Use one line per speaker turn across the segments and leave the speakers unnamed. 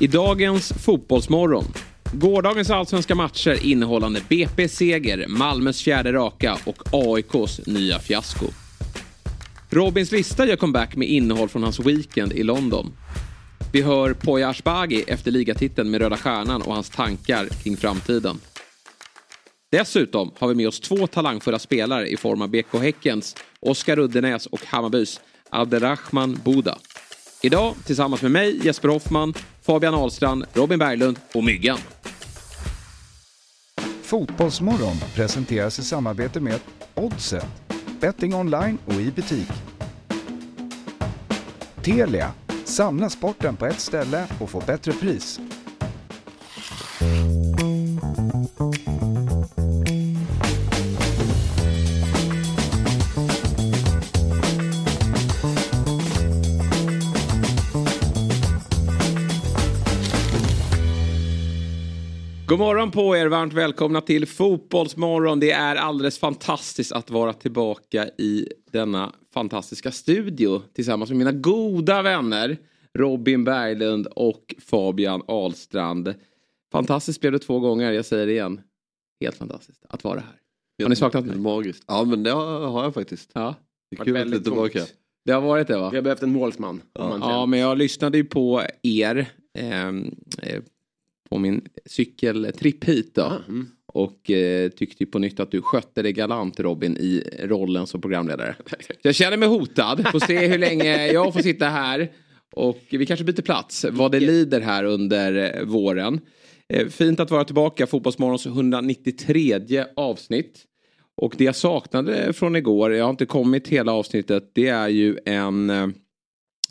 I dagens Fotbollsmorgon. Gårdagens allsvenska matcher innehållande BP-seger, Malmös fjärde raka och AIKs nya fiasko. Robins lista gör comeback med innehåll från hans weekend i London. Vi hör Poya Ashbagi efter ligatiteln med Röda Stjärnan och hans tankar kring framtiden. Dessutom har vi med oss två talangfulla spelare i form av BK Häckens Oskar Uddenäs och Hammarbys Abderrahman Boda. Idag tillsammans med mig, Jesper Hoffman, Fabian Ahlstrand, Robin Berglund och Myggan.
Fotbollsmorgon presenteras i samarbete med Oddset, betting online och i butik. Telia, samla sporten på ett ställe och få bättre pris.
God morgon på er, varmt välkomna till Fotbollsmorgon. Det är alldeles fantastiskt att vara tillbaka i denna fantastiska studio tillsammans med mina goda vänner Robin Berglund och Fabian Ahlstrand. Fantastiskt blev det två gånger, jag säger det igen. Helt fantastiskt att vara här. Har ni saknat mig?
Magiskt. Ja men det har jag faktiskt.
Ja.
Det är kul att du är tillbaka.
Det har varit det va?
Vi har behövt en målsman.
Ja, ja men jag lyssnade ju på er. ehm, eh, på min cykeltripp hit då.
Mm.
Och eh, tyckte på nytt att du skötte det galant Robin i rollen som programledare. Jag känner mig hotad. Får se hur länge jag får sitta här. Och vi kanske byter plats vad det lider här under eh, våren. Eh, fint att vara tillbaka. Fotbollsmorgons 193 avsnitt. Och det jag saknade från igår, jag har inte kommit hela avsnittet, det är ju en eh,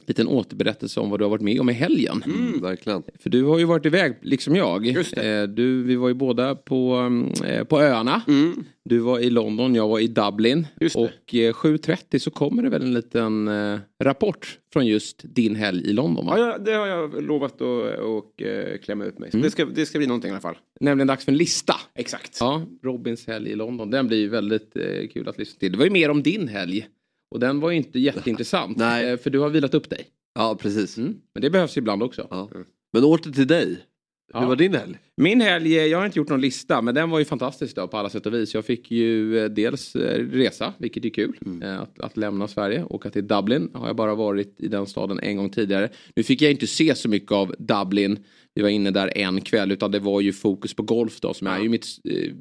liten återberättelse om vad du har varit med om i helgen.
Mm, verkligen.
För du har ju varit iväg, liksom jag.
Just det.
Eh, Du, vi var ju båda på, mm, eh, på öarna.
Mm.
Du var i London, jag var i Dublin.
Just det.
Och eh, 7.30 så kommer det väl en liten eh, rapport från just din helg i London. Va?
Ja, det har jag lovat att och, eh, klämma ut mig.
Mm.
det, ska, det ska bli någonting i alla fall.
Nämligen dags för en lista.
Exakt.
Ja, Robins helg i London. Den blir ju väldigt eh, kul att lyssna till. Det var ju mer om din helg. Och den var ju inte jätteintressant.
Nej.
Eh, för du har vilat upp dig.
Ja precis.
Mm. Men det behövs ibland också.
Ja. Men åter till dig.
Ja.
Hur var din helg?
Min helg, eh, jag har inte gjort någon lista men den var ju fantastisk då på alla sätt och vis. Jag fick ju eh, dels eh, resa, vilket är kul. eh, Att, att lämna Sverige. Åka till Dublin har jag bara varit i den staden en gång tidigare. Nu fick jag inte se så mycket av Dublin. Vi var inne där en kväll utan det var ju fokus på golf då som är ju mitt,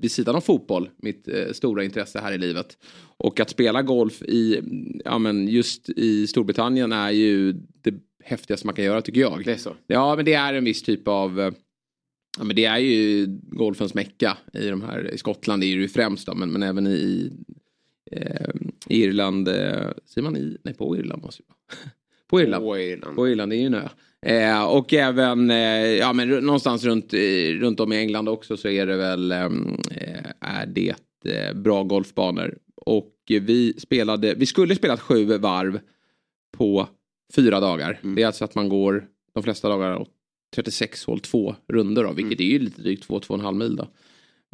vid sidan av fotboll, mitt stora intresse här i livet. Och att spela golf i, ja men just i Storbritannien är ju det häftigaste man kan göra tycker jag.
Det är så.
Ja, men det är en viss typ av... Ja, men det är ju golfens mecka i de här. I Skottland är det ju främst då, men, men även i eh, Irland. Eh, säger man i? Nej, på Irland måste det. På Irland.
På Irland.
På Irland, det är ju en ö. Eh, och även, eh, ja men någonstans runt, eh, runt om i England också så är det väl, eh, är det eh, bra golfbanor. Och vi spelade, vi skulle spelat sju varv på fyra dagar.
Mm.
Det är alltså att man går de flesta dagar åt 36 hål två runder då, vilket är ju lite drygt 2-2,5 mil då.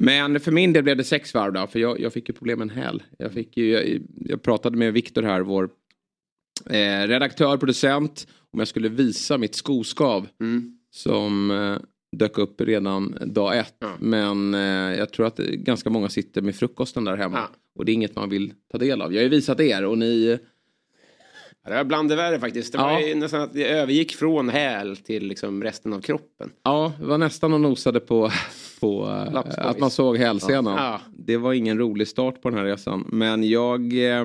Men för min del blev det sex varv då, för jag, jag fick ju problem med en häl. Jag, fick ju, jag, jag pratade med Viktor här, vår eh, redaktör, producent, om jag skulle visa mitt skoskav
Mm.
som eh, dök upp redan dag ett.
Ja.
Men eh, jag tror att ganska många sitter med frukosten där hemma.
Ja.
Och det är inget man vill ta del av. Jag har ju visat er och ni...
Ja, det var bland det värre faktiskt. Det
Ja.
var ju nästan att det övergick från häl till liksom resten av kroppen.
Ja, det var nästan och nosade på, på eh, att man såg hälsenan.
Ja.
Det var ingen rolig start på den här resan. Men jag eh,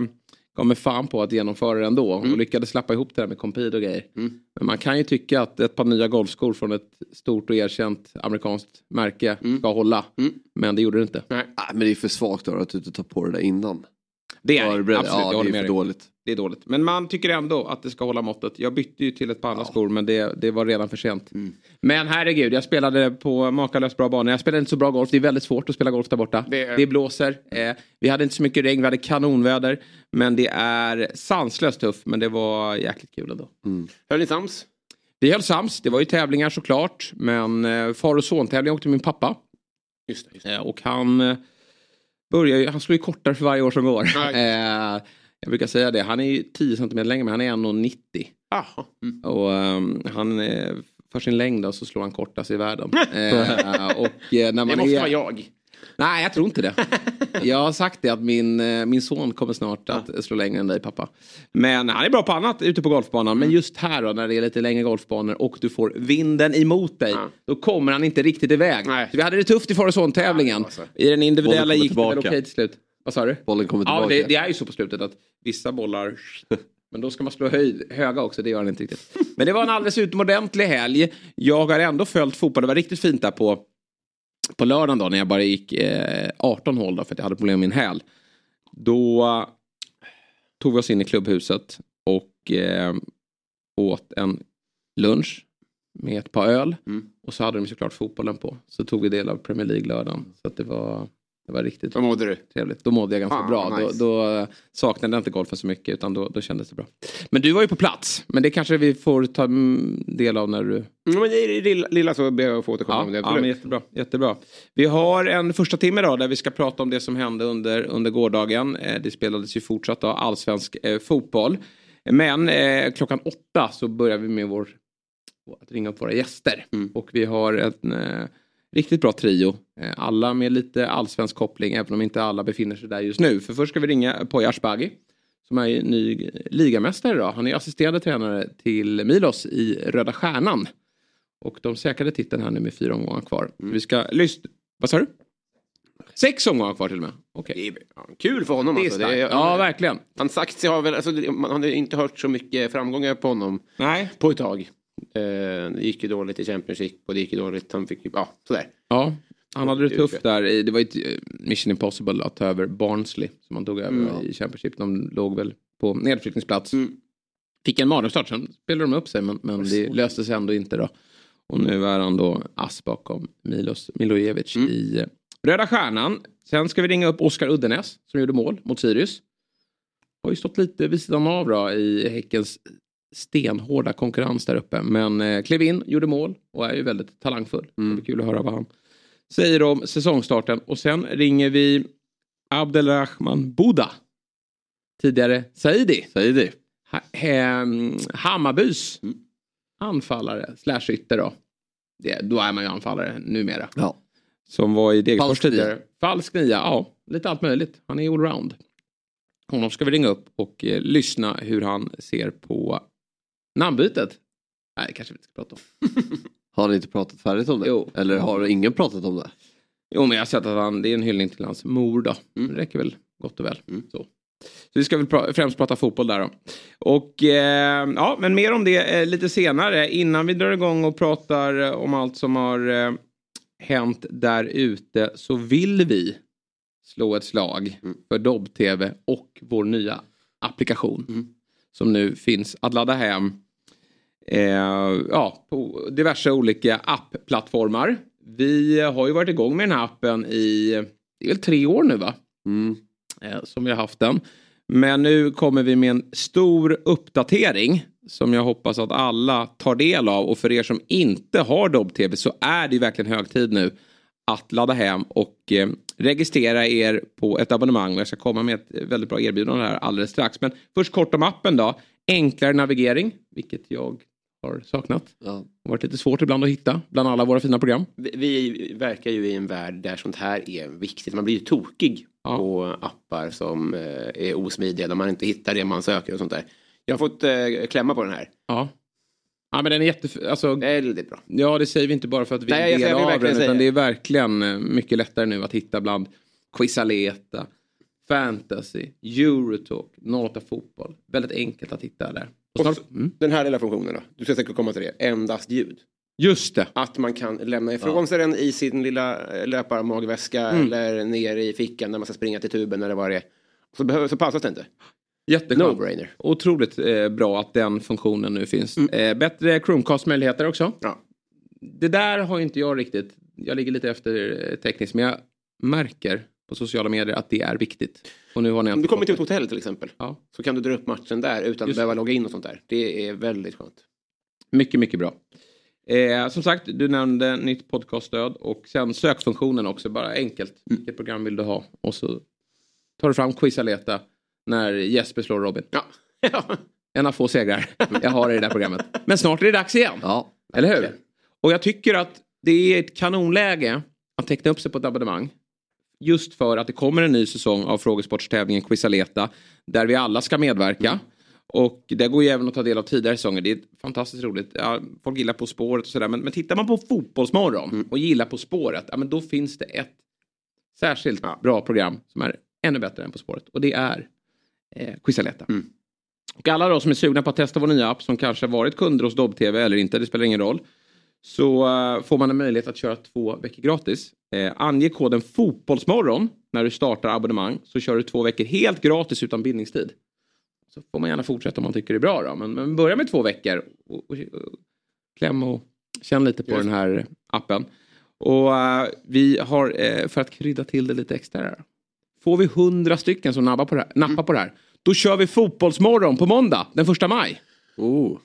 gav mig fan på att genomföra det ändå. Och lyckades slappa ihop det där med kompid och grejer.
Mm.
Men man kan ju tycka att ett par nya golfskor från ett stort och erkänt amerikanskt märke ska hålla.
Mm.
Men det gjorde det inte.
Nej.
Men det är för svagt då att du inte tar på det där innan.
Det är det. Absolut, jag
ja,
håller
det är
med
för
dig.
dåligt.
Det är dåligt. Men man tycker ändå att det ska hålla måttet. Jag bytte ju till ett par andra skor men det, det var redan för sent.
Mm.
Men herregud, jag spelade på makalöst bra banor. Jag spelade inte så bra golf. Det är väldigt svårt att spela golf där borta.
Det är-
Det blåser. Eh, vi hade inte så mycket regn, vi hade kanonväder. Men det är sanslöst tufft. Men det var jäkligt kul ändå.
Höll ni sams?
Vi höll sams. Det var ju tävlingar såklart. Men eh, far och son-tävling åkte min pappa.
Just det. Just det.
Eh, och han eh, börjar ju, han slår ju kortare för varje år som går.
Ja.
Eh, jag brukar säga det, han är ju 10 cm längre men han är 1,90.
Jaha. Mm.
Och ehm, han eh, för sin längd då, så slår han kortast i världen. eh, och eh, när man
Det måste
är...
vara jag.
Nej, jag tror inte det. Jag har sagt det att min, eh, min son kommer snart att slå längre än dig pappa. Men han är bra på annat ute på golfbanan.
Mm.
Men just här då när det är lite längre golfbanor och du får vinden emot dig.
Ja.
Då kommer han inte riktigt iväg.
Nej.
Så vi hade det tufft i Forrest-tävlingen.
Ja, alltså.
I den individuella gick det väl okej till slut. Vad sa du?
Bollen kommer
Ja,
tillbaka.
det, det är ju så på slutet att vissa bollar... Men då ska man slå höjd, höga också, det gör han inte riktigt. Men det var en alldeles utomordentlig helg. Jag har ändå följt fotboll, det var riktigt fint där på, på lördagen då när jag bara gick eh, 18 hål då för att jag hade problem med min häl. Då eh, tog vi oss in i klubbhuset och eh, åt en lunch med ett par öl.
Mm.
Och så hade de såklart fotbollen på. Så tog vi del av Premier League-lördagen. Så att det var, det var riktigt
Vad mådde du?
trevligt. Då mådde jag ganska
Ah,
bra.
nice.
Då, då eh, saknade jag inte golfen så mycket utan då, då kändes det bra. Men du var ju på plats. Men det kanske vi får ta mm, del av när du...
Mm, men i det lilla, så ber jag få återkomma
Ja,
om det.
ja men jättebra, jättebra. Vi har en första timme då där vi ska prata om det som hände under, under gårdagen. Eh, det spelades ju fortsatt då, allsvensk eh, fotboll. Men eh, klockan åtta så börjar vi med vår, att ringa upp våra gäster.
Mm.
Och vi har en eh, riktigt bra trio. Eh, alla med lite allsvensk koppling även om inte alla befinner sig där just nu. För först ska vi ringa Poya Asbaghi. Som är ny ligamästare idag. Han är assisterande tränare till Milos i Röda Stjärnan. Och de säkrade titeln här nu med fyra omgångar kvar.
Mm.
Vi ska lyssna... Vad sa du? Sex omgångar kvar till och med.
Det är kul för honom
Det
alltså. Det är,
Ja, verkligen.
Hans aktie har väl, alltså, man har inte hört så mycket framgångar på honom
Nej.
på ett tag. Eh, det gick ju dåligt i Championship och det gick ju dåligt. Han fick ju, ja, sådär.
Ja, han hade det tufft där. Det var ju eh, Mission Impossible att ta över Barnsley som han tog över
Mm.
i Championship. De låg väl på nedflyttningsplats.
Mm.
Fick en mardrömsstart, sen spelade de upp sig men, men det löste sig ändå inte då. Och nu är han då ass bakom Milos Milojevic
Mm.
i eh, Röda Stjärnan. Sen ska vi ringa upp Oskar Uddenäs som gjorde mål mot Sirius. Har ju stått lite vid sidan av då i Häckens stenhårda konkurrens där uppe. Men eh, klev in, gjorde mål och är ju väldigt talangfull. Det blir kul att höra vad han säger om säsongstarten. Och sen ringer vi Abdelrahman Buda. Tidigare Saidi.
Det.
Ha, hem, Hammarbys anfallare slash ytter då. Det, då är man ju anfallare numera.
Ja.
Som var i Degerfors
Falsk
tidigare. Falsk nia, ja. Lite allt möjligt. Han är allround. Honom ska vi ringa upp och eh, lyssna hur han ser på namnbytet. Nej, kanske vi inte ska prata om.
Har ni inte pratat färdigt om det?
Jo.
Eller har ingen pratat om det?
Jo, men jag har sett att han, det är en hyllning till hans mor då.
Mm.
Det räcker väl gott och väl.
Mm.
Så. Så vi ska väl pra- främst prata fotboll där då. Och eh, ja, men mer om det eh, lite senare. Innan vi drar igång och pratar eh, om allt som har eh, hänt där ute så vill vi slå ett slag
Mm.
för Dobb-TV och vår nya applikation.
Mm.
Som nu finns att ladda hem eh, ja, på diverse olika appplattformar. Vi har ju varit igång med den här appen i det är väl tre år nu va?
Mm.
eh, som vi har haft den. Men nu kommer vi med en stor uppdatering som jag hoppas att alla tar del av. Och för er som inte har Dobb-TV så är det ju verkligen hög tid nu att ladda hem och eh, registrera er på ett abonnemang. Jag ska komma med ett väldigt bra erbjudande här alldeles strax. Men först kort om appen då. Enklare navigering, vilket jag har saknat.
Ja.
Det har varit lite svårt ibland att hitta bland alla våra fina program.
Vi, vi verkar ju i en värld där sånt här är viktigt. Man blir ju tokig
Ja.
på appar som eh, är osmidiga. Där man inte hittar det man söker och sånt där. Jag har fått eh, klämma på den här.
Ja. Ja men den är jätte... Alltså,
Väldigt bra.
Ja, det säger vi inte bara för att vi
Nej,
är en del av den. Utan det är verkligen eh, mycket lättare nu att hitta bland Quizaleta, Fantasy, Eurotalk, 08 Fotboll. Väldigt enkelt att hitta där. Och
Och
snart,
så-
mm.
Den här lilla funktionen då. Du ska säkert komma till det. Endast ljud.
Just det.
Att man kan lämna ifrån sig den i sin lilla eh, löparmagväska
Mm.
eller ner i fickan när man ska springa till tuben eller vad det är. Så, behöver, så pausas det inte.
Jätteskönt.
No-brainer.
Otroligt eh, bra att den funktionen nu finns. Eh, bättre Chromecast-möjligheter också.
Ja.
Det där har inte jag riktigt. Jag ligger lite efter eh, tekniskt. Men jag märker på sociala medier att det är viktigt. Och nu har ni
Om du kommer till ett hotell till exempel.
Ja.
Så kan du dra upp matchen där utan att
Just
behöva logga in och sånt där. Det är väldigt skönt.
Mycket, mycket bra. Eh, som sagt, du nämnde nytt podcaststöd och sen sökfunktionen också. Bara enkelt. Vilket program vill du ha? Och så tar du fram Quizaleta när Jesper slår Robin.
Ja. ja.
En av få segrar jag har i det där programmet. Men snart är det dags igen.
Ja.
Eller hur? Och jag tycker att det är ett kanonläge att teckna upp sig på ett abonnemang. Just för att det kommer en ny säsong av frågesportstävlingen Quisaleta. Där vi alla ska medverka.
Mm.
Och det går ju även att ta del av tidigare säsonger. Det är fantastiskt roligt. Ja, folk gillar På spåret och sådär. Men, men tittar man på Fotbollsmorgon
Mm.
och gillar På spåret. Ja, men då finns det ett särskilt bra program som är ännu bättre än På spåret. Och det är eh, Quisaleta.
Mm.
Och alla då som är sugna på att testa vår nya app som kanske varit kunder hos Dobb-TV eller inte, det spelar ingen roll. Så eh, får man en möjlighet att köra två veckor gratis. Eh, ange koden Fotbollsmorgon när du startar abonnemang så kör du två veckor helt gratis utan bindningstid. Så får man gärna fortsätta om man tycker det är bra då. Men, men börja med två veckor. Och, och, och, kläm och känn lite på
Just.
den här appen. Och eh, vi har, eh, för att krydda till det lite extra här. Får vi hundra stycken som nappar på det här, nappar på det här. Då kör vi Fotbollsmorgon på måndag den första maj.
Oh.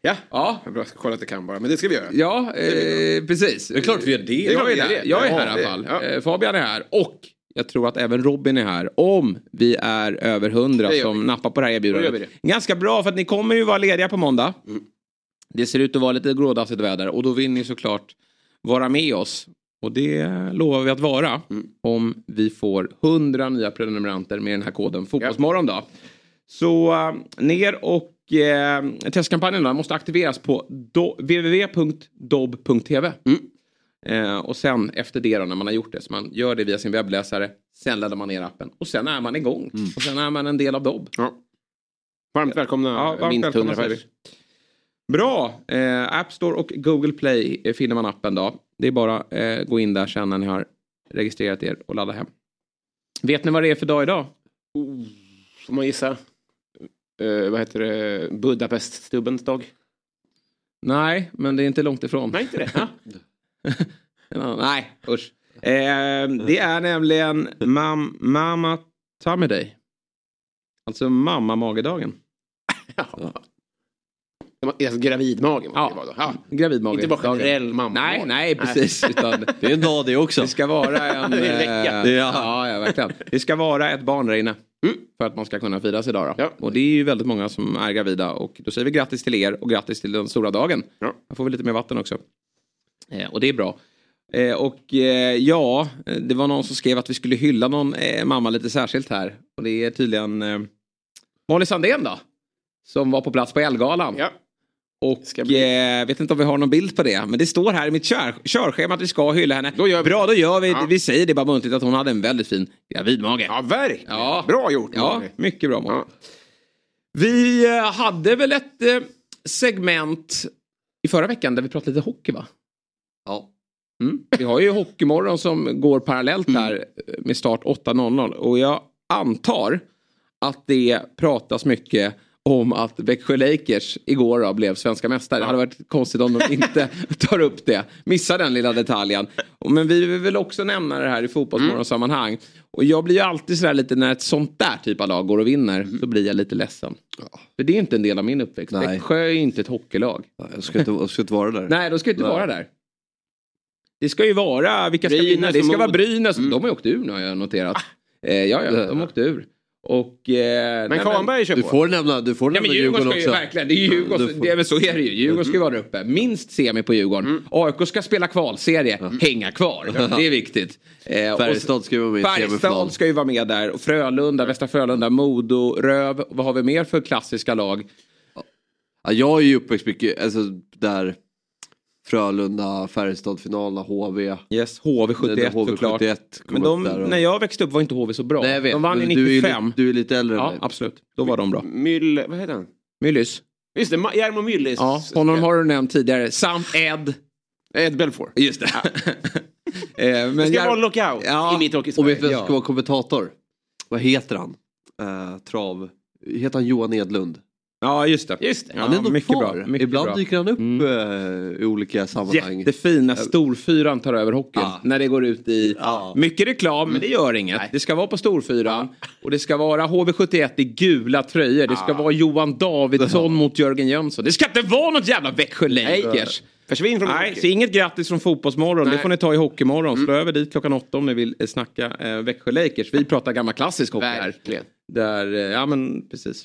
Ja,
Ja,
jag ska kolla att det kan bara. Men det ska vi göra.
Ja, eh, precis. Det
är klart vi gör det.
Jag är,
klart vi gör det.
jag är
Ja,
här i alla
det-
fall.
ja.
Eh, Fabian är här. Och jag tror att även Robin är här. Om vi är över hundra
Det gör
som
vi.
nappar på det här erbjudandet.
det.
Ganska bra för att ni kommer ju vara lediga på måndag.
Mm.
Det ser ut att vara lite grådassigt väder och då vill ni såklart vara med oss. Och det lovar vi att vara
Mm.
om vi får 100 nya prenumeranter med den här koden Fotbollsmorgon då. Så eh, ner och eh, testkampanjen då, måste aktiveras på do, www.dob.tv.
Mm.
Eh, och sen efter det då, när man har gjort det, så man gör det via sin webbläsare. Sen laddar man ner appen och sen är man igång. Och sen är man en del av Dobb.
Ja. Varmt välkomna,
Ja, varmt välkomna
100
säger
pers.
vi. Bra! Eh, App Store och Google Play finner man appen då. Det är bara eh, gå in där sen när ni har registrerat er och ladda hem. Vet ni vad det är för dag idag?
Får man gissa? Eh, vad heter det? Budapeststubbens dag?
Nej, men det är inte långt ifrån.
Nej, inte det.
Nej, usch. Eh, det är nämligen mam Mamma Tummy Day. Alltså mamma-magedagen.
Ja. Alltså, gravidmage måste
Ja.
det vara då. Ja.
Gravidmage.
Inte bara generell mamma.
Nej, nej, precis. Utan
Det är en dag det också.
det ska vara en...
Det är en vecka.
eh, ja, ja, verkligen. Det ska vara ett barn där inne.
Mm.
För att man ska kunna firas idag då.
Ja.
Och det är ju väldigt många som är gravida. Och då säger vi grattis till er och grattis till den stora dagen.
Ja.
Jag får vi lite mer vatten också. Eh, och det är bra. Eh, och eh, ja, eh, det var någon som skrev att vi skulle hylla någon eh, mamma lite särskilt här. Och det är tydligen eh, Molly Sandén då. Som var på plats på Elgalan.
Ja.
Och
bli-
eh, vet inte om vi har någon bild på det. Men det står här i mitt kör, körschema att vi ska hylla henne.
Då gör vi
Bra, då gör vi.
Ja.
Vi säger det bara muntligt att hon hade en väldigt fin gravidmage.
ja, verkligen.
Ja.
Bra gjort.
Ja, mycket bra.
Ja.
Vi eh, hade väl ett eh, segment i förra veckan där vi pratade lite hockey va?
Ja.
Mm. Vi har ju Hockeymorgon som går parallellt här eh, med start 8.00 och jag antar att det pratas mycket om att Växjö Lakers igår då blev svenska mästare. Det hade varit konstigt om de inte tar upp det. Missar den lilla detaljen. Men vi vill väl också nämna det här i fotbollsmorgonsammanhang. Och jag blir ju alltid sådär lite när ett sånt där typ av lag går och vinner. Så blir jag lite ledsen. För det är inte en del av min uppväxt.
Nej.
Växjö är inte ett hockeylag.
Jag ska inte, jag ska inte vara där.
Nej, de ska inte
Nej.
vara där. Det ska ju vara, vilka ska
Brynäs
vinna? Det ska vara. Brynäs.
Mm.
De har ju åkt ur nu har jag noterat. Eh, ja, ja, de åkte ur. Och... Eh,
Men Kahnberg kör
Du
på.
får nämna, du får
Ja,
nämna
men Djurgården
Djurgården
ska ju
också.
verkligen, det är Djurgården,
Du får-
det är väl så är det ju. Djurgården ska ju vara där uppe. Minst semi på Djurgården. AIK ska spela kvalserie, hänga kvar. Det är viktigt. Eh,
Färjestad ska ju vara med.
Färjestad ska ju vara med där. Och Frölunda, Västra Frölunda, Modo, Röv. Vad har vi mer för klassiska lag?
Ja, jag är ju uppväxt mycket, alltså där Frölunda, Färjestad-finalerna, HV.
Yes, HV71
HV71
såklart.
kom
Men
upp
de,
och-
när jag växte upp var inte HV så bra.
Nej, jag vet,
de vann i
du är ju
95.
li- Du är lite äldre än
Ja, absolut. Då var de bra.
Myll... Vad heter han?
Myllys.
Just det, Jarmo Myllys.
Ja, honom har du nämnt tidigare. Samt Ed.
Ed Belfour.
Just det. Eh, men
Det ska
jag-
vara lockout
Ja.
i mitt
Och vet du vem som ska vara kommentator? Vad heter han? Eh, trav. Heter han Johan Edlund?
Ja, just det.
Just det.
Ja,
han är ändå
mycket
kvar.
bra, mycket
Ibland
bra.
dyker han upp
Mm.
eh, i olika sammanhang.
Jättefin när storfyran tar över hockeyn.
Ja.
När det går ut i
Ja.
mycket reklam, men det gör inget. Det ska vara på storfyran. Och det ska vara HV71 i gula tröjor. Det ska vara Johan Davidsson mot Jörgen Jönsson. Det ska inte vara något jävla Växjö Lakers.
Försvinn från
Nej,
hockey.
så inget grattis från Fotbollsmorgon. Det
Nej.
får ni ta i Hockeymorgon. Slå över dit klockan åtta om ni vill eh, snacka eh, Växjö Lakers. Vi pratar gammal klassisk hockey här.
Verkligen.
Där, eh, ja men precis.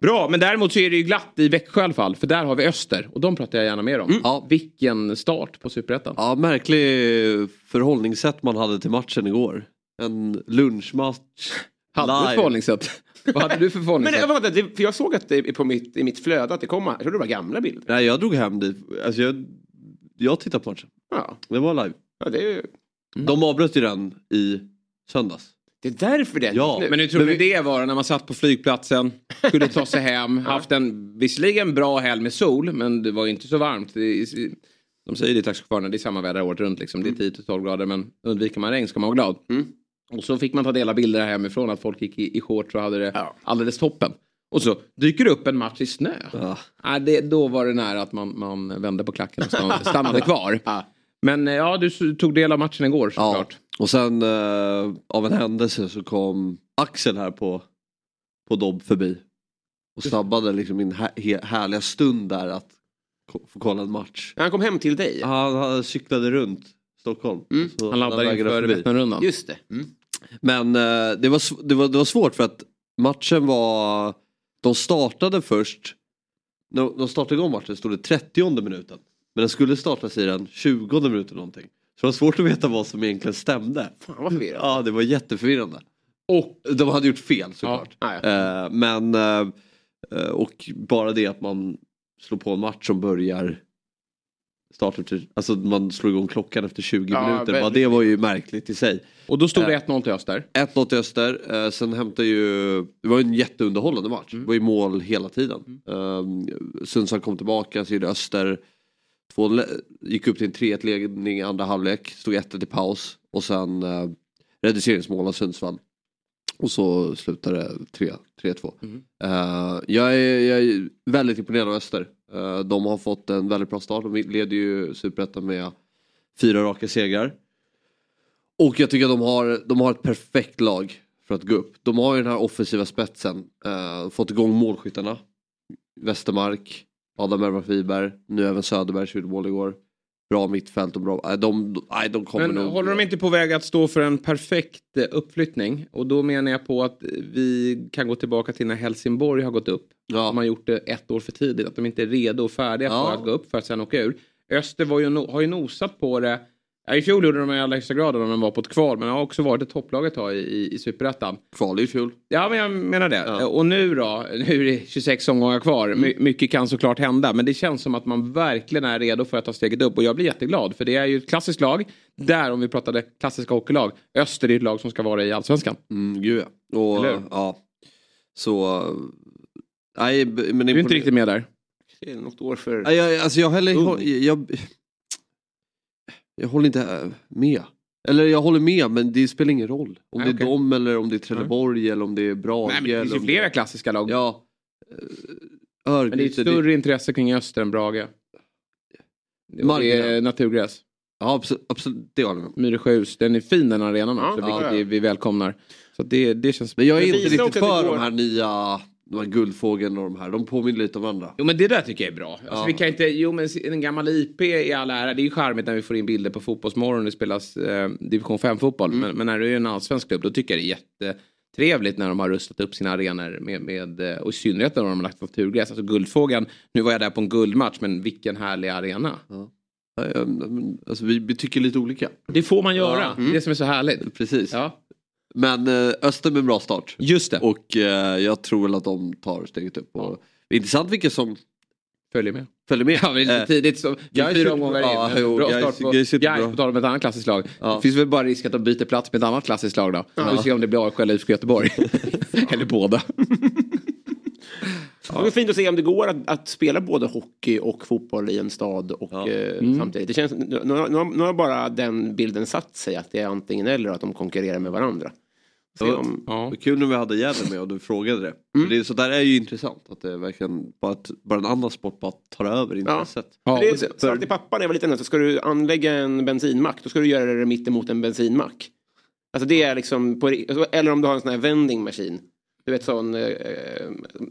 Bra, men däremot så är det ju glatt i Växjö i alla fall. För där har vi Öster och de pratar jag gärna mer om.
Ja.
Vilken start på Superettan.
Ja, märklig förhållningssätt man hade till matchen igår. En lunchmatch.
Hade du ett förhållningssätt? Vad hade du för
Men
förhållningssätt?
det, vänta, det, för jag såg att det på mitt, i mitt flöde att det kom, jag trodde det var gamla bilder.
Nej, jag drog hem dit. Alltså jag, jag tittade på matchen.
Ja,
Det var live.
ja det, är, ju-
De avbröt ju den i söndags.
Det är därför det är
Ja,
nu.
Men hur tror ni
vi-
det var när man satt på flygplatsen, skulle ta sig hem, haft en visserligen bra helg med sol, men det var ju inte så varmt. Det är- De säger det i taxichaufförerna, det är samma väder året runt liksom. Det är 10-12 grader men undviker man regn ska man vara glad.
Mm.
Och så fick man ta del av bilder hemifrån att folk gick i, i shorts och hade det
Ja.
alldeles toppen. Och så dyker det upp en match i snö.
Ja.
Ja, det, då var det nära att man, man vände på klacken och stann- stannade kvar.
Ja.
Men eh, ja, du s- tog del av matchen igår
Ja.
såklart.
Och sen eh, av en händelse så kom Axel här på, på Dobb förbi. Och snabbade liksom min här, härliga stund där att få kolla en match.
Han kom hem till dig.
Han, han cyklade runt Stockholm.
Mm.
Så
Han laddade inför. Vätternrundan.
Just det. Mm.
Men eh, det, var, det, var, det var svårt för att matchen var... De startade först... När de startade igång matchen stod det 30 minuten. Men den skulle startas i den 20 minuten någonting. Så det var svårt att veta vad som egentligen stämde.
Fan vad förvirrad.
Ja, det var jätteförvirrande.
Och
De hade gjort fel såklart.
Ja, ja.
Eh, men... eh, eh, och bara det att man slår på en match som börjar... Startar till, alltså man slår igång klockan efter 20
Ja,
minuter. Bara det var ju märkligt i sig.
Och då stod det
Eh.
1-0 till Öster.
1-0 till Öster, eh, sen hämtade ju, det var ju en jätteunderhållande match. Det var ju mål hela tiden. Um, Sundsvall kom tillbaka, så gjorde Öster två, gick upp till en 3-1 ledning i andra halvlek, stod 1 i paus och sen uh, reduceringsmål av Sundsvall. Och så slutade det 3 3-2. Eh, jag, är, jag är väldigt imponerad av Öster. Eh, de har fått en väldigt bra start, de leder ju Superettan med fyra raka segrar. Och jag tycker att de har, de har ett perfekt lag för att gå upp. De har ju den här offensiva spetsen. Eh, fått igång målskyttarna. Westermark, Adam Elfmark Wiberg, nu även Söderberg som gjorde mål igår. Bra mittfält och bra... Nej, de, nej, de kommer
Men
nog...
håller de inte på väg att stå för en perfekt eh, uppflyttning? Och då menar jag på att vi kan gå tillbaka till när Helsingborg har gått upp.
Ja.
De har gjort det ett år för tidigt. Att de inte är redo och färdiga
Ja.
för att gå upp för att sen åka ur. Öster var ju no- har ju nosat på det. Ja, I fjol gjorde de i allra högsta grad när de var på ett kval. Men det har också varit ett topplag ett tag i, i, i Superettan.
Kval i fjol.
Ja, men jag menar det.
Ja.
Och nu då? Nu är det 26 omgångar kvar. My, mycket kan såklart hända. Men det känns som att man verkligen är redo för att ta steget upp. Och jag blir jätteglad. För det är ju ett klassiskt lag. Där, om vi pratade klassiska hockeylag. Öster är ett lag som ska vara i Allsvenskan.
Mm, gud ja. Och,
Eller hur?
ja. Så... Nej, men
Du är inte riktigt med där.
Det är något år för...
Nej, jag, alltså jag heller... Jag, jag, jag håller inte äh, med. Eller jag håller med men det spelar ingen roll. Om
Nej,
det är
okej.
dem eller om det är Trelleborg eller om det är Brage.
Nej, men det finns ju flera klassiska lag.
Ja. Eh,
men det är ett
Örgryte.
större intresse kring Öster än Brage. Det är naturgräs.
Ja absolut, absolut, det håller jag.
Myresjöhus. Den är fin den arenan också.
ja,
vilket
ja.
vi, välkomnar. Så det, det känns...
Men jag är inte riktigt
det
för
går-
de här nya de här Guldfågeln och de här. De påminner lite om varandra.
Jo men det där tycker jag är bra. Alltså,
Ja.
vi kan inte, jo men en gammal IP i all ära. Det är ju charmigt när vi får in bilder på Fotbollsmorgon det spelas eh, division 5 fotboll.
Mm.
Men, men när det är en allsvensk klubb då tycker jag det är jättetrevligt när de har rustat upp sina arenor med, med eh, och i synnerhet när de har lagt naturgräs. Alltså Guldfågeln, nu var jag där på en guldmatch men vilken härlig arena.
Ja, Alltså, vi, vi tycker lite olika.
Det får man göra.
Ja.
Det är det som är så härligt.
Precis.
Ja,
Men eh, Öster med bra start.
just det.
Och eh, jag tror väl att de tar steget upp. Och, Det är intressant vilka som
Följer med.
följer med.
Ja, men lite
Eh,
tidigt så.
Gais
Fyra omgångar
ja,
in.
jo,
Bra start på
Gais
på tal om ett annat klassiskt lag.
Ja.
Det finns väl bara risk att de byter plats med ett annat klassiskt lag då. Vi får se om det blir AIK eller IFK Göteborg. eller båda.
Det är fint att se om det går att, att spela både hockey och fotboll i en stad och
Ja.
eh,
Mm.
samtidigt. Det känns, nu, nu, nu har bara den bilden satt sig att det är antingen eller att de konkurrerar med varandra. Se
Ja.
om,
Ja.
Vad kul när vi hade Gävle med och du frågade det.
Mm.
För det. Så där är ju intressant. Att det verkligen bara, att, bara en annan sport bara tar över intresset.
Ja,
det är, så-
det-
sa till pappa när jag var liten att ska du anlägga en bensinmack då ska du göra det mitt emot en bensinmack. Alltså det är liksom, på, ri- eller om du har en sån här vending machine. Du vet sån, eh,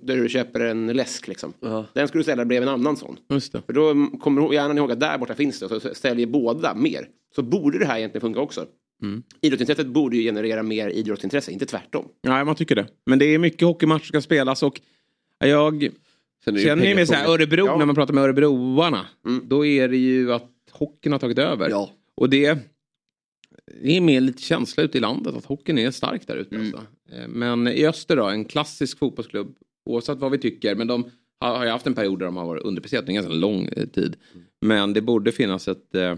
där du köper en läsk liksom.
Ja.
Den ska du ställa bredvid en annan sån.
Just det.
För då kommer gärna ihåg att där borta finns det och så säljer båda mer. Så borde det här egentligen funka också.
Mm.
Idrottsintresset borde ju generera mer idrottsintresse, inte tvärtom.
Nej, man tycker det. Men det är mycket hockeymatcher som ska spelas och Jag känner ju med så här. Örebro,
Ja.
när man pratar med Örebroarna.
Mm.
Då är det ju att hockeyn har tagit över.
Ja.
Och det, det är mer lite känsla ute i landet att hockeyn är stark där ute.
Mm.
Alltså. Eh, Men i öster då, en klassisk fotbollsklubb. Oavsett vad vi tycker, men de har, ju haft en period där de har varit underpresterat, en ganska lång eh, tid. Men det borde finnas ett, eh,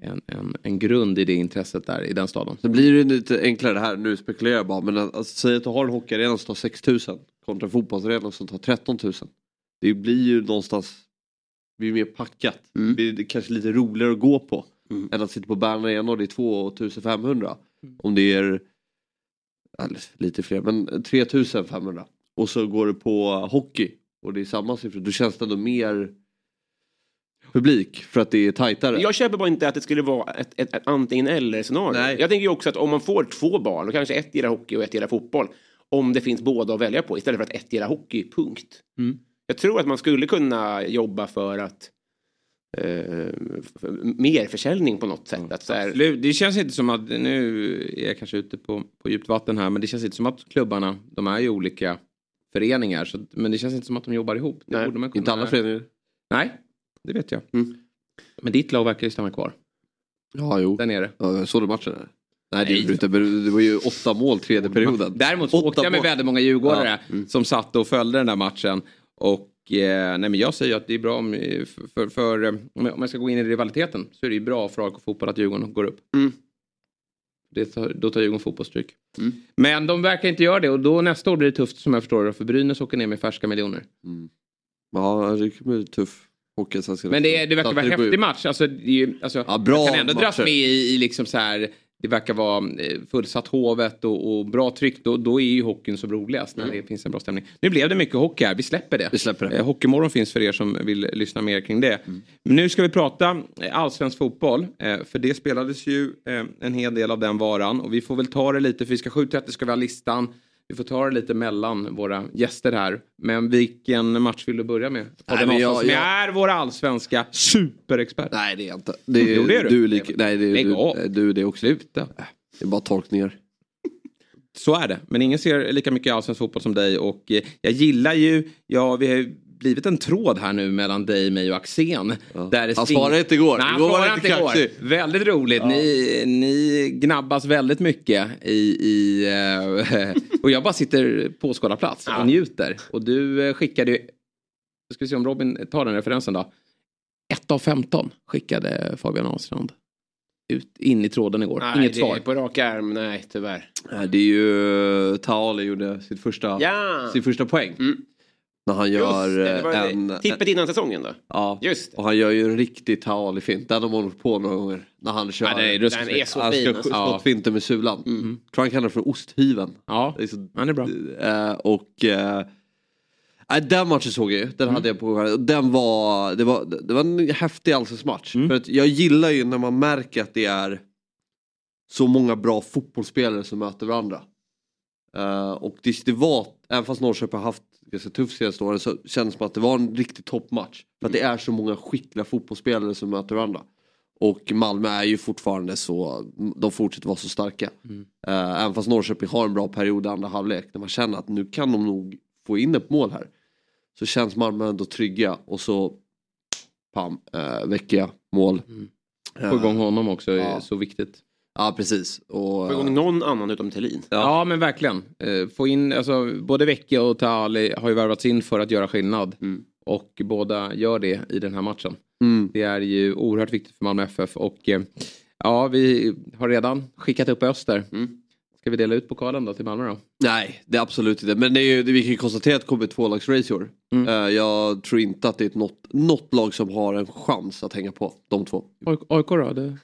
en, en, en grund i det intresset där i den staden.
Sen blir det lite enklare det här, nu spekulerar jag bara, men alltså, säg att du har en hockeyarena som tar 6 000 kontra en fotbollsarena som tar 13 000. Det blir ju någonstans det blir mer packat.
Mm.
Det blir det kanske lite roligare att gå på
Mm.
än att sitta på Bern Arena och det är 2500. Om det är eller, lite fler, men 3500. Och så går det på hockey och det är samma siffror. Då känns det ändå mer publik för att det är tajtare.
Jag köper bara inte att det skulle vara ett, ett, ett antingen eller scenario.
Nej.
Jag tänker ju också att om man får två barn och kanske ett gillar hockey och ett gillar fotboll. Om det finns båda att välja på istället för att ett gillar hockey, punkt.
Mm.
Jag tror att man skulle kunna jobba för att för mer försäljning på något sätt. Att så här.
Det känns inte som att, nu är jag kanske ute på, på djupt vatten här, men det känns inte som att klubbarna, de är ju olika föreningar, så, men det känns inte som att de jobbar ihop. Det
Nej.
Inte alla föreningar.
Nej, det vet jag.
Mm.
Men ditt lag verkar ju stanna kvar,
Ja, jo.
där nere.
Ja, såg du matchen? Där? Nej, det,
Nej.
du inte, det var ju åtta mål tredje perioden.
Däremot så
Åtta
åkte jag med väldigt många djurgårdare
Ja, mm.
som satt och följde den där matchen. Och eh, nej men jag säger att det är bra om, eh, för, för, eh, om jag- ska gå in i rivaliteten så är det ju bra för AIK fotboll att Djurgården går upp.
Mm.
Det tar, då tar Djurgården fotbollstryck.
Mm.
Men de verkar inte göra det och då nästa år blir det tufft som jag förstår det för Brynäs åker ner med färska miljoner.
Mm. Ja, det kan bli tuff hockey.
Men det, det verkar vara en häftig match. Alltså, det alltså,
Ja, bra
man kan ändå dras med i, i liksom så här. Det verkar vara eh, fullsatt Hovet och, och bra tryck. Då, då är ju hockeyn som roligast när det finns en bra stämning. Nu blev det mycket hockey här. Vi släpper det.
Mm. Vi släpper det.
Eh, Hockeymorgon finns för er som vill lyssna mer kring det.
Mm.
Nu ska vi prata eh, allsvensk fotboll. Eh, för det spelades ju eh, en hel del av den varan. Och vi får väl ta det lite, för vi ska 7.30 ska vi ha listan. Vi får ta det lite mellan våra gäster här. Men vilken match vill du börja med? Fabian
men jag-
som
jag-
är vår allsvenska superexpert.
Nej, det är jag inte. Det är,
Jo, det är du.
du. är lik, nej, det är,
Lägg
du, nej, du är det också.
Sluta.
Det är bara tolkningar.
Så är det. Men ingen ser lika mycket allsvensk fotboll som dig. Och eh, jag gillar ju, ja vi blivit en tråd här nu mellan dig, mig och Axén. Där det
Han svarade inte igår.
Nej, han
Igår var
svarade
det
inte igår.
kaxig.
Väldigt roligt. Ni, ni gnabbas väldigt mycket i, i eh, och jag bara sitter på åskådarplats och njuter. Och du eh, skickade ju, ska vi se om Robin tar den referensen då. 1 av 15 skickade Fabian Ahlstrand ut in i tråden igår.
nej,
Inget
det
svar.
är på rak arm, nej tyvärr.
Nej, Det är ju Taali gjorde sitt första,
Ja!
sin första poäng.
Mm.
När han gör
det, det
eh, en...
tippet innan säsäsongen då?
Ja,
Just det.
och han gör ju en riktig Taali-fint. Den har man hållit på några gånger. När han kör.
Ja, ruskigt
Den är så
han
fin.
ska
Alltså.
Skottfinter med sulan.
Mm.
Tror han kallar det för osthyveln.
Ja,
Det är så,
han är bra.
Eh, och eh, nej, den matchen såg jag ju. Den hade jag på Den var, det var, det var en häftig allsvensk match.
Mm.
För att jag gillar ju när man märker att det är så många bra fotbollsspelare som möter varandra. Eh, och det, det var, även fast Norrköping har haft ganska tufft senaste åren så kändes det som att det var en riktig toppmatch. För att det är så många skickliga fotbollsspelare som möter varandra. Och Malmö är ju fortfarande så, de fortsätter vara så starka. Eh, även fast Norrköping har en bra period i andra halvlek, när man känner att nu kan de nog få in ett mål här. Så känns Malmö ändå trygga och så, pam, uh, Vecchia, mål.
Få igång honom också är
Ja.
så viktigt.
Ja precis. Och,
Få igång någon annan utom Thelin.
Ja, men verkligen. Eh, Få in, alltså, både Vecchia och Tali har ju värvats in för att göra skillnad.
Mm.
Och båda gör det i den här matchen.
mm,
Det är ju oerhört viktigt för Malmö FF. Och eh, ja, vi har redan skickat upp Öster.
Mm.
Ska vi dela ut pokalen då till Malmö då?
nej, det är absolut inte. Men det är ju, det, vi kan ju konstatera att det kommer ett tvålagsrace i år.
Mm.
Eh, jag tror inte att det är något, något lag som har en chans att hänga på, de två.
AIK då? Det...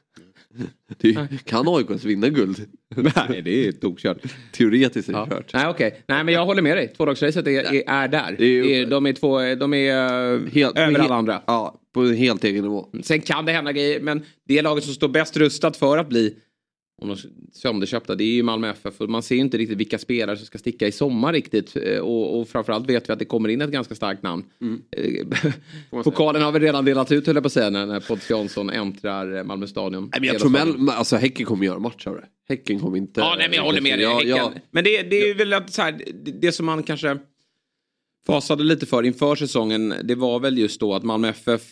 Det kan AIK ens vinna guld?
Nej, det är tokkört.
Teoretiskt är det
Ja.
kört.
Nej, okej. Nej, men jag håller med dig. Tvådagsracet är, är, är där.
Det är
de är, två, de är eh,
Helt-
över alla andra.
Ja, på en helt egen nivå.
Sen kan det hända grejer, men det laget som står bäst rustat för att bli om de sönderköpta, det är ju Malmö FF. Och man ser ju inte riktigt vilka spelare som ska sticka i sommar riktigt. Eh, Och, och framförallt vet vi att det kommer in ett ganska starkt namn. Eh, Pokalen har vi redan delat ut höll jag på att säga när, när Pontus Jansson äntrar eh, Malmö stadion.
Nej, men jag tror Mel, alltså Häcken kommer göra match av det. Häcken kommer inte...
Ja, nej, men jag håller med dig.
Ja,
Häcken.
ja.
Men det, det är väl att så här, det, det som man kanske fasade lite för inför säsongen det var väl just då att Malmö FF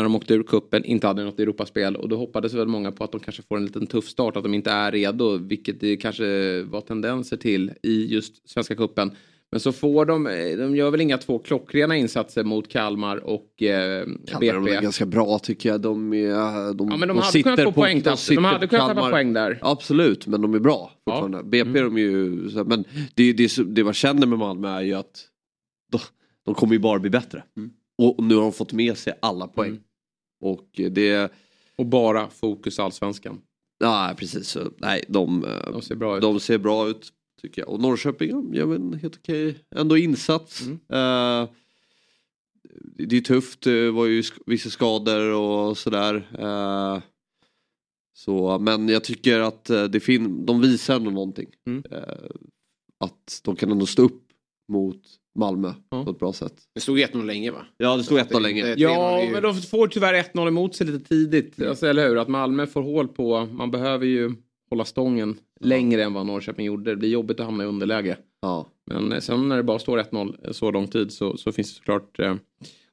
när de åkte ur kuppen inte hade något Europaspel och då hoppades väl många på att de kanske får en liten tuff start, att de inte är redo, vilket det kanske var tendenser till i just Svenska kuppen. Men så får de, de gör väl inga två klockrena insatser mot Kalmar och eh,
Kalmar BP. är ganska bra tycker jag. De, är, de,
ja, men de, de hade kunnat få poäng, de, de hade kunnat tappa poäng där.
Absolut, men de är bra fortfarande. Ja. BP mm. de är ju, men det, det, det man känner med Malmö är ju att de, de kommer ju bara bli bättre. Mm. Och nu har de fått med sig alla poäng. Mm. Och det...
Och bara fokus allsvenskan.
Ja precis, nej de, de, ser bra ut. de ser bra ut. Tycker jag. Och Norrköping gör en helt okej ändå insats. Mm. Uh, det är tufft, det var ju vissa skador och sådär. Uh, så, men jag tycker att eh, det fin de visar ändå någonting. Mm. Uh, att de kan ändå stå upp mot Malmö ja. på ett bra sätt.
Det stod 1-0 länge va?
Ja det stod 1-0 länge.
Ja men de får tyvärr 1-0 emot sig lite tidigt. Mm. Alltså, eller hur? Att Malmö får hål på, man behöver ju hålla stången ja. längre än vad Norrköping gjorde. Det blir jobbigt att hamna i underläge. Ja. Men eh, sen när det bara står 1-0 så lång tid så, så finns det såklart eh,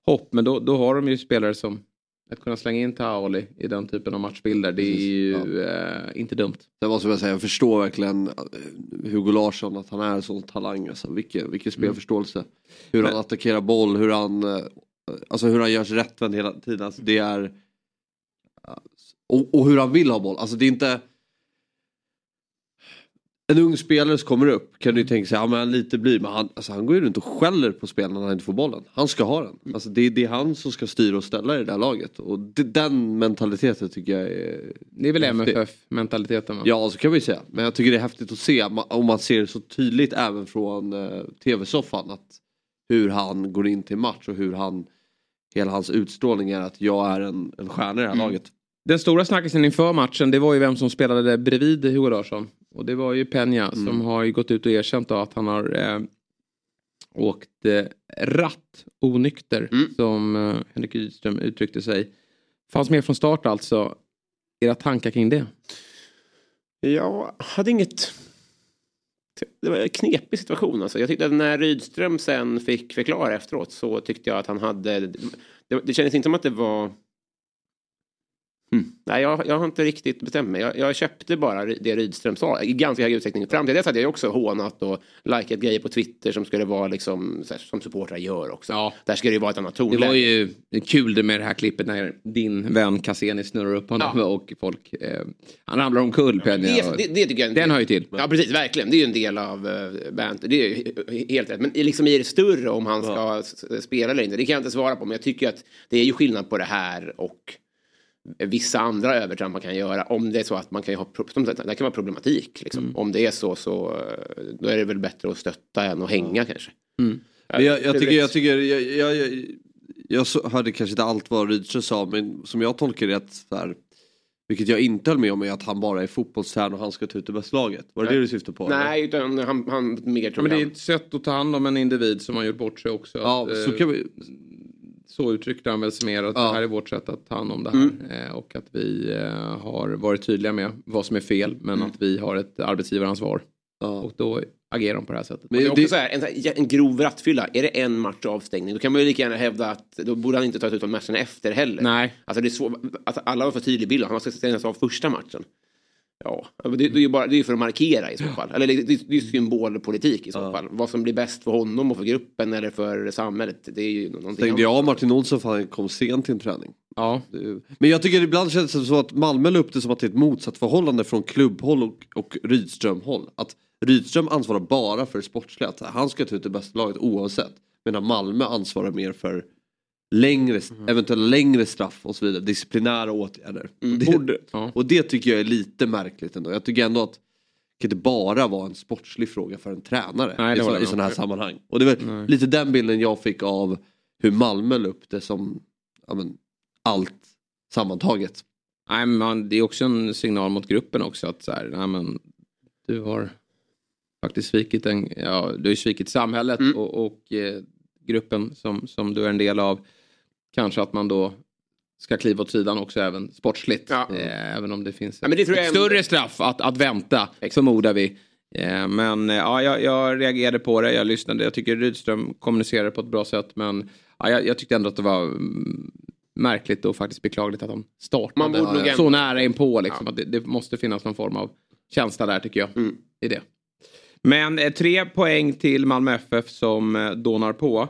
hopp. Men då, då har de ju spelare som att kunna slänga in Taoli i den typen av matchbilder, det är ju ja. eh, inte dumt.
Det måste jag säga, jag förstår verkligen eh, Hugo Larsson, att han är en sån talang. Alltså, vilken, vilken mm. spelförståelse. Mm. Hur Men... han attackerar boll, hur han, eh, alltså, hur han görs rättvänd hela tiden. Alltså, det är... Och, och hur han vill ha boll. Alltså det är inte en ung spelare som kommer upp kan du ju tänka sig, ja men lite blir men han, alltså, han går ju runt och skäller på spelarna när han inte får bollen. Han ska ha den. Alltså, det, är, det är han som ska styra och ställa i det där laget. Och det, den mentaliteten tycker jag är...
Det är väl MFF-mentaliteten va?
Ja, så kan vi säga. Men jag tycker det är häftigt att se, om man ser det så tydligt även från uh, tv-soffan. Att hur han går in till match och hur han, hela hans utstrålning är att jag är en, en stjärna i det här mm. laget.
Den stora snackisen inför matchen det var ju vem som spelade bredvid Hugo Larsson. Och det var ju Peña mm. som har gått ut och erkänt att han har eh, åkt eh, ratt onykter mm. som eh, Henrik Rydström uttryckte sig. Fanns med från start alltså. Era tankar kring det?
Jag hade inget... Det var en knepig situation alltså. Jag tyckte att när Rydström sen fick förklara efteråt så tyckte jag att han hade... Det, det kändes inte som att det var Mm. Nej, jag, jag har inte riktigt bestämt mig. Jag, jag, köpte bara det Rydström sa i ganska hög utsträckning. Fram till dess hade jag också hånat och likat grejer på Twitter som skulle vara liksom, här, som supportrar gör också. Ja. Där ska det ju vara ett annat tonläge.
Det var ju kul det med det här klippet när din vän Cassini snurrar upp honom ja. och folk, eh, han ramlar omkull Penny.
Det, det, det, tycker jag
Den hör ju till.
Ja precis, verkligen. Det är ju en del av uh, banter. Det är helt rätt. Men liksom i det större om han ska ja. spela eller inte, det kan jag inte svara på. Men jag tycker att det är ju skillnad på det här och vissa andra övertramp man kan göra. Om det är så att man kan ha, det kan vara problematik. Liksom. Mm. Om det är så så eh, då är det väl bättre att stötta än att hänga kanske.
Mm. Jag, jag, tycker, jag, tycker jag, jag, jag, jag hörde kanske inte allt vad Rydström sa men som jag tolkar det att så här, vilket jag inte höll med om är att han bara är fotbollstränare och han ska ta ut det bästa laget. Var det Nej. det du syftade på?
Nej, utan han, han mer
tror ja, men Det är ett sätt att ta hand om en individ som har gjort bort sig också.
Ja, att, så kan vi
så uttryckte han väl sig mer att ja. det här är vårt sätt att ta hand om det här. Mm. Eh, och att vi eh, har varit tydliga med vad som är fel men mm. att vi har ett arbetsgivaransvar. Ja. Och då agerar de på det här sättet.
Men det är också det... så här, en, en grov rattfylla, är det en match avstängning då kan man ju lika gärna hävda att då borde han inte ta ut de matcherna efter heller.
Nej.
Alltså det är så, alltså alla har för tydlig bild, han ska stängas av första matchen. Ja, det, det är ju bara, det är för att markera i så fall. Eller det, det, det är symbolpolitik i så ja. fall. Vad som blir bäst för honom och för gruppen eller för samhället. Det är ju någonting
Tänkte jag Martin Olsson för han kom sent till en träning.
Ja.
Men jag tycker ibland känns det som att Malmö la upp det som att det är ett motsatt förhållande från klubbhåll och, och Rydström-håll. Att Rydström ansvarar bara för sportsliga, att han ska ta ut det bästa laget oavsett. Medan Malmö ansvarar mer för längre, mm. eventuella längre straff och så vidare. Disciplinära åtgärder. Mm. Och, det, Borde, ja. och det tycker jag är lite märkligt ändå. Jag tycker ändå att det kan inte bara vara en sportslig fråga för en tränare Nej, i, så, i sådana här sammanhang. Och det var lite den bilden jag fick av hur Malmö la upp det som ja, men, allt sammantaget.
Nej, men det är också en signal mot gruppen också att så här, nej, men, du har faktiskt svikit, en, ja, du har svikit samhället mm. och, och eh, gruppen som, som du är en del av kanske att man då ska kliva åt sidan också även sportsligt. Ja. Eh, även om det finns ja, det ett, ett större straff att, att vänta Exakt. förmodar vi. Eh, men eh, ja, jag, jag reagerade på det, jag lyssnade, jag tycker Rydström kommunicerade på ett bra sätt men ja, jag, jag tyckte ändå att det var mm, märkligt och faktiskt beklagligt att de startade
Man borde
så nära inpå. Liksom, att det, det måste finnas någon form av känsla där tycker jag.
Mm.
I det. Men eh, tre poäng till Malmö FF som eh, dånar på.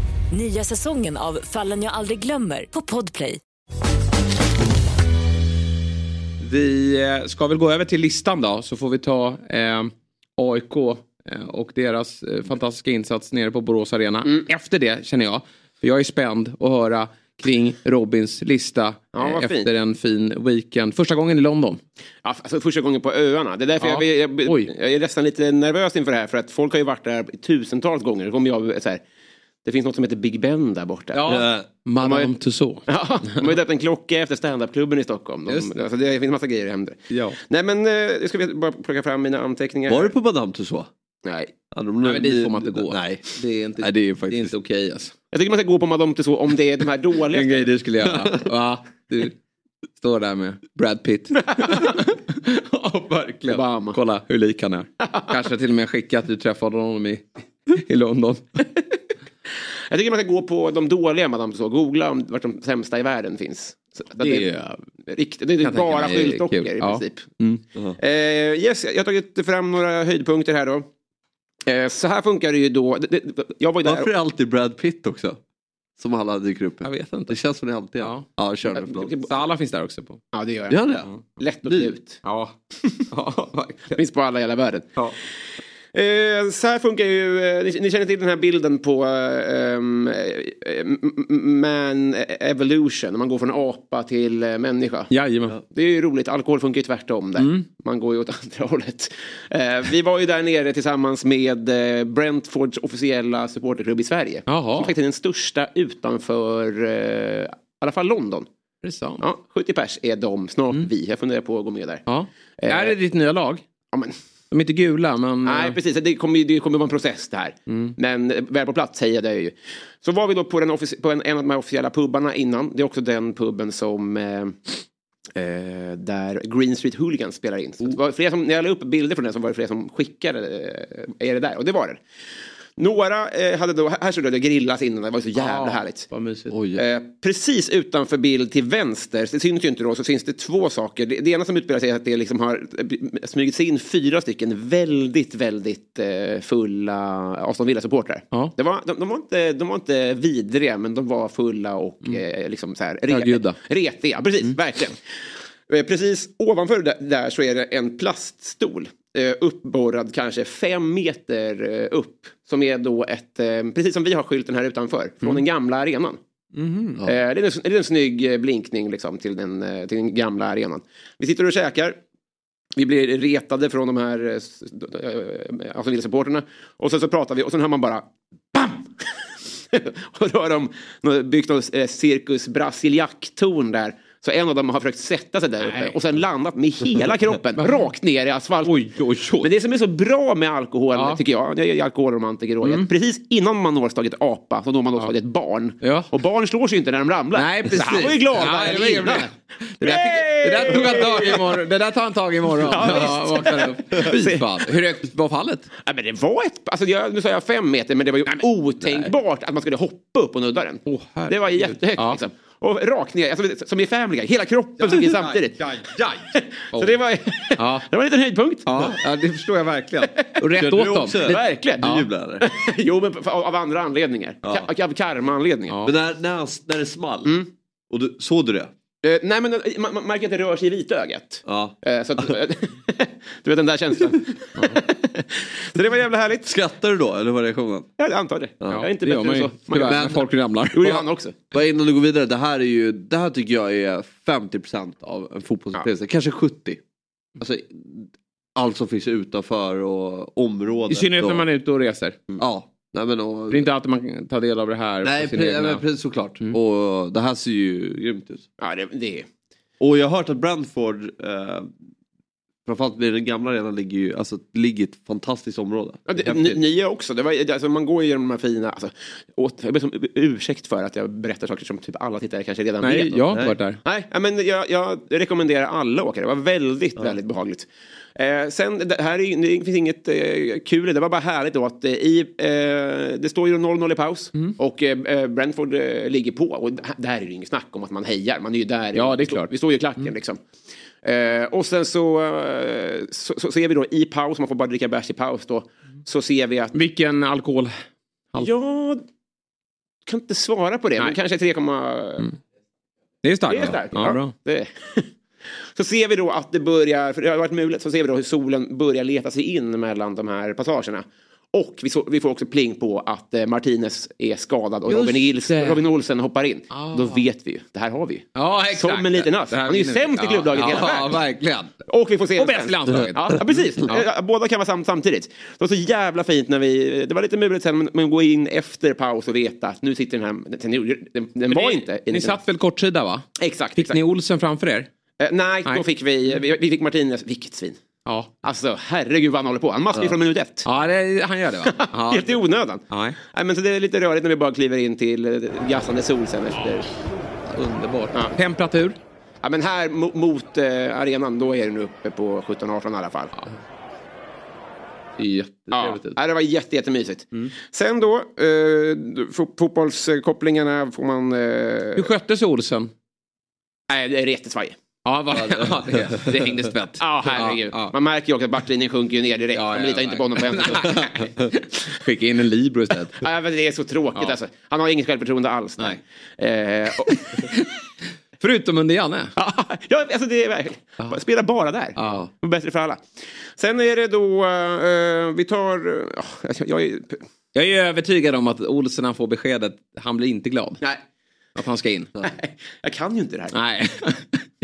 Nya säsongen av Fallen jag aldrig glömmer på Podplay.
Vi eh, ska väl gå över till listan då så får vi ta eh, AIK eh, och deras eh, fantastiska insats nere på Borås Arena.
Mm.
Efter det känner jag. För jag är spänd att höra kring Robins lista
Ja, vad fint.
efter en fin weekend. Första gången i London.
Ja, alltså första gången på öarna. Det är därför
Ja.
jag, jag,
Oj.
jag är nästan lite nervös inför det här. För att folk har ju varit där tusentals gånger. Då kommer jag så här, det finns något som heter Big Ben där borta.
Ja.
Eh,
Madame Tussauds.
Ja, de har ju döpt en klocka efter standupklubben i Stockholm. De, alltså det finns massa grejer hem där.
Ja.
Nej men, eh, jag ska vi bara plocka fram mina anteckningar.
Var du på Madame Tussauds?
Nej.
Ja, de-
Nej, men dit får man inte gå.
Nej.
Det är inte,
Nej, det är ju
det är
faktiskt-
inte okej alltså.
Jag tycker man ska gå på Madame Tussauds om det är de här dåliga.
En grej du skulle göra. Va? Du står där med Brad Pitt. ja, verkligen.
Obama.
Kolla hur lik han är. Kanske till och med skicka att du träffade honom i, i London.
Jag tycker man ska gå på de dåliga Madame Tussauds. Googla om vart de sämsta i världen finns. Så,
Det är-
riktigt, det är bara skyltdockor i
Ja.
princip.
Mm.
Eh, yes, jag har tagit fram några höjdpunkter här då. Eh, så här funkar det ju då. Det, det, jag var ju där.
Varför är det alltid Brad Pitt också? Som alla dyker upp.
Jag vet inte.
Det känns som det alltid är.
Ja.
Ja, kör nu. förlåt.
Sala finns där också på.
Ja, det gör jag.
Gör det?
Lätt och ut.
Ja. ja.
Finns på alla i hela världen.
Ja.
Eh, så här funkar ju, eh, ni, ni känner till den här bilden på eh, um, man evolution, man går från apa till eh, människa.
Jajamän.
Det är ju roligt, alkohol funkar ju tvärtom där.
Mm.
Man går ju åt andra hållet. Eh, vi var ju där nere tillsammans med eh, Brentfords officiella supporterklubb i Sverige.
Jaha.
Som faktiskt är den största utanför, eh, i alla fall London. Ja, 70 pers är de, snart vi. Jag funderar på att gå med där.
Ja.
Eh.
Är det ditt nya lag?
Ja, men,
De är inte gula men...
Nej,
eh,
precis. Det kommer, ju- det kommer vara en process det här. Men eh, väl på plats hejade jag ju. Så var vi då på, den på en, en av de här officiella pubbarna innan. Det är också den puben som eh, eh, där Green Street Hooligans spelar in. Så det var flera som, när jag la upp bilder från den så var det flera som skickade eh, är det där. Och det var det. Några eh, hade då, här det att det grillas innan, det var så jävla
Ja,
härligt.
Vad mysigt.
Oj.
Eh, precis utanför bild till vänster, det syns ju inte då, så finns det två saker. Det, det ena som utspelar sig är att det liksom har smugit sig in fyra stycken väldigt, väldigt eh, fulla Aston Villa-supportrar.
Ja.
Det var, de, de, var inte, de var inte vidriga, men de var fulla och eh, liksom så här,
Högljudda.
retiga. Precis, verkligen. Eh, Precis ovanför där, där så är det en plaststol. Eh, uppborrad kanske fem meter eh, upp. Som är då ett, eh, precis som vi har skylten här utanför, från den gamla arenan. Det, är en, det är en snygg blinkning liksom, till, den, till den gamla arenan. Vi sitter och käkar. Vi blir retade från de här alltså supporterna Och sen så pratar vi och sen hör man bara BAM! och då har de byggt något eh, cirkus brasiliak-torn där. Så en av dem har försökt sätta sig där uppe och sen landat med hela kroppen rakt ner i asfalt.
Oj, oj, oj.
Men det som är så bra med alkohol,
Ja.
tycker jag, jag är alkoholromantiker
Mm.
precis innan man når stadiet apa så når man då stadiet barn.
Ja.
Och barn slår sig inte när de ramlar.
Nej, precis.
Så han var ju glad
Ja, det det. Det där, fick, det där tog han tag i imorgon. Det där tar han tag i imorgon. Ja, fan. Hur högt var fallet?
Ja, men det var ett, alltså jag, nu sa jag fem meter, men det var ju otänkbart att man skulle hoppa upp och nudda den.
Herregud.
det var jättehögt
Ja.
liksom. Och rakt ner, alltså, som i Family Guy, hela kroppen såg in samtidigt. Så det var,
Ja.
det var en liten höjdpunkt.
Ja, ja, det förstår jag verkligen. Och rätt åt
du
dem.
också?
Det-
Verkligen.
Du jublade?
jo, men av, av andra anledningar. Ka- Av karma-anledningar.
Ja.
Men när, när, när det small,
Mm.
och du, såg du det?
Eh, nej, men eh, man, man märker att det rör sig i vitögat.
Ja.
Eh, så att, du vet den där känslan. så det var jävla härligt.
Skrattar du då, eller vad var reaktionen?
Jag antar det. jag är inte
det
bättre
man
än så. Man
när folk ramlar.
gjorde ju han också.
Bara innan du går vidare, det här är ju, det här tycker jag är 50% av en fotbollsupplevelse, kanske 70. alltså, allt som finns utanför och området.
I synnerhet
och,
när man är ute och reser.
Ja. Nej, men, och,
Det är inte alltid man kan ta del av det här
nej, pre-
egna...
men precis såklart.
Mm.
Och det här ser ju grymt ut.
Ja, det, det,
Och jag har hört att Brentford, eh, framförallt vid den gamla arenan, ligger ju alltså, ligger ett fantastiskt område.
Ja, det, ni, nya också. Det var, alltså, man går igenom de här fina... Alltså, åt, jag ber som ursäkt för att jag berättar saker som typ alla tittare kanske redan
Nej,
vet.
jag har inte varit där.
Nej, ja, men jag, jag rekommenderar alla att åka. Det var väldigt, väldigt behagligt. Eh, sen, det, här är, det finns inget eh, kul det. Var bara härligt då att eh, i, eh, det står ju 0-0 i paus
Mm.
och eh, Brentford ligger på. Och där är det ju inget snack om att man hejar. Man är ju där.
Ja, det är klart. Mm.
Vi står ju i klacken liksom. Eh, och sen så, eh, så, så ser vi då i paus, man får bara dricka bärs i paus då. Så ser vi att
Vilken alkohol? Allt.
jag kan inte svara på det, men
Nej.
kanske 3,...
Det är starkt.
Det är starkt.
Ja, bra.
Det. Så ser vi då att det börjar, för det har varit mulet, så ser vi då hur solen börjar leta sig in mellan de här passagerna. Och vi, så, vi får också pling på att eh, Martinez är skadad och
Just
Robin, Ils,
det.
Robin Olsen hoppar in.
Ah.
Då vet vi ju, det här har vi ju.
Ja, exakt.
Som en liten.
Det här
Han är ju sämst i klubblaget
ja,
hela
Ja,
världen.
verkligen.
Och vi får se
Och bäst i landslaget.
Ja, ja precis.
Ja.
Eh, Båda kan vara sam samtidigt. Det var så jävla fint när vi, det var lite mulet sen, men, men gå in efter paus och veta att nu sitter den här, den, den, den var
ni,
inte.
Ni satt väl kortsida va?
Exakt.
Fick
exakt.
ni Olsen framför er?
Eh, nej,
Nej.
då fick vi, vi, vi fick Martinez, vilket svin.
Ja.
Alltså herregud vad han håller på. Han maskar ju från minut ett.
Ja, det, han gör det va? Ja.
Helt i onödan.
Nej.
Nej, men så det är lite rörigt när vi bara kliver in till eh, gassande sol sen efter.
Underbart.
Ja.
Temperatur?
Ja, men här mo- mot eh, arenan, då är den uppe på 17-18 i alla fall. Ja,
jättetrevligt ut.
ja, det var jätte, jättemysigt.
Mm.
Sen då, eh, fo- fotbollskopplingarna får man... Eh,
Hur skötte Olsen?
nej, det är jättesvajigt.
Ja, va, ja det, det hängde spett.
Ja, herregud.
Ja, ja.
Man märker ju också att backlinjen sjunker ju ner direkt.
Ja, ja,
litar inte på honom på en sekund.
Skicka in en Libro istället.
Nej, men det är så tråkigt
Ja.
alltså. Han har inget självförtroende alls.
Nej.
Eh, och,
Förutom under Janne.
ja, alltså det är. Spela bara där.
Ja.
Bättre för alla. Sen är det då, eh, vi tar... Uh, jag, jag är,
Jag är övertygad om att Olsen han får beskedet, han blir inte glad.
nej,
Att han ska in.
jag kan ju inte det här.
Nej.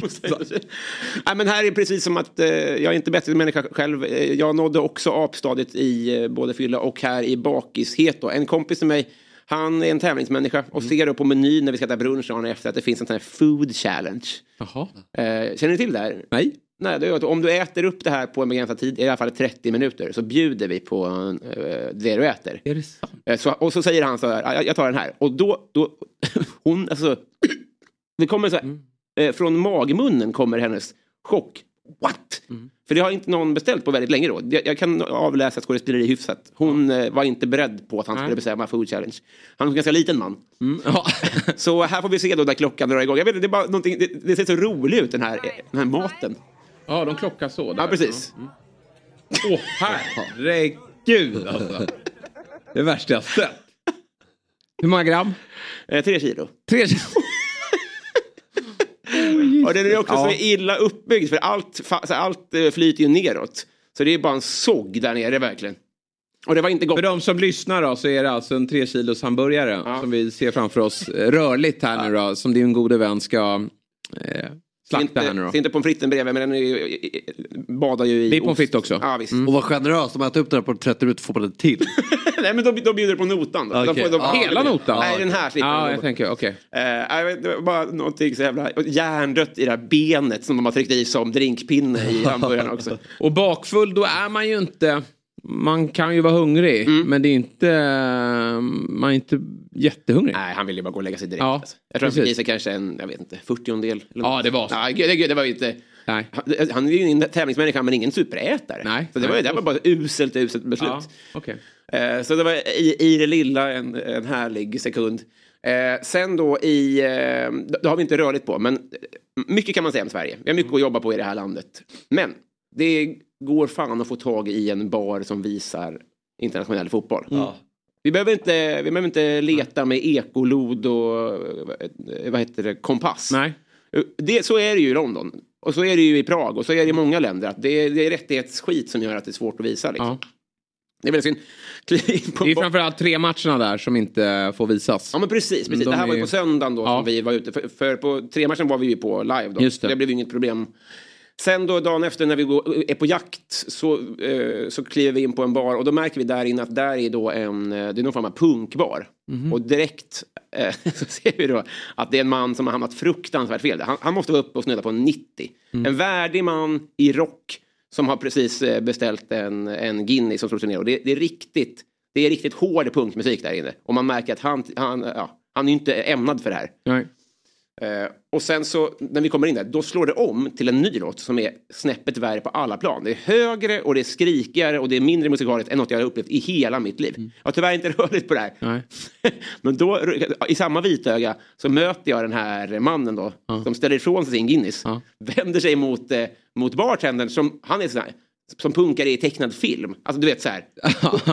Nej, men här är precis som att eh, jag är inte bättre människa själv. Eh, jag nådde också apstadiet i eh, både fylla och här i bakishet. Då. En kompis till mig, han är en tävlingsmänniska och ser då på menyn när vi ska äta brunch dagen efter att det finns en sån här food challenge.
Jaha.
Eh, känner ni till det här?
Nej.
Nej, det är att om du äter upp det här på en begränsad tid, i alla fall 30 minuter, så bjuder vi på eh, det du äter.
Är det sant?
Eh, Så, och så säger han så här, "Ja, jag, jag tar den här. Och då, då hon, alltså, det kommer så här,
Mm.
Eh, från magmunnen kommer hennes chock. What?
Mm.
För det har inte någon beställt på väldigt länge då. Jag, jag kan avläsa skådespeleri hyfsat. Hon eh, var inte beredd på att han
Nej.
skulle bestämma food challenge. Han är en ganska liten man.
Mm. Ja.
Så här får vi se då när klockan drar igång. Jag vet inte, det, är bara det, det ser så roligt ut den här, den här maten.
ja, de klockar så. där.
Ja, precis.
Åh, herregud alltså. Det värsta jag sett. Hur många gram?
Eh, tre kilo.
Tre kilo.
Och den är också
Ja.
så illa uppbyggd för allt, allt eh, flyter ju neråt. Så det är bara en sågg där nere verkligen. Och det var inte gott.
För de som lyssnar då så är det alltså en tre kilos hamburgare som vi ser framför oss eh, rörligt här nu då. Som din gode vän ska eh, slakta här nu
inte,
då.
ser inte pommes fritesen bredvid men den är ju, badar ju i
Det är pommes frites också.
Ja visst.
Och var generös, om man äter upp det här på 30 minuter får man det till.
Nej men då, då bjuder du på notan. Då.
Okej.
De får, de,
Ja,
Hela notan?
Nej den här slipper
Ja,
de.
jag tänker, okej.
Eh, jag vet, det var bara någonting så jävla hjärndött i det här benet som de har tryckt i som drinkpinne i hamburgaren också.
Och bakfull, då är man ju inte... Man kan ju vara hungrig,
Mm.
men det är inte... Man är inte jättehungrig.
Nej, han ville bara gå och lägga sig direkt.
Ja,
alltså. Jag tror han fick
precis.
i sig kanske en, jag vet inte, 40 del.
Ja, det var så.
Ja, gud, gud, det var ju inte...
Nej.
Han, han är ju en tävlingsmänniska men ingen superätare.
Nej.
Så det var, ju- det var bara ett uselt, uselt beslut.
Ja, okej.
Eh, så det var i, i det lilla en, en härlig sekund. Eh, sen då i, eh, det har vi inte rörligt på, men eh, mycket kan man säga om Sverige. Vi har mycket att jobba på i det här landet. Men det går fan att få tag i en bar som visar internationell fotboll. Vi, behöver inte, vi behöver inte leta med ekolod och eh, vad heter det, kompass.
Nej.
Det, så är det ju i London. Och så är det ju i Prag och så är det i många länder. Att det, är, det är rättighetsskit som gör att det är svårt att visa. Liksom.
Ja.
Det är väldigt synd.
Det är framförallt tre matcherna där som inte får visas.
Ja men precis, precis.
De
det här var ju
är-
på söndagen då
Ja.
som vi var ute. För, för på tre matchen var vi ju på live då.
Just det.
Så det blev ju inget problem Sen då dagen efter när vi går, är på jakt så, eh, så kliver vi in på en bar och då märker vi där inne att där är då en, eh, det är någon form av punkbar. Och direkt eh, så ser vi då att det är en man som har hamnat fruktansvärt fel. Han, han måste vara uppe och snudda på 90. En värdig man i rock som har precis eh, beställt en, en Guinness som slår sig ner. Och det, det är riktigt det är riktigt hård punkmusik där inne. Och man märker att han, han, ja, han är inte ämnad för det här.
Nej.
Eh, och sen så när vi kommer in där, då slår det om till en ny låt som är snäppet värre på alla plan. Det är högre och det är skrikigare och det är mindre musikaliskt än något jag har upplevt i hela mitt liv. Jag har tyvärr inte rörligt på det här. Men då, i samma vitöga, så möter jag den här mannen då, som ställer ifrån sig sin Guinness.
Ja.
Vänder sig mot, eh, mot bartendern som, han är sån här, som punkare i tecknad film. Alltså du vet så här.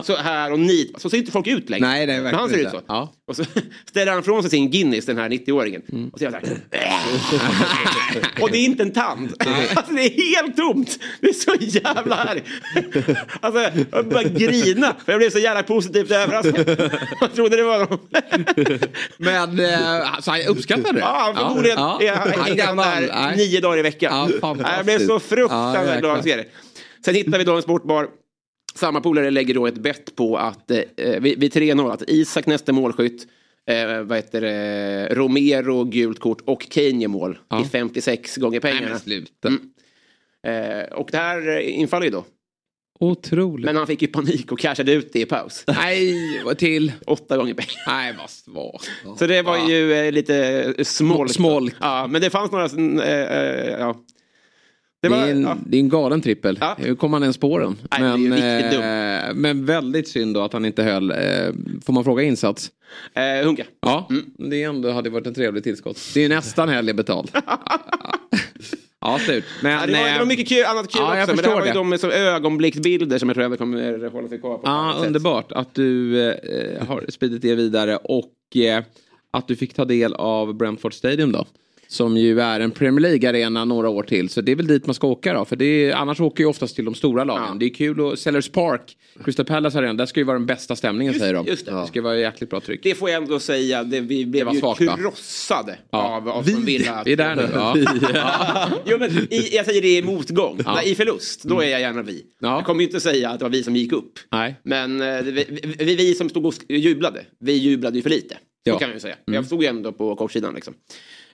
så här och nit. Så ser inte folk ut längre.
Nej, nej,
Men han ser
verkligen
ut så.
inte. Ja.
Och så ställer han från sig sin Guinness, den här 90-åringen.
Mm.
Och så gör han så här. och det är inte en tand. alltså det är helt tomt. Det är så jävla härligt. alltså jag började grina. För jag blev så jävla positivt överraskad. jag trodde det var någon.
Men eh, så han uppskattade det?
Ja, förmodligen
Ja.
är han
Han är
han nio dagar i veckan.
Ja,
jag blev så
Ja,
fruktansvärt glad att se
verkligen.
det. Sen hittar vi då en sportbar. Samma polare lägger då ett bett på att eh, vid, vid 3-0 att Isak nästa målskytt. Eh, vad heter det? Romero gult kort och Kane mål
Ja.
i 56 gånger
Nej,
pengarna.
men sluta.
Eh, och det här infaller ju då.
Otroligt.
Men han fick ju panik och cashade ut det i paus.
Nej, vad till?
Åtta gånger pengarna.
Nej, vad svagt.
Så det var ju eh, lite smolk.
Smolk.
Ja, men det fanns några... Eh, eh, ja.
Det,
Det var,
är en,
ja.
det är en galen trippel.
Ja.
Hur kom han ens på den?
Nej, det är ju
men, eh, men väldigt synd då att han inte höll. Eh, får man fråga insats?
Eh, Hunka.
Ja,
Mm.
det ändå hade varit en trevlig tillskott. Det är nästan hellre betalt. ja, slut. Men,
Ja, det, var, det
eh,
var mycket kul, annat kul
ja, jag
också. Men det här var ju
det.
de som ögonblicksbilder som jag tror jag kommer hålla sig kvar på.
Ja,
annat sätt.
underbart att du eh, har spridit det vidare och eh, att du fick ta del av Brentford Stadium då. Som ju är en Premier League-arena några år till. Så det är väl dit man ska åka då. För det är, annars åker ju oftast till de stora lagen.
Ja.
Det är kul och Sellers Park, Crystal Palace Arena, där ska ju vara den bästa stämningen
Just-
säger de.
just det.
det ska vara jäkligt bra tryck.
Det får jag ändå säga, det, vi blev
var
ju
svagt, va?
krossade
Ja.
av, av
Vi-
Aston Villa.
Vi är där nu. Ja.
jo, men i, jag säger det i motgång.
Ja.
I förlust, då är jag gärna vi.
Ja.
Jag kommer ju inte säga att det var vi som gick upp.
Nej.
Men eh, vi, vi, vi som stod och jublade, vi jublade ju för lite.
Ja. Mm.
kan man ju säga. Jag stod ju ändå på kortsidan liksom.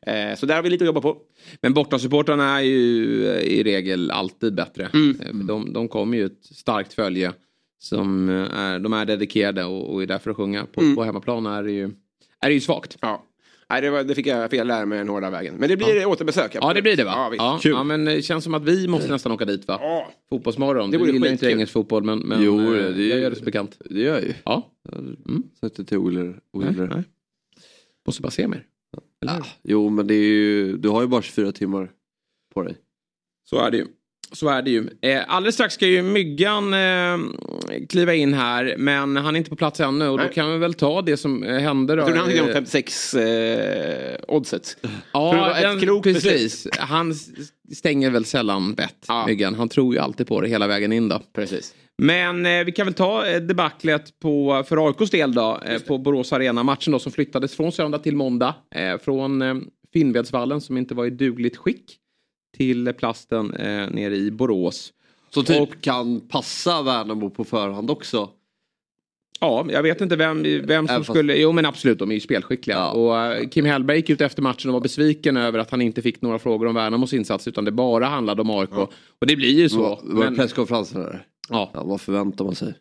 Eh, så där har vi lite att jobba på.
Men bortasupportrarna är ju eh, i regel alltid bättre.
Mm.
Eh, De, de kommer ju ett starkt följe. Som är, de är dedikerade och, och är där för att sjunga. På,
Mm.
på hemmaplan är det ju, är det ju svagt.
Ja. Nej, det, var, det fick jag fel lära mig den hårda vägen. Men det blir återbesök.
Ja det blir det va?
Ja.
Ja, ja, men det känns som att vi måste nästan åka dit va?
Ja.
Fotbollsmorgon.
Det
Du gillar ju inte engelsk fotboll men, men
Jo, det är ju-
jag gör det så bekant.
Det gör jag ju.
Ja. Mm.
Det till
Nej, nej. Måste bara se mer. Eller?
Ah, jo men det är ju, du har ju bara 24 timmar på dig.
Så är det ju. Så är det ju. Eh, alldeles strax ska ju Myggan eh, kliva in här men han är inte på plats ännu och då
Nej.
kan vi väl ta det som eh, hände då.
Jag trodde han fick
Eh,
de 56 eh, oddset. Tror det
Ja, den, precis. Han stänger väl sällan bett,
Ja.
Myggan. Han tror ju alltid på det hela vägen in då.
Precis.
Men eh, vi kan väl ta eh, debaclet på, för AIKs del då, eh, på Borås Arena. Matchen då som flyttades från söndag till måndag. Eh, från eh, Finnvedsvallen som inte var i dugligt skick till plasten eh, nere i Borås.
Så typ
Och-
kan passa Värnamo på förhand också.
Ja, jag vet inte vem, vem som
fast-
skulle... Jo men absolut, de är ju spelskickliga.
Ja.
Och eh, Kim Hellberg gick ut efter matchen och var besviken över att han inte fick några frågor om Värnamos insats utan det bara handlade om AIK. Och det blir ju så.
Var, var
men,
det presskonferensen där?
ja,
Ja, vad förväntar man sig?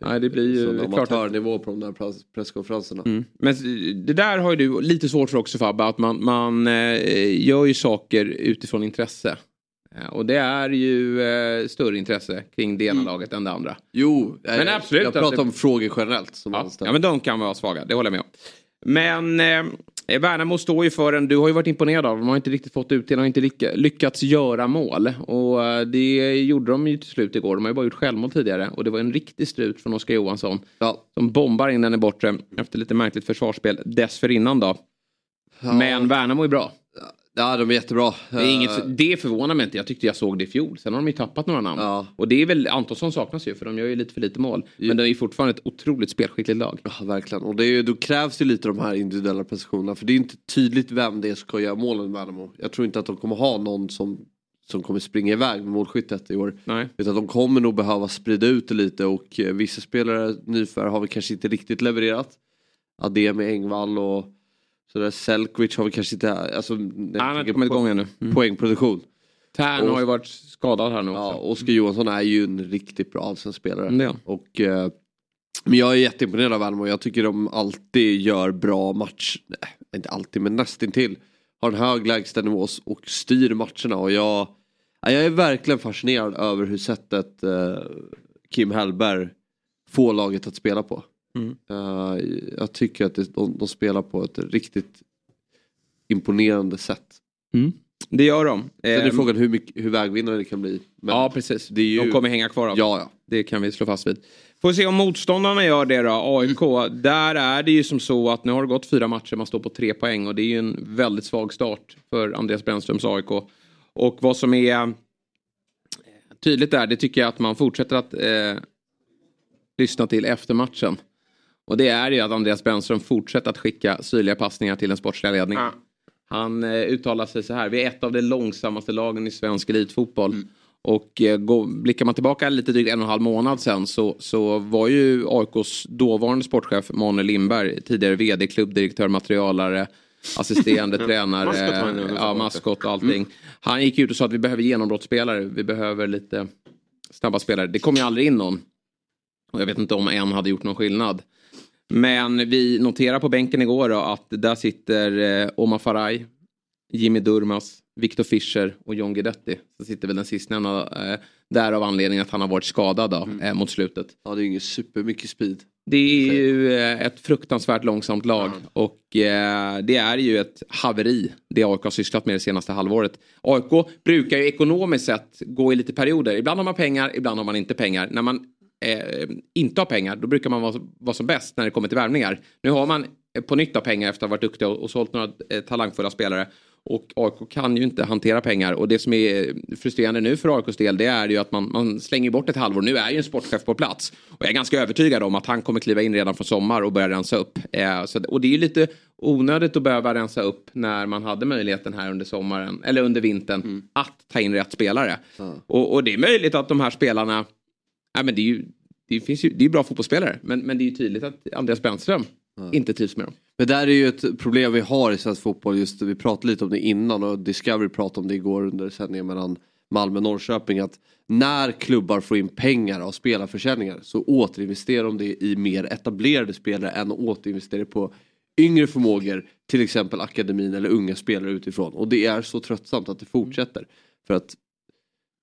Nej, det blir ju
amatörnivå på de där press- presskonferenserna.
Mm. Men det där har ju du lite svårt för också Fabbe, att man, man eh, gör ju saker utifrån intresse. Eh, Och det är ju eh, större intresse kring det ena laget än det andra.
Jo,
Men
eh,
absolut,
Jag pratar
alltså-
om frågor generellt. Som
Ja, ja men de kan vara svaga, det håller jag med om. Men eh, Värnamo står ju för en, du har ju varit imponerad av dem, de har inte riktigt fått ut det, de har inte lyck- lyckats göra mål. Och eh, det gjorde de ju till slut igår, de har ju bara gjort självmål tidigare. Och det var en riktig strut från Oskar Johansson.
ja.
Som bombar in den i bortre efter lite märkligt försvarsspel dessförinnan då.
Ja.
Men Värnamo är bra.
Ja, de är jättebra.
Det, är inget,
Eh,
det förvånar mig inte. Jag tyckte jag såg det i fjol. Sen har de ju tappat några namn.
Ja.
Och det är väl, Antonsson saknas ju för de gör ju lite för lite mål. Men det är ju fortfarande ett otroligt spelskickligt lag.
Ja, verkligen. Och det är, ju- då krävs det lite de här individuella prestationerna. För det är inte tydligt vem det är som ska göra målen i Värnamo. Jag tror inte att de kommer ha någon som som kommer springa iväg med målskyttet i år.
Nej.
Utan de kommer nog behöva sprida ut det lite och eh, vissa spelare, nyförvärv har vi kanske inte riktigt levererat. Ademi, Engvall och sådär. Selkovic har vi kanske inte, alltså
Han har inte kommit igång ännu. Mm.
poängproduktion.
Tern
Och-
har ju varit skadad här nu också.
Ja, Oskar Johansson är ju en riktigt bra allsvensk spelare.
Mm.
Och, eh, men jag är jätteimponerad av Värnamo. Jag tycker de alltid gör bra match. Nej, inte alltid men nästintill. Har en hög lägstanivå och styr matcherna. Och jag, ja, jag är verkligen fascinerad över hur sättet eh, Kim Hellberg får laget att spela på.
Mm.
Eh, jag tycker att det, de, de spelar på ett riktigt imponerande sätt.
Det gör de.
Sen är
Ehm,
frågan hur, mycket, hur vägvinnare det kan bli. Men
Ja, precis.
det är ju-
De kommer hänga kvar.
Ja, ja.
Det kan vi slå fast vid. Får se om motståndarna gör det då. AIK, där är det ju som så att nu har det gått fyra matcher, man står på tre poäng och det är ju en väldigt svag start för Andreas Brännströms AIK. Och vad som är tydligt där, det tycker jag att man fortsätter att eh, lyssna till efter matchen. Och det är ju att Andreas Brännström fortsätter att skicka syrliga passningar till den sportsliga ledningen.
Ja.
Han eh, uttalar sig så här, vi är ett av de långsammaste lagen i svensk elitfotboll. Och eh, gå, blickar man tillbaka lite drygt en och en halv månad sen så, så var ju AIKs dåvarande sportchef Manuel Lindberg, tidigare vd, klubbdirektör, materialare, assisterande tränare,
nu,
ja, maskot och allting. Han gick ut och sa att vi behöver genombrottsspelare, vi behöver lite snabba spelare. Det kom ju aldrig in någon. Och jag vet inte om en hade gjort någon skillnad. Men vi noterar på bänken igår då att där sitter eh, Omar Faraj, Jimmy Durmas, Victor Fischer och John Guidetti. Så sitter väl den sistnämnda eh, där av anledningen att han har varit skadad då, eh, mot slutet.
Ja, det är ju ingen supermycket speed.
Det är ju eh, ett fruktansvärt långsamt lag och eh, det är ju ett haveri det AIK har sysslat med det senaste halvåret. AIK brukar ju ekonomiskt sett gå i lite perioder. Ibland har man pengar, ibland har man inte pengar. När man eh, inte har pengar då brukar man vara, vara som bäst när det kommer till värvningar. Nu har man eh, på nytt av pengar efter att ha varit duktig och, och sålt några eh, talangfulla spelare. Och AIK kan ju inte hantera pengar och det som är frustrerande nu för AIKs del det är ju att man, man slänger bort ett halvår. Nu är ju en sportchef på plats och jag är ganska övertygad om att han kommer kliva in redan från sommar och börja rensa upp. Eh, så, och det är ju lite onödigt att behöva rensa upp när man hade möjligheten här under sommaren eller under vintern att ta in rätt spelare. Och, och det är möjligt att de här spelarna, ja, men det är ju det finns ju, det är bra fotbollsspelare men, men det är ju tydligt att Andreas Brännström inte trivs med dem.
Men där är ju ett problem vi har i svensk fotboll. Just vi pratade lite om det innan och Discovery pratade om det igår under sändningen mellan Malmö och Norrköping. Att när klubbar får in pengar av spelarförsäljningar så återinvesterar de det i mer etablerade spelare än att återinvestera på yngre förmågor. Till exempel akademin eller unga spelare utifrån. Och det är så tröttsamt att det fortsätter. För att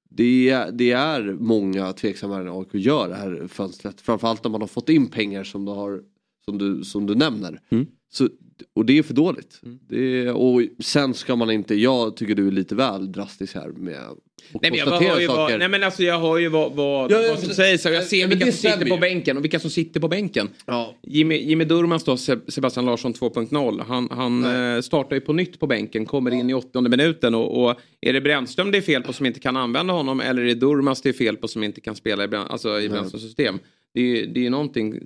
det är, det är många tveksamma när AIK gör det här fönstret. Framförallt när man har fått in pengar som du, har, som du, som du nämner. Så, och det är för dåligt. Det är, och sen ska man inte, jag tycker du är lite väl drastisk här med
Nej men, jag hör ju
saker.
nej men alltså jag hör ju vad, vad,
Ja, ja,
vad som sägs och jag ser
ja,
vilka som sitter
stämmer
på
ju.
bänken och vilka som sitter på bänken.
Ja.
Jimmy, Jimmy Durmaz då, Seb- Sebastian Larsson 2.0. Han, han eh, startar ju på nytt på bänken, kommer in i åttonde minuten och, och är det Brännström det är fel på som inte kan använda honom eller är det Durmaz det är fel på som inte kan spela i, alltså, i Brännströms system? Det är ju det är ju någonting.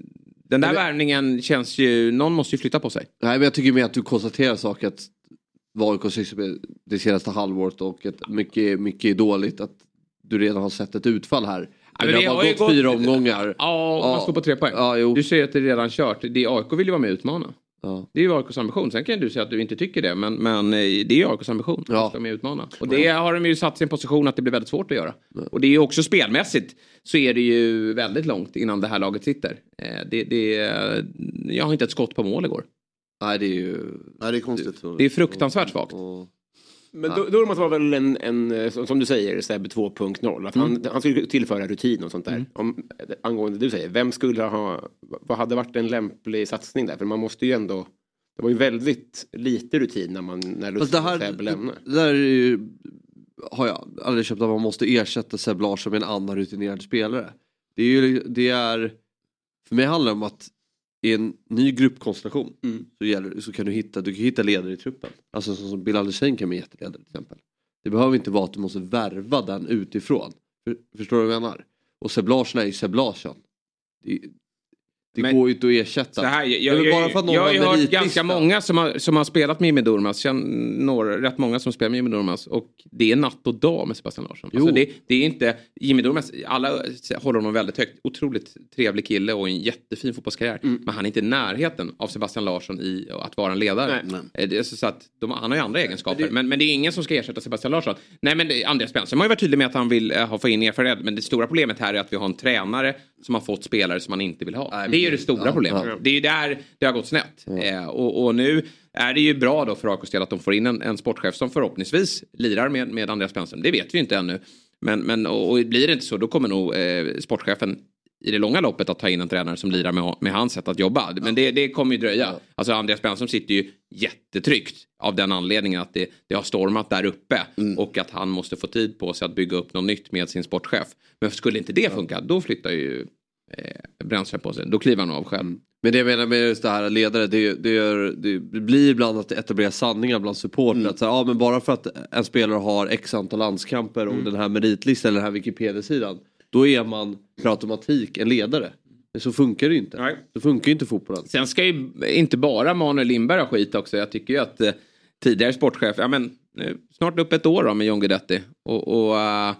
Den där värvningen känns ju, någon måste ju flytta på sig.
Nej men jag tycker mer att du konstaterar saker att vad AIK sysslar det senaste halvåret och att mycket, mycket är dåligt. Att du redan har sett ett utfall här. Men
men
det
vi
har bara gått,
gått-
fyra omgångar.
Ja,
Ja.
man står på tre poäng.
Ja.
Du säger att det är redan kört. Det är AIK vill ju vara med och utmana.
Ja.
Det är ju AIKs ambition. Sen kan du säga att du inte tycker det. Men, men eh, det är ju AIKs ambition.
Ja.
Att med och utmana. Och det har de ju satt en position att det blir väldigt svårt att göra. Och det är ju också spelmässigt så är det ju väldigt långt innan det här laget sitter. Eh, Det, det, jag har inte ett skott på mål igår.
Nej det är ju...
Nej, det är konstigt.
Det är fruktansvärt svagt.
Och,
Men ja. Durmaz var väl en, en, eh, som du säger, Seb 2.0. Att han, han skulle tillföra rutin och sånt där. Om, angående det du säger, vem skulle ha, vad hade varit en lämplig satsning där? För man måste ju ändå, det var ju väldigt lite rutin när man, när
Fast
Lust
det
och Seb lämnade.
det där är ju, har jag aldrig köpt att man måste ersätta Seb Larsson med en annan rutinerad spelare. Det är ju, det är, för mig handlar det om att i en ny gruppkonstellation
Mm.
så, gäller, så kan du hitta, du kan hitta ledare i truppen. Alltså som, som Bilal Hussein kan bli jätteledare till exempel. Det behöver inte vara att du måste värva den utifrån. För, förstår du vad jag menar? Och Seb Larsson är ju Seb Larsson. Det, Det
Men-
går ju inte att ersätta.
Här, jag,
Det
jag, jag,
bara för att någon
jag har
har
hört ganska många som har, som har spelat med Jimmy Durmaz. Känner några, rätt många som spelar med Jimmy Durmaz. Och det är natt och dag med Sebastian Larsson. Alltså
Jo.
det, det är inte, Jimmy Durmaz, alla håller honom väldigt högt. Otroligt trevlig kille och en jättefin fotbollskarriär.
Mm.
Men han är inte i närheten av Sebastian Larsson i att vara en ledare.
Nej.
Eh, Det är så att de, han har ju andra egenskaper. Men, men det är ingen som ska ersätta Sebastian Larsson. Nej men det- Andreas Brännström har ju varit tydlig med att han vill eh, ha, få in erfarenhet. Men det stora problemet här är att vi har en tränare som har fått spelare som han inte vill ha. det är ju det stora problemet. Det är ju där det har gått snett. Eh, och, och nu är det ju bra då för AIKs del att de får in en, en sportchef som förhoppningsvis lirar med, med Andreas Brännström. Det vet vi ju inte ännu. Men, men och, och blir det inte så då kommer nog eh, sportchefen i det långa loppet att ta in en tränare som lirar med, med hans sätt att jobba. Men det, det kommer ju dröja. Alltså Andreas Brännström sitter ju jättetryggt av den anledningen att det, det har stormat där uppe och att han måste få tid på sig att bygga upp något nytt med sin sportchef. Men skulle inte det funka då flyttar ju eh, Brännström på sig. Då kliver han av själv.
Men det jag menar med just det här ledare, det, det, gör, det blir ibland att det etablerar sanningar bland supportrar. Här, ja, men bara för att en spelare har x antal landskamper och den här meritlistan eller den här Wikipedia-sidan. Då är man per automatik en ledare. Så funkar det ju inte.
Nej.
Så funkar ju inte fotbollen.
Sen ska ju inte bara Manuel Lindberg ha skit också. Jag tycker ju att eh, tidigare sportchef, ja men nu, snart upp ett år då med John Guidetti. Och, och eh,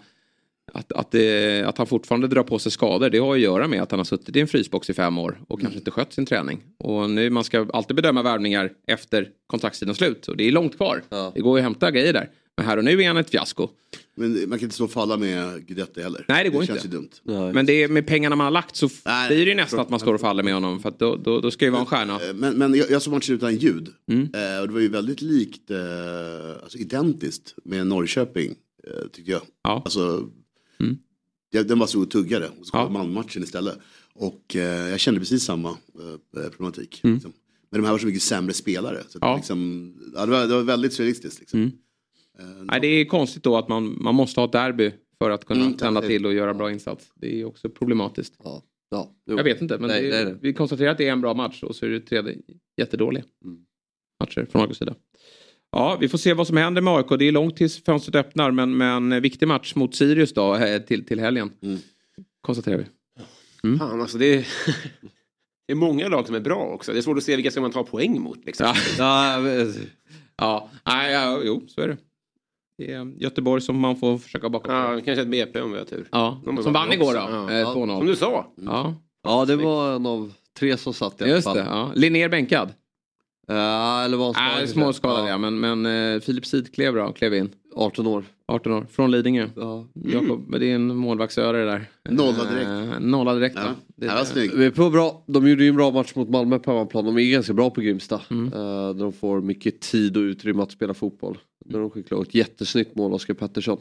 att, att, det, att han fortfarande drar på sig skador det har att göra med att han har suttit i en frysbox i fem år och kanske inte skött sin träning. Och nu man ska alltid bedöma värvningar efter kontraktstidens slut och det är långt kvar.
Ja.
Det går ju att hämta grejer där. Men här och nu är han ett fiasko.
Men man kan inte stå och falla med Guidetti heller.
Nej, det går
det
inte.
känns ju dumt.
Nej.
Men det är med pengarna man har lagt så
Nej,
blir det ju nästan att man står och faller med honom. För att då, då, då ska ju vara en stjärna.
Eh, Men, men jag, jag såg matchen utan ljud.
Mm.
Eh, och det var ju väldigt likt, eh, alltså identiskt med Norrköping, eh, tyckte jag.
Ja.
Alltså,
Mm.
Jag, den var så tuggare. Och så kom
Ja.
Malmö-matchen istället. Och eh, jag kände precis samma eh, problematik.
Mm.
Liksom. Men de här var så mycket sämre spelare. Så
Ja.
det, liksom, ja, det, var, det var väldigt surrealistiskt. Liksom.
Mm.
Eh,
Nej, det är konstigt då att man, man måste ha ett derby för att kunna
Mm,
tända
det-
till och göra bra insats. Det är också problematiskt.
Ja. Ja. Jo.
Jag vet inte, men
Nej,
det är,
nej, nej.
vi konstaterar att det är en bra match och så är det tre jättedåliga
Mm.
matcher från AIKs sida. Ja, vi får se vad som händer med AIK. Det är långt tills fönstret öppnar, men, men en viktig match mot Sirius då eh, till, till helgen.
Mm.
Konstaterar vi.
Fan, alltså det är, det är många lag som är bra också. Det är svårt att se vilka ska man ta poäng mot. Liksom.
Ja,
Ja,
ja, nej, ja, jo, så är det. Det är Göteborg som man får försöka baka.
Ja,
Ja,
kanske ett BP om vi har tur.
ja. Som vann igår då,
Ja.
eh,
Som
2-0.
du sa.
Ja,
ja, det var en av tre som satt i alla
just
fall.
det. Ja. Linnér bänkad.
Ja, eller var
Nej,
kanske?
småskadad ja, men, men eh, Filip Sidklev då, klev in.
18 år.
18 år, från Lidingö.
Ja.
Jakob, men det är en målvaktsöre det där.
Nolla direkt.
Eh, nolla direkt
Ja?
Det,
det var snyggt.
Vi är på bra. De gjorde ju en bra match mot Malmö på hemmaplan. De är ganska bra på Grimsta.
Mm.
Eh, där de får mycket tid och utrymme att spela fotboll. Där de skickar ett jättesnyggt mål, Oskar Pettersson.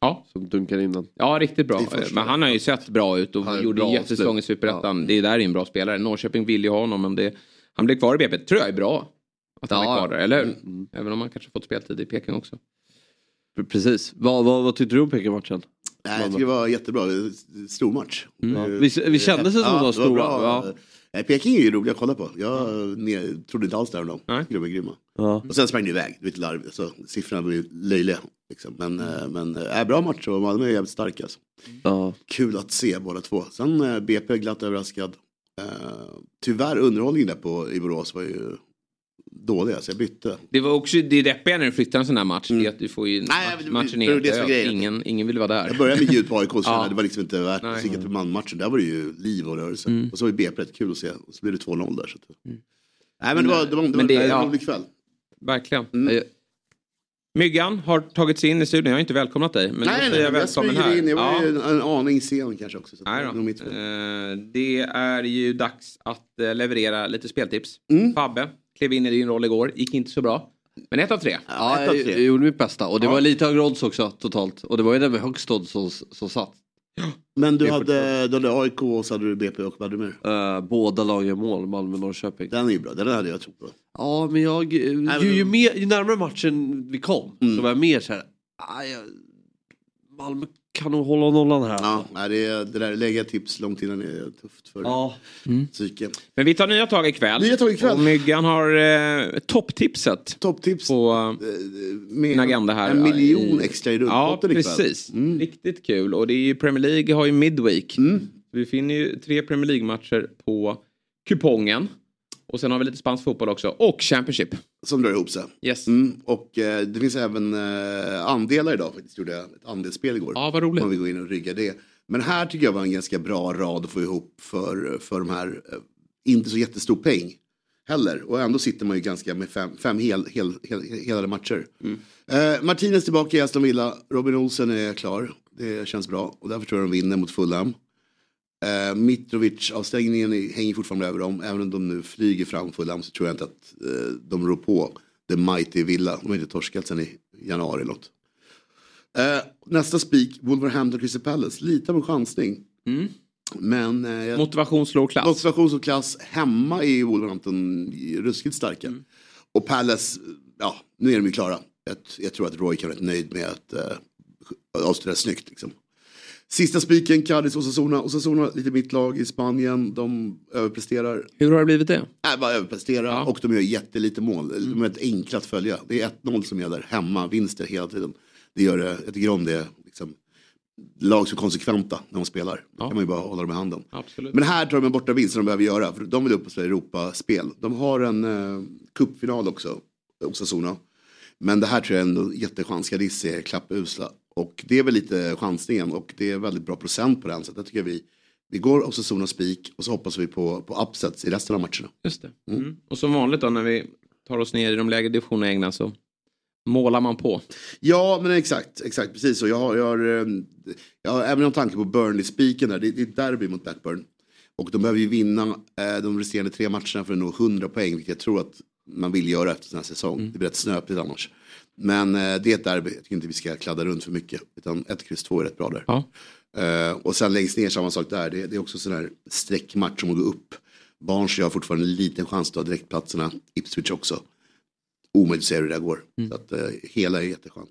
Ja.
Som dunkar in den.
ja, riktigt bra. Men han har ju sett bra ut och gjorde jättesäsong i. Superettan. Det är där är en bra spelare. Norrköping vill ju ha honom men det, han blir kvar i BP. tror jag är bra. Att han
Ja,
är kvar där, eller hur?
Mm.
Även om han kanske fått speltid i Peking också.
Precis. Vad, vad, vad tyckte du om Peking-matchen?
Nej, jag tycker det var jättebra. Stor match.
Mm.
Ja. Vi, vi kände sig som de var stora. Ja.
Nej, Peking är ju roliga att kolla på. Jag ne- trodde inte alls där om dem. De är grymma.
Ja.
Och sen sprang det iväg. Det larvigt. Så siffrorna blev löjliga. Liksom. Men, eh, men äh, bra match och Malmö är jävligt starka. Alltså.
Ja.
Kul att se båda två. Sen eh, BP glatt överraskad. Eh, tyvärr underhållningen där på, i Borås var ju dålig. Alltså jag bytte.
Det var också det deppiga när du flyttar en sån här match. Det är att du får ju
Mm. Nej,
match,
men-
matchen är
det.
Ingen, ingen vill vara där.
Jag började med ljud på AIK och
Ja.
det var liksom inte värt att kika på manmatchen. Där var det ju liv och rörelse.
Mm.
Och så var ju BP rätt kul att se. Och så blev det 2-0 där. Så att... Nej men det var, det var, det var
Men det-
en rolig kväll.
Verkligen.
Mm.
Myggan har tagit sig in i studion. Jag har inte välkomnat dig. Men
nej, nej,
jag
jag
välkommen
smyger
här.
in. Jag var
Ja.
ju en, en aning sen kanske också. Så
Nej då. Eh, Det är ju dags att eh, leverera lite speltips.
Mm.
Fabbe klev in i din roll igår, gick inte så bra. Men ett av tre.
Ja,
ett av
jag,
tre.
jag gjorde mitt bästa. Och det
Ja.
var lite högre odds också totalt. Och det var ju den med högst odds som, som satt.
Men du hade, du hade AIK och så hade du BP och vad hade du mer?
Uh, båda lagen gör mål, Malmö och Norrköping.
Den är ju bra, den hade jag trott på.
Ja, men jag... eh, ju, ju, mer, ju närmare matchen vi kom
Mm.
så var jag mer så här... "Ah, jag, Malmö kan nog hålla nollan här.
Ja, nej, det, är- det där lägga tips långt innan är tufft för
Ja.
psyke.
Men vi tar nya tag ikväll.
Nya tag ikväll.
Och Myggan har eh, topptipset
Topptips
på
eh, med
sin agenda här.
en miljon
I-
extra i
Ja,
rullpotten ikväll.
precis.
Mm.
Riktigt kul. Och det är ju Premier League har ju Midweek.
Mm.
Vi finner ju tre Premier League-matcher på kupongen. Och sen har vi lite spansk fotboll också. Och Championship.
Som drar ihop sig.
Yes.
Mm, och eh, det finns även eh, andelar idag. Faktiskt gjorde jag ett andelsspel igår.
Ja, vad roligt.
Om vi går in och ryggar det. Men här tycker jag var en ganska bra rad att få ihop för, för de här, eh, inte så jättestor peng heller. Och ändå sitter man ju ganska med fem, fem hel, hel, hel, helade matcher. Eh, Martinez tillbaka i Aston Villa, Robin Olsen är klar. Det känns bra och därför tror jag de vinner mot Fulham. Eh, Mitrovic-avstängningen är- hänger fortfarande över dem. Även om de nu flyger fram Fulham så tror jag inte att eh, de rår på The Mighty Villa. De har inte torskat sen i januari eller något. Eh, nästa spik, Wolverhampton Crystal Palace. Lite av en chansning. Men eh,
Motivation slår klass.
motivation och klass hemma i Wolverhampton ruskigt starka. Och Palace, ja nu är de ju klara. Jag, jag tror att Roy kan vara rätt nöjd med att uh, avsluta snyggt. Liksom. Sista spiken, Cadiz Osasuna. Osasuna, lite mitt lag i Spanien. De överpresterar.
Hur har det blivit det?
Äh, bara överprestera och de gör jättelite mål. De är ett enkla att följa. Det är 1-0 som gäller. Hemma, vinster hela tiden. Det gör det, jag tycker om det. Liksom, lag som är konsekventa när de spelar. Då kan man ju bara hålla dem i handen.
Absolut.
Men här tar de en borta vinst som de behöver göra. För de vill upp och spela Europaspel. De har en eh, cupfinal också, Osasuna. Men det här tror jag är en jättechans. Cadiz är klappusla. Och det är väl lite chansningen och det är väldigt bra procent på den. Så jag tycker vi, vi går Osasuna spik och så hoppas vi på, på upsets i resten av matcherna.
Just det. Mm. Och som vanligt då när vi tar oss ner i de lägre divisionerna i England så målar man på.
Ja, men exakt, exakt precis så. Jag har, jag har, eh, jag har även en tanke på Burnley-spiken där. Det, det är derby mot Blackburn. Och de behöver ju vinna eh, de resterande tre matcherna för att nå 100 poäng, vilket jag tror att man vill göra efter den här säsong. Det blir rätt snöpligt annars. Men eh, det är ett derby, jag tycker inte vi ska kladda runt för mycket. Utan ett kryss två är rätt bra där.
Ja.
Eh, och sen längst ner samma sak där, det, det är också sån här streckmatch som att gå upp. Barnsley har fortfarande en liten chans att ta direktplatserna, Ipswich också. Omöjligt att säga hur det där går. Så att eh, hela är jätteskönt.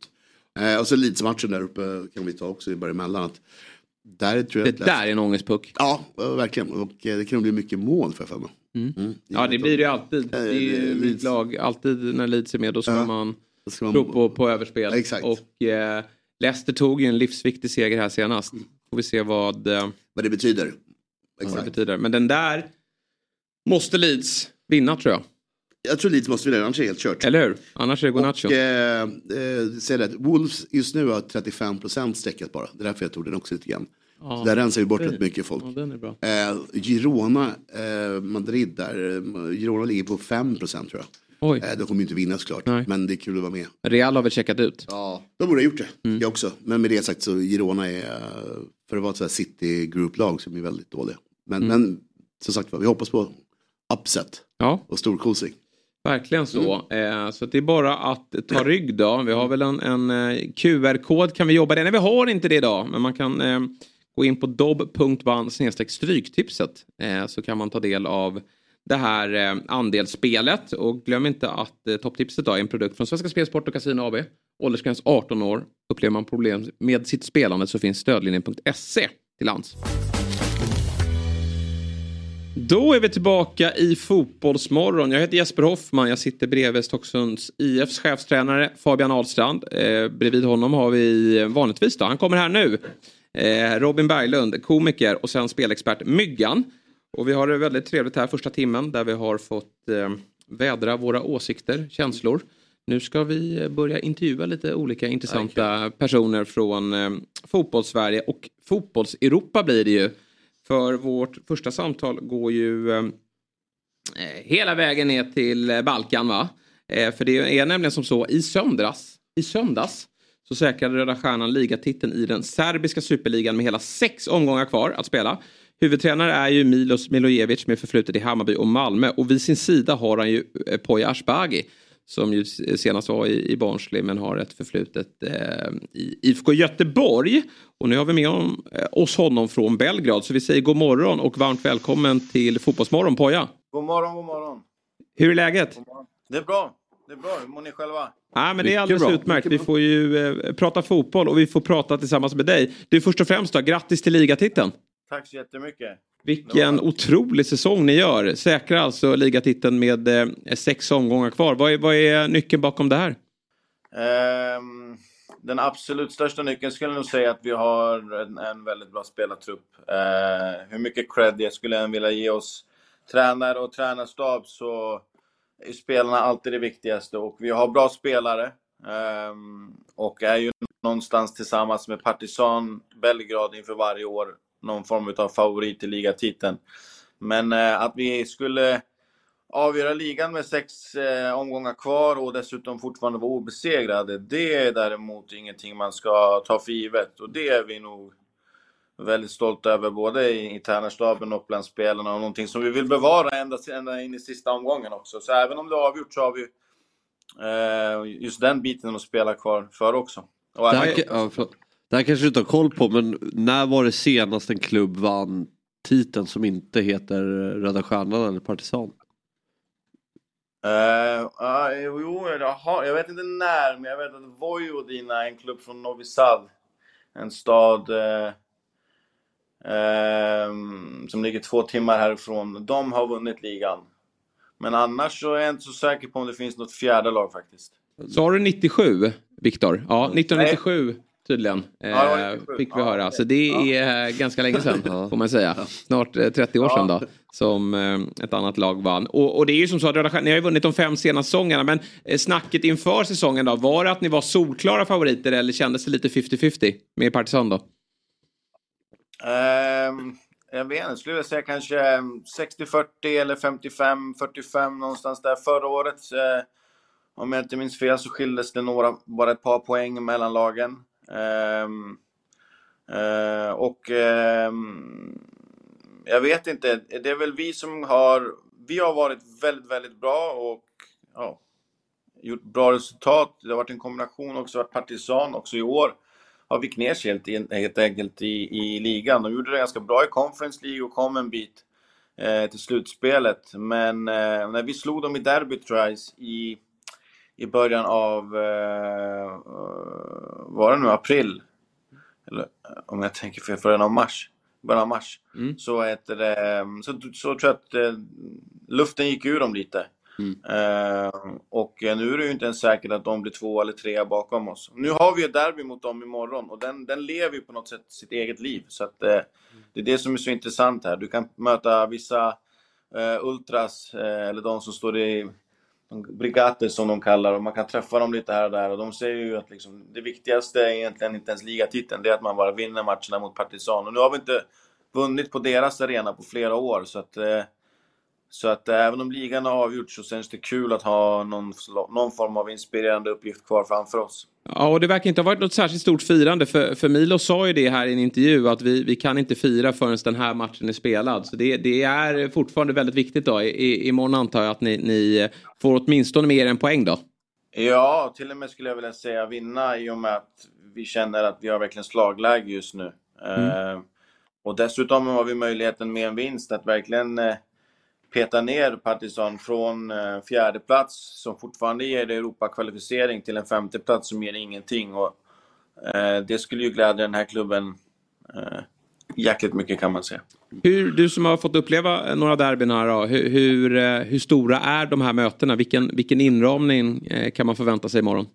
Eh, och så Leeds-matchen där uppe kan vi ta också bara emellan. Att där tror jag
Det där är en ångestpuck.
Ja, verkligen. Och eh, det kan bli mycket mål för jag mig. Mm.
Ja det blir det ju alltid. Det är ju
Leeds.
lag. Alltid när Leeds är med då ska
Ja.
man
man-
tro på, på överspel.
Exakt.
Och eh, Leicester tog ju en livsviktig seger här senast. Får vi se vad, eh,
Vad det betyder.
vad det
Exakt.
betyder. Men den där måste Leeds vinna tror jag.
Jag tror Leeds måste vinna, annars är det helt kört.
Eller hur? Annars är det Gunacho.
Och, eh, eh, säg det, Wolves just nu har 35% sträckat bara. Det är därför jag tog den också lite grann.
Ja.
Där rensar vi bort rätt mycket folk.
Ja.
Eh, Girona, eh, Madrid där. eh, Girona ligger på 5% tror jag.
Oj.
Eh, de kommer ju inte vinna såklart.
Nej.
Men det är kul att vara med.
Real har väl checkat ut?
Ja, de borde ha gjort det.
Mm.
Jag också. Men med det sagt så Girona är, eh, för att vara ett sånt här city group-lag som är väldigt dåliga. Men,
Mm.
men som sagt vi hoppas på upset
Ja.
och storkosing.
Verkligen så. Eh, så det är bara att ta rygg då. Vi har väl en, en eh, QR-kod kan vi jobba det. Nej vi har inte det idag. Men man kan eh, gå in på dobb.ban stryktipset. Eh, så kan man ta del av det här eh, andelsspelet. Och glöm inte att eh, topptipset är en produkt från Svenska Spel, Sport och Casino AB. Åldersgräns 18 år. Upplever man problem med sitt spelande så finns stödlinjen.se till lands. Då är vi tillbaka i Fotbollsmorgon. Jag heter Jesper Hoffman. Jag sitter bredvid Stocksunds IFs chefstränare Fabian Ahlstrand. Eh, bredvid honom har vi eh, vanligtvis då, han kommer här nu. Eh, Robin Berglund, komiker och sen spelexpert Myggan. Och vi har det väldigt trevligt här första timmen där vi har fått eh, vädra våra åsikter, känslor. Nu ska vi eh, börja intervjua lite olika intressanta personer från eh, fotbollssverige och fotbolls-Europa blir det ju. För vårt första samtal går ju eh, hela vägen ner till eh, Balkan va? Eh, för det är nämligen som så i söndags, i söndags så säkrade Röda Stjärnan ligatiteln i den serbiska superligan med hela sex omgångar kvar att spela. Huvudtränare är ju Milos Milojevic med förflutet i Hammarby och Malmö och vid sin sida har han ju eh, Poya Asbaghi som ju senast var i, i Barnsley men har ett förflutet eh, i IFK Göteborg. Och nu har vi med eh, oss honom från Belgrad så vi säger god morgon och varmt välkommen till Fotbollsmorgon Poja.
God morgon, god morgon.
Hur är läget?
Det är bra. Det är bra. Hur mår ni själva?
Ja, men det är
Mycket
alldeles
bra,
utmärkt. Vi
mycket
får ju eh, prata fotboll och vi får prata tillsammans med dig. Du först och främst då, grattis till ligatiteln.
Tack så jättemycket.
Vilken otrolig säsong ni gör. Säkrar alltså ligatiteln med eh, sex omgångar kvar. Vad är, vad är nyckeln bakom det här?
Ehm, den absolut största nyckeln skulle jag nog säga att vi har en, en väldigt bra spelartrupp. Eh, hur mycket cred jag skulle än vilja ge oss tränare och tränarstab så är spelarna alltid det viktigaste och vi har bra spelare. Eh, och är ju någonstans tillsammans med Partizan Belgrad inför varje år någon form av favorit i ligatiteln. Men eh, att vi skulle avgöra ligan med sex eh, omgångar kvar och dessutom fortfarande vara obesegrade, det är däremot ingenting man ska ta för givet. Och det är vi nog väldigt stolta över, både i, i tränarstaben och bland spelarna. Och någonting som vi vill bevara ända, ända in i sista omgången också. Så även om det är avgjort så har vi eh, just den biten att spela kvar för också. Och
ja, förlåt. Det här kanske du inte har koll på men när var det senast en klubb vann titeln som inte heter Röda Stjärnan eller Partisan?
Uh, uh, jo, jag, har, jag vet inte när, men jag vet att Vojvodina är en klubb från Novi Sad. En stad uh, uh, som ligger två timmar härifrån. De har vunnit ligan. Men annars så är jag inte så säker på om det finns något fjärde lag faktiskt.
Sa du 97, Viktor? Ja, 1997 tydligen.
Ja,
eh, fick vi höra. Så det är eh, ganska länge sedan får man säga. Snart eh, 30 år sedan då. Som eh, ett annat lag vann. Och, och det är ju som så att Röda Stjärnan, ni har ju vunnit de fem senaste säsongerna. Men eh, snacket inför säsongen då. Var det att ni var solklara favoriter eller kändes det lite 50-50 med Partisan då?
Ehm, jag vet inte, skulle jag säga kanske 60-40 eller 55-45 någonstans där. Förra året, eh, om jag inte minns fel, så skildes det några, bara ett par poäng mellan lagen. Ehm, eh, och ehm, jag vet inte, det är väl vi som har, vi har varit väldigt, väldigt bra och ja, gjort bra resultat. Det har varit en kombination också, varit Partisan också i år. Har vikt ner sig helt, helt enkelt i, i ligan. De gjorde det ganska bra i Conference League och kom en bit eh, till slutspelet. Men eh, när vi slog dem i derbyt tror jag, i, i början av, eh, var det nu april? Eller om jag tänker för början av mars. Början av mars.
Mm.
Så, heter det, så, så tror jag att eh, luften gick ur dem lite.
Mm.
Eh, och nu är det ju inte ens säkert att de blir två eller tre bakom oss. Nu har vi ett derby mot dem imorgon och den, den lever ju på något sätt sitt eget liv. Så att, eh, det är det som är så intressant här. Du kan möta vissa eh, ultras, eh, eller de som står i brigader som de kallar och man kan träffa dem lite här och där och de säger ju att liksom, det viktigaste är egentligen inte ens ligatiteln, det är att man bara vinner matcherna mot Partizan. Och nu har vi inte vunnit på deras arena på flera år så att eh, så att eh, även om ligan har avgjorts så känns det kul att ha någon, någon form av inspirerande uppgift kvar framför oss.
Ja, och det verkar inte ha varit något särskilt stort firande. För, för Milo sa ju det här i en intervju att vi, vi kan inte fira förrän den här matchen är spelad. Så det, det är fortfarande väldigt viktigt då. I, imorgon antar jag att ni, ni får åtminstone mer en poäng då.
Ja, till och med skulle jag vilja säga vinna i och med att vi känner att vi har verkligen slagläge just nu.
Mm.
Eh, och dessutom har vi möjligheten med en vinst att verkligen eh, peta ner Partizan från eh, fjärde plats som fortfarande ger Europa-kvalificering till en femte plats som ger ingenting. Och, eh, det skulle ju glädja den här klubben eh, jäkligt mycket kan man säga.
Hur, du som har fått uppleva några derbyn här då, hur, hur, eh, hur stora är de här mötena? Vilken, vilken inramning eh, kan man förvänta sig imorgon?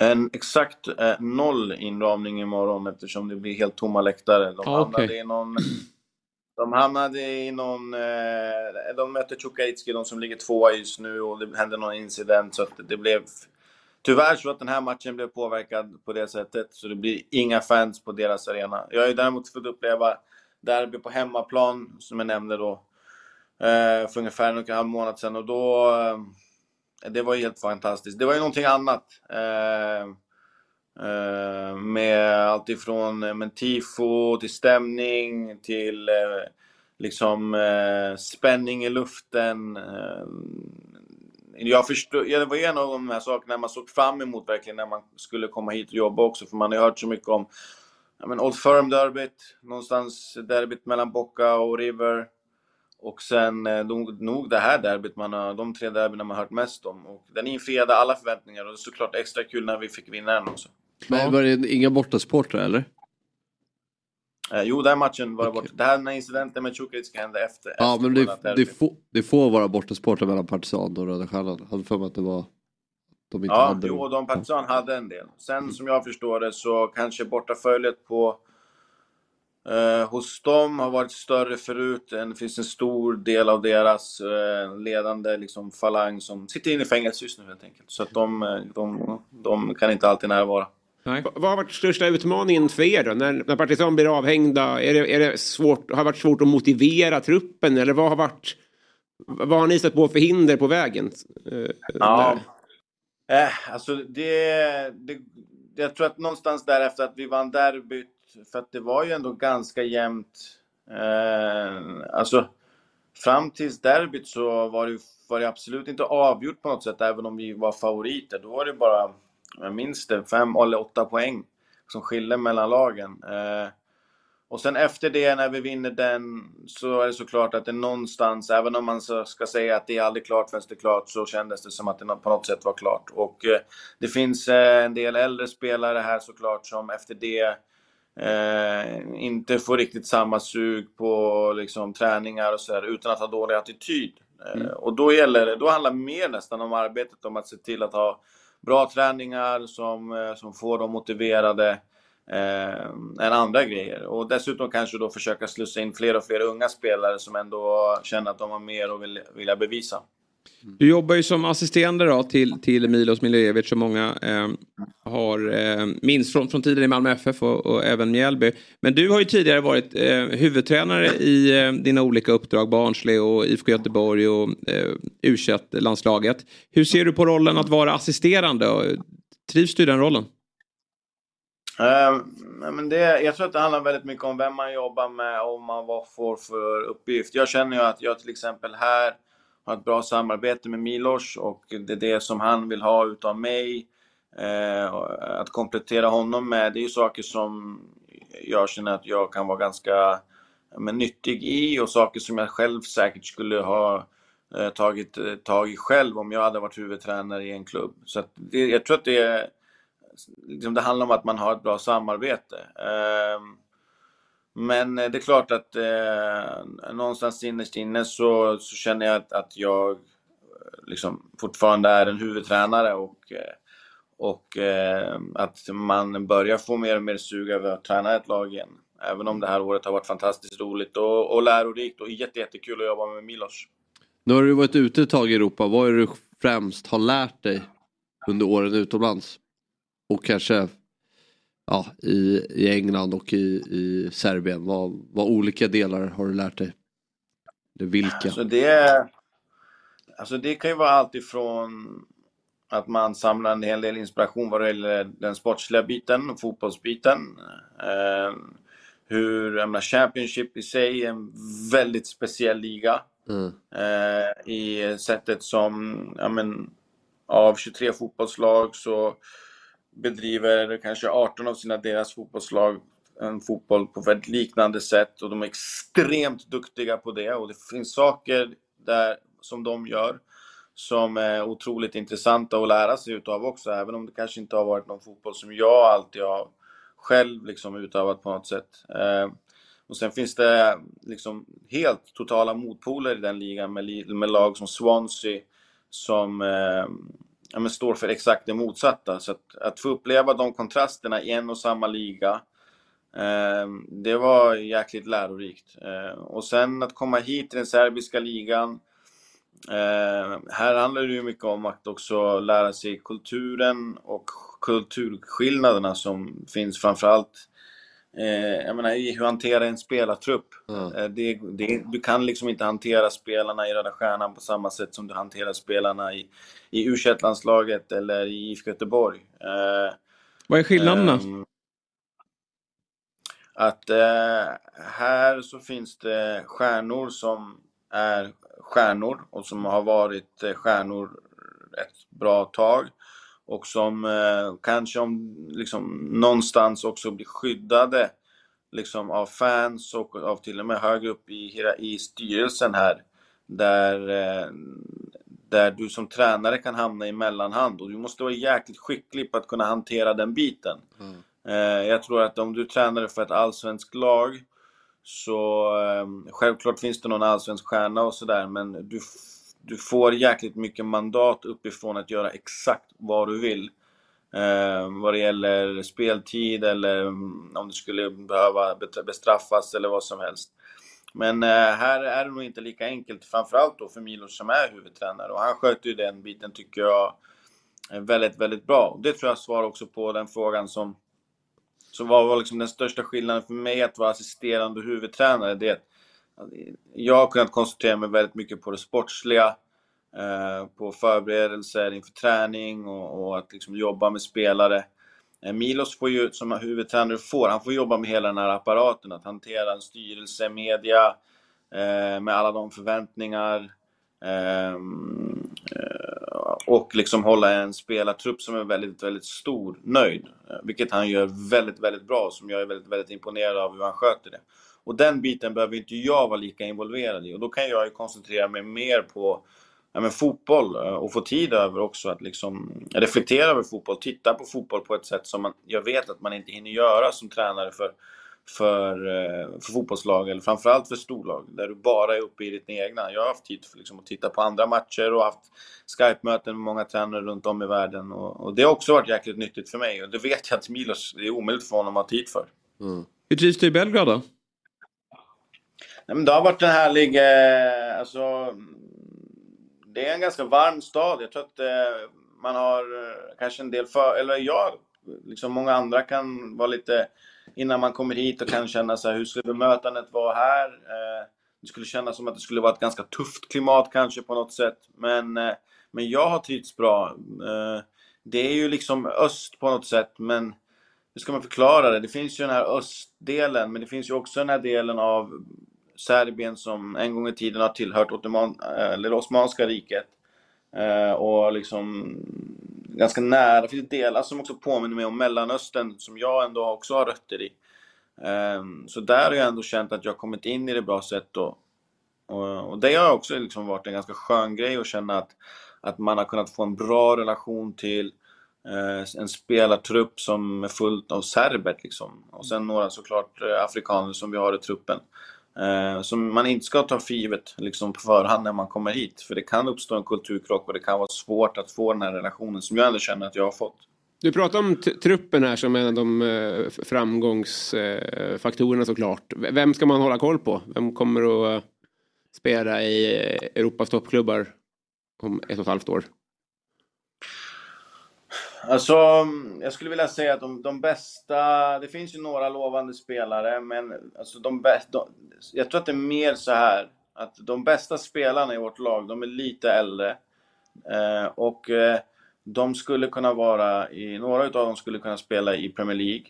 En exakt eh, noll inramning imorgon eftersom det blir helt tomma läktare. De
Ah, okej.
i någon... De hamnade i någon... Eh, de mötte Chukaitski, de som ligger tvåa just nu och det hände någon incident så att det blev... Tyvärr så att den här matchen blev påverkad på det sättet så det blir inga fans på deras arena. Jag har ju däremot fått uppleva derby på hemmaplan som jag nämnde då eh, för ungefär en och en halv månad sedan och då... Eh, det var helt fantastiskt. Det var ju någonting annat. Eh, Eh, med allt ifrån eh, men tifo till stämning till eh, liksom spänning i luften. Jag förstod, det var en av de här sakerna man såg fram emot verkligen när man skulle komma hit och jobba också. För man har ju hört så mycket om men Old Firm-derbyt, någonstans derbyt mellan Boca och River. Och sen nog, nog det här derbyt, man har, de tre derbyna man har hört mest om. Och den infriade alla förväntningar och det är såklart extra kul när vi fick vinna den också.
Men var det inga bortasupportrar eller?
Eh, jo, den matchen var bort. Det här den här incidenten med Tjukaitski hände efter.
Ja
efter
men det,
derby.
det, får, det får vara bortasupportrar mellan Partisan och Röda Stjärnan. Jag hade för mig att det var de inte
Ja,
hade
jo,
dem.
Don Partizan hade en del. Sen som jag förstår det så kanske bortaföljet på eh, hos dem har varit större förut. Det finns en stor del av deras eh, ledande liksom, falang som sitter inne i fängelse just nu helt enkelt. Så att de, eh, de, de kan inte alltid närvara.
Nej.
Vad har varit största utmaningen för er då? När, när Partizan blir avhängda, är det, är det svårt, har det varit svårt att motivera truppen? Eller vad har varit... Vad har ni stött på för hinder på vägen? Eh,
Ja.
där?
Eh, alltså det, det... Jag tror att någonstans därefter att vi vann derbyt, för att det var ju ändå ganska jämnt. Eh, alltså, fram tills derbyt så var det, var det absolut inte avgjort på något sätt, även om vi var favoriter. Då var det bara, jag minns det, fem eller åtta poäng som skiljer mellan lagen. Eh, och sen efter det, när vi vinner den, så är det såklart att det någonstans, även om man ska säga att det är aldrig klart förrän det är klart, så kändes det som att det på något sätt var klart. Och eh, det finns eh, en del äldre spelare här såklart som efter det inte får riktigt samma sug på liksom, träningar och sådär, utan att ha dålig attityd. Eh, och då gäller det, då handlar det mer nästan om arbetet om att se till att ha bra träningar som, eh, som får dem motiverade eh, än andra grejer. Och dessutom kanske då försöka slussa in fler och fler unga spelare som ändå känner att de har mer och vill, vilja bevisa. Mm.
Du jobbar ju som assisterande då till, till Milos Milojevic som många eh, har eh, minst från, från tiden i Malmö FF och, och även Mjällby. Men du har ju tidigare varit eh, huvudtränare i eh, dina olika uppdrag, Barnsley och IFK Göteborg och eh, u landslaget Hur ser du på rollen att vara assisterande? Trivs du i den rollen?
Uh, men det, jag tror att det handlar väldigt mycket om vem man jobbar med och vad man får för uppgift. Jag känner ju att jag till exempel här har ett bra samarbete med Milos och det är det som han vill ha utav mig. Eh, att komplettera honom med, det är ju saker som jag känner att jag kan vara ganska men, nyttig i och saker som jag själv säkert skulle ha eh, tagit eh, tag i själv om jag hade varit huvudtränare i en klubb. Så att det, jag tror att det liksom det handlar om att man har ett bra samarbete. Eh, men eh, det är klart att eh, någonstans innerst inne så, så känner jag att, att jag eh, liksom fortfarande är en huvudtränare och, eh, och eh, att man börjar få mer och mer sug över att träna ett lag igen. Även om det här året har varit fantastiskt roligt och, och lärorikt och jätte, jättekul att jobba med Milos.
Nu har du varit ute ett tag i Europa. Vad är det du främst har lärt dig under åren utomlands? Och kanske ja, i, i England och i, i Serbien. Vad, vad olika delar har du lärt dig? Eller vilka?
Alltså det, alltså det kan ju vara allt ifrån att man samlar en hel del inspiration vad det gäller den sportsliga biten, fotbollsbiten. Eh, hur, jag menar, Championship i sig är en väldigt speciell liga.
Mm.
Eh, I sättet som, ja men, av 23 fotbollslag så bedriver kanske 18 av sina deras fotbollslag en fotboll på väldigt liknande sätt och de är extremt duktiga på det och det finns saker där som de gör som är otroligt intressanta att lära sig utav också, även om det kanske inte har varit någon fotboll som jag alltid har själv liksom utövat på något sätt. Eh, och sen finns det liksom helt totala motpoler i den ligan med, med lag som Swansea som eh, ja, men står för exakt det motsatta. Så att, att få uppleva de kontrasterna i en och samma liga, eh, det var jäkligt lärorikt. Eh, och sen att komma hit till den serbiska ligan, eh, här handlar det ju mycket om att också lära sig kulturen och kulturskillnaderna som finns framförallt Eh, jag menar, hur hantera en spelartrupp.
Mm.
Eh, det, det, du kan liksom inte hantera spelarna i Röda Stjärnan på samma sätt som du hanterar spelarna i, i u landslaget eller i IFK Göteborg. Eh,
Vad är skillnaderna?
ehm, att eh, här så finns det stjärnor som är stjärnor och som har varit eh, stjärnor ett bra tag och som eh, kanske om, liksom, någonstans också blir skyddade liksom, av fans och av till och med högre upp i, i styrelsen här där, eh, där du som tränare kan hamna i mellanhand och du måste vara jäkligt skicklig på att kunna hantera den biten.
Mm.
Eh, jag tror att om du tränar för ett allsvenskt lag så eh, självklart finns det någon allsvensk stjärna och sådär men du, du får jäkligt mycket mandat uppifrån att göra exakt vad du vill. Eh, vad det gäller speltid eller mm, om du skulle behöva bestraffas eller vad som helst. Men eh, här är det nog inte lika enkelt, framförallt då för Milos som är huvudtränare. Och han sköter ju den biten, tycker jag, eh, väldigt, väldigt bra. Det tror jag svarar också på den frågan som, som var, var liksom den största skillnaden för mig att vara assisterande huvudtränare. Det jag har kunnat koncentrera mig väldigt mycket på det sportsliga, eh, på förberedelser inför träning och, och att liksom jobba med spelare. Eh, Milos får ju, som huvudtränare får, han får jobba med hela den här apparaten, att hantera en styrelse, media, eh, med alla de förväntningar. Ehm, och liksom hålla en spelartrupp som är väldigt, väldigt stor nöjd. Vilket han gör väldigt, väldigt bra, som jag är väldigt, väldigt imponerad av hur han sköter det. Och den biten behöver inte jag vara lika involverad i. Och då kan jag ju koncentrera mig mer på ja, men fotboll eh, och få tid över också att liksom reflektera över fotboll, titta på fotboll på ett sätt som man, jag vet att man inte hinner göra som tränare för, för, eh, för fotbollslag, eller framförallt för storlag, där du bara är uppe i ditt egna. Jag har haft tid för liksom att titta på andra matcher och haft Skype-möten med många tränare runt om i världen. Och, och, det har också varit jäkligt nyttigt för mig och det vet jag att Milos, det är omöjligt för honom att ha tid för.
Mm. Hur trivs du i Belgrad då?
Nej, men det har varit en härlig... Eh, alltså, det är en ganska varm stad. Jag tror att eh, man har eh, kanske en del för... Eller jag, liksom många andra kan vara lite... Innan man kommer hit och kan känna så här, hur skulle bemötandet vara här? Eh, det skulle kännas som att det skulle vara ett ganska tufft klimat kanske på något sätt. Men, eh, men jag har trivts bra. Eh, det är ju liksom öst på något sätt, men hur ska man förklara det? Det finns ju den här östdelen, men det finns ju också den här delen av Serbien som en gång i tiden har tillhört Ottoman, eh, eller Osmanska riket. Eh, och liksom ganska nära, det finns delar som också påminner mig om Mellanöstern som jag ändå också har rötter i. Eh, så där har jag ändå känt att jag kommit in i det bra sätt och, och, och det har också liksom varit en ganska skön grej att känna att, att man har kunnat få en bra relation till eh, en spelartrupp som är fullt av serber liksom. Och sen några såklart eh, afrikaner som vi har i truppen. Eh, som man inte ska ta för givet liksom på förhand när man kommer hit. För det kan uppstå en kulturkrock och det kan vara svårt att få den här relationen som jag ändå känner att jag har fått.
Du pratar om truppen här som en av de eh, framgångsfaktorerna eh, såklart. Vem ska man hålla koll på? Vem kommer att eh, spela i eh, Europas toppklubbar om ett och ett halvt år?
Alltså, jag skulle vilja säga att de, de bästa... Det finns ju några lovande spelare, men alltså de bästa... Jag tror att det är mer så här att de bästa spelarna i vårt lag, de är lite äldre. Eh, och eh, de skulle kunna vara i... Några utav dem skulle kunna spela i Premier League.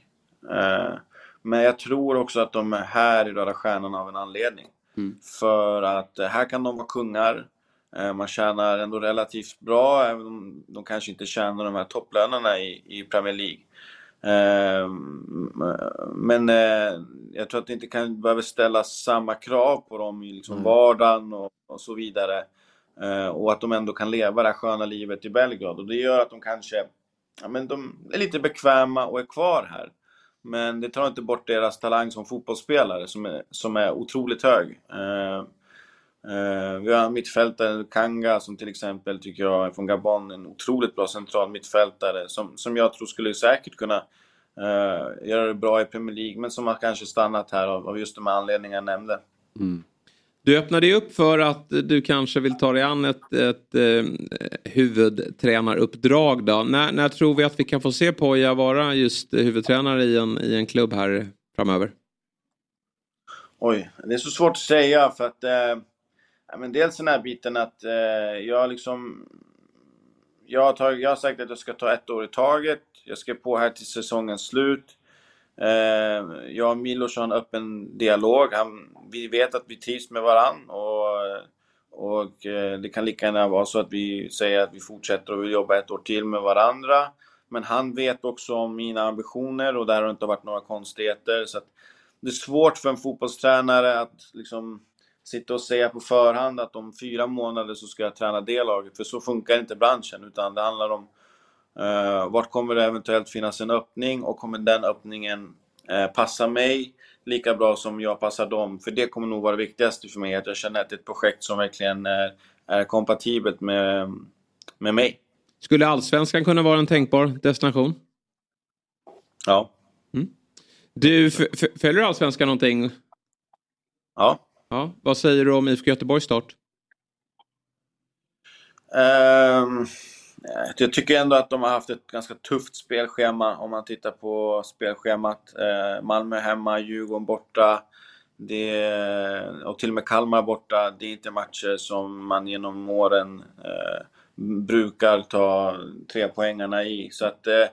Eh, men jag tror också att de är här i Röda Stjärnan av en anledning. Mm. För att eh, här kan de vara kungar. Eh, man tjänar ändå relativt bra, även om de kanske inte tjänar de här topplönerna i, i Premier League. Eh, men eh, jag tror att det inte kan behöva ställas samma krav på dem i liksom mm. vardagen och, och så vidare. Och att de ändå kan leva det här sköna livet i Belgrad. Och det gör att de kanske ja, men de är lite bekväma och är kvar här. Men det tar inte bort deras talang som fotbollsspelare som är, som är otroligt hög. Uh, vi har mittfältare, Kanga, som till exempel tycker jag är från Gabon, en otroligt bra central mittfältare som, som jag tror skulle säkert kunna uh, göra det bra i Premier League, men som har kanske stannat här av, av just de anledningar jag nämnde.
Mm. Du öppnade upp för att du kanske vill ta dig an ett, ett eh, huvudtränaruppdrag. Då. När, när tror vi att vi kan få se Poja vara just huvudtränare i en, i en klubb här framöver?
Oj, det är så svårt att säga för att eh, Ja, men dels den här biten att eh, jag liksom... Jag har, tagit, jag har sagt att jag ska ta ett år i taget. Jag ska på här till säsongens slut. Eh, jag och Milos har en öppen dialog. Han, vi vet att vi trivs med varann och, och eh, det kan lika gärna vara så att vi säger att vi fortsätter och vill jobba ett år till med varandra. Men han vet också om mina ambitioner och där har det inte varit några konstigheter. Så det är svårt för en fotbollstränare att liksom sitta och säga på förhand att om fyra månader så ska jag träna det laget. För så funkar inte branschen. Utan det handlar om uh, vart kommer det eventuellt finnas en öppning och kommer den öppningen uh, passa mig lika bra som jag passar dem. För det kommer nog vara det viktigaste för mig. Att jag känner att det är ett projekt som verkligen är, är kompatibelt med, med mig.
Skulle allsvenskan kunna vara en tänkbar destination?
Ja.
Du, f- f- följer allsvenskan någonting?
Ja
ja. Vad säger du om IFK Göteborgs start?
Ehm, jag tycker ändå att de har haft ett ganska tufft spelschema om man tittar på spelschemat. Uh, Malmö hemma, Djurgården borta. Det, och till och med Kalmar borta. Det är inte matcher som man genom åren eh, brukar ta tre poängarna i. Så att eh,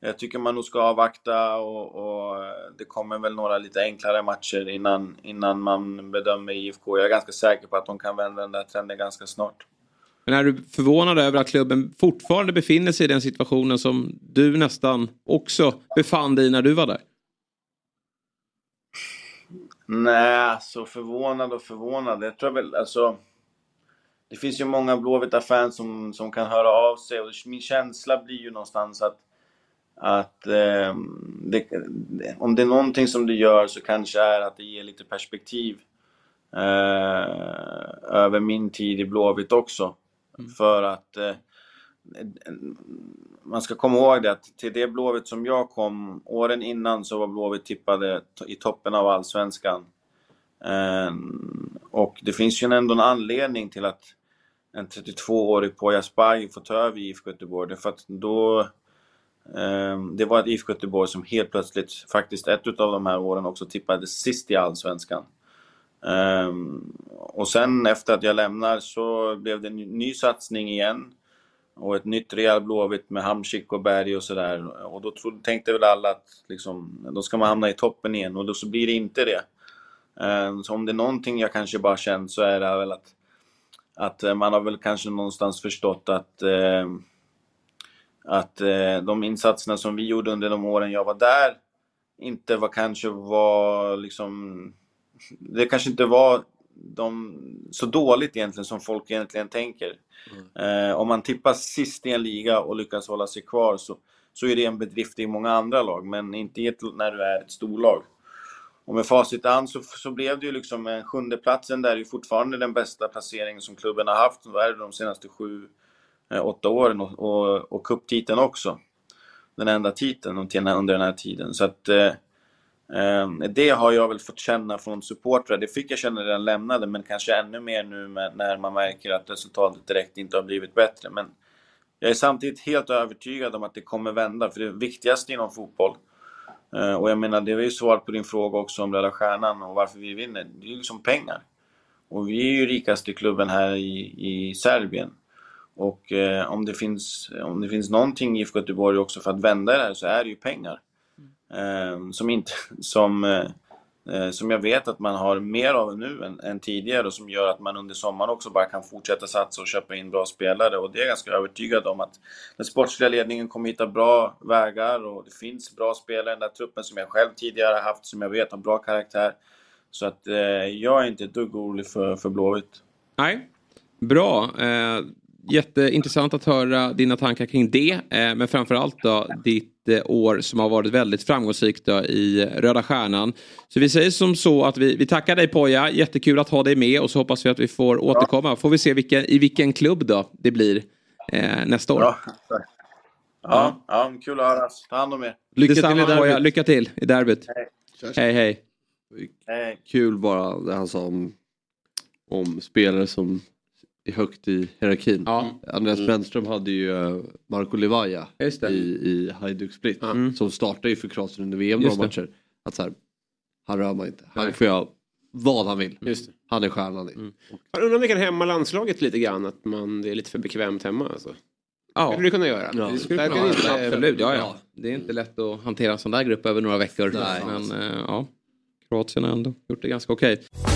jag tycker man nog ska avvakta och, och det kommer väl några lite enklare matcher innan, innan man bedömer IFK. Jag är ganska säker på att de kan vända den där trenden ganska snart.
Men är du förvånad över att klubben fortfarande befinner sig i den situationen som du nästan också befann dig i när du var där?
Nej, så förvånad och förvånad. Jag tror väl alltså... Det finns ju många Blåvita-fans som, som kan höra av sig och min känsla blir ju någonstans att att eh, det, om det är någonting som det gör så kanske är att det ger lite perspektiv eh, över min tid i Blåvitt också. För att eh, man ska komma ihåg det att till det Blåvitt som jag kom, åren innan så var Blåvitt tippade i toppen av Allsvenskan. Eh, och det finns ju ändå en anledning till att en 32-årig Poya Asbaghi får ta över IFK Göteborg. Det är för att då Ehm, det var ett IFK Göteborg som helt plötsligt, faktiskt ett av de här åren också tippade sist i Allsvenskan. Ehm, och sen efter att jag lämnar så blev det en ny satsning igen. Och ett nytt Real Blåvitt med Hamsik och Berg och sådär. Och då trodde, tänkte väl alla att liksom, då ska man hamna i toppen igen och då så blir det inte det. Ehm, så om det är någonting jag kanske bara känt så är det väl att, att man har väl kanske någonstans förstått att eh, att eh, de insatserna som vi gjorde under de åren jag var där inte var kanske var liksom det kanske inte var de, så dåligt egentligen som folk egentligen tänker. Eh, om man tippar sist i en liga och lyckas hålla sig kvar så, så är det en bedrift i många andra lag, men inte ett, när du är ett storlag. Och med facit hand så, så blev det ju liksom en sjunde platsen där är ju fortfarande den bästa placeringen som klubben har haft. Vad är det de senaste sju, eh, Eh, åtta åren och, och, och cuptiteln också. Den enda titeln under den här tiden. Så att eh, eh, Det har jag väl fått känna från supportrar. Det fick jag känna när jag lämnade, men kanske ännu mer nu med, när man märker att resultatet direkt inte har blivit bättre. Men jag är samtidigt helt övertygad om att det kommer vända, för det viktigaste inom fotboll. eh, Och jag menar, det var ju svar på din fråga också om Röda Stjärnan och varför vi vinner. Det är ju liksom pengar. Och vi är ju rikaste klubben här i, i Serbien. Och eh, om, det finns, om det finns någonting i IFK Göteborg också för att vända det här så är det ju pengar. Eh, som, inte, som, eh, eh, som jag vet att man har mer av nu än, än tidigare och som gör att man under sommaren också bara kan fortsätta satsa och köpa in bra spelare. Och det är jag ganska övertygad om att den sportsliga ledningen kommer hitta bra vägar och det finns bra spelare i den där truppen som jag själv tidigare har haft, som jag vet har bra karaktär. Så att eh, jag är inte ett dugg orolig för, för Blåvitt.
Nej, bra. Jätteintressant att höra dina tankar kring det. Eh, men framförallt då ditt eh, år som har varit väldigt framgångsrikt då, i Röda Stjärnan. Så vi säger som så att vi, vi tackar dig Poja. Jättekul att ha dig med och så hoppas vi att vi får återkomma. Får vi se vilken, i vilken klubb då det blir eh, nästa år.
Bra. Ja, ja, kul att höras. Ta hand om er.
Lycka till i
Detsamma
derbyt.
Poja. Lycka till i derbyt.
Hej.
Hej hej.
Hej.
Kul bara det han sa om, om spelare som högt i hierarkin.
Ja.
Andreas
Mm.
Brännström hade ju eh, Marco Levaja i, i Hajduk Split.
Mm.
Som startade ju för Kroatien under VM några matcher. Att så här, han rör man inte. Han
Nej.
får göra vad han vill.
Just det.
Han är stjärnan.
Mm.
Jag undrar om det kan hämma landslaget lite grann, att man, det är lite för bekvämt hemma. Alltså.
Ja.
Skulle det kunna göra?
Ja.
Det skulle kunna
inte-
absolut, ja, ja. Det är inte lätt att hantera en sån där grupp över några veckor.
Nej.
Men eh, ja, Kroatien har ändå gjort det ganska okej.
Ett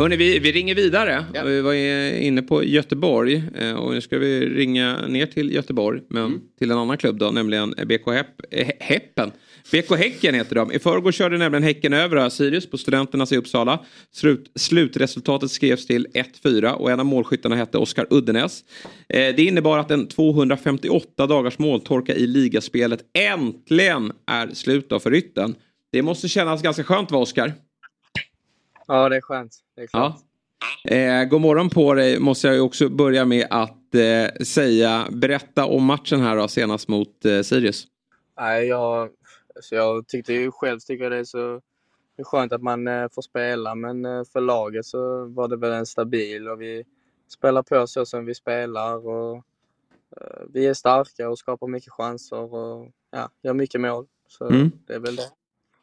Hörrni, vi, vi ringer vidare. Vi var inne på Göteborg eh, och nu ska vi ringa ner till Göteborg men
Mm.
till en annan klubb då, nämligen BK Hepp, eh, Heppen. BK Häcken heter de. I förrgår körde nämligen Häcken över Sirius på Studenternas i Uppsala. Slut, slutresultatet skrevs till 1-4 och en av målskyttarna hette Oskar Uddenäs. Eh, det innebar att en 258 dagars måltorka i ligaspelet äntligen är slut då för Rytten. Det måste kännas ganska skönt va Oskar?
Ja, det är skönt. Det är klart.
Ja. Eh, god morgon på dig måste jag också börja med att eh, säga. Berätta om matchen här då, senast mot eh, Sirius.
Nej, jag, så jag tyckte ju själv tycker det är så det är skönt att man eh, får spela, men eh, för laget så var det väl en stabil och vi spelar på så som vi spelar och eh, vi är starka och skapar mycket chanser och ja, gör mycket mål. Så
Mm.
det är väl det.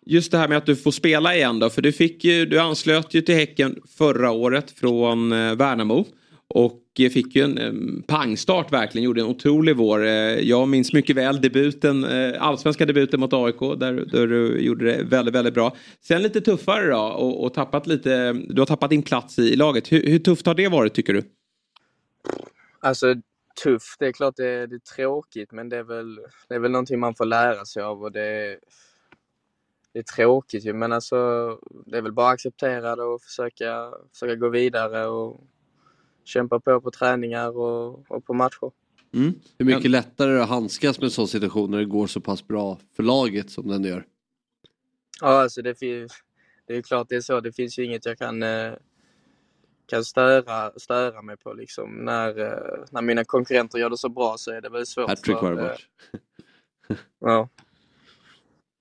Just det här med att du får spela igen då, för du, fick ju, du anslöt ju till Häcken förra året från eh, Värnamo. Och eh, fick ju en pangstart verkligen, gjorde en otrolig vår. Eh, jag minns mycket väl debuten, allsvenska debuten mot AIK där, där du gjorde det väldigt, väldigt bra. Sen lite tuffare då och, och tappat lite, du har tappat din plats i, laget. Hur, hur tufft har det varit tycker du?
Alltså tufft, det är klart det är, det är tråkigt men det är, väl, det är väl någonting man får lära sig av och det är, det är tråkigt ju men alltså det är väl bara att acceptera det och försöka, försöka gå vidare och kämpa på på träningar och, och på matcher.
Mm. Hur mycket lättare är det att handskas med en sån situation när det går så pass bra för laget som den gör?
Ja alltså det, det är klart det är så, det finns ju inget jag kan, eh, kan störa, störa mig på liksom. När, eh, när mina konkurrenter gör det så bra så är det väl svårt
Hattrick
för,
varje
eh. Ja.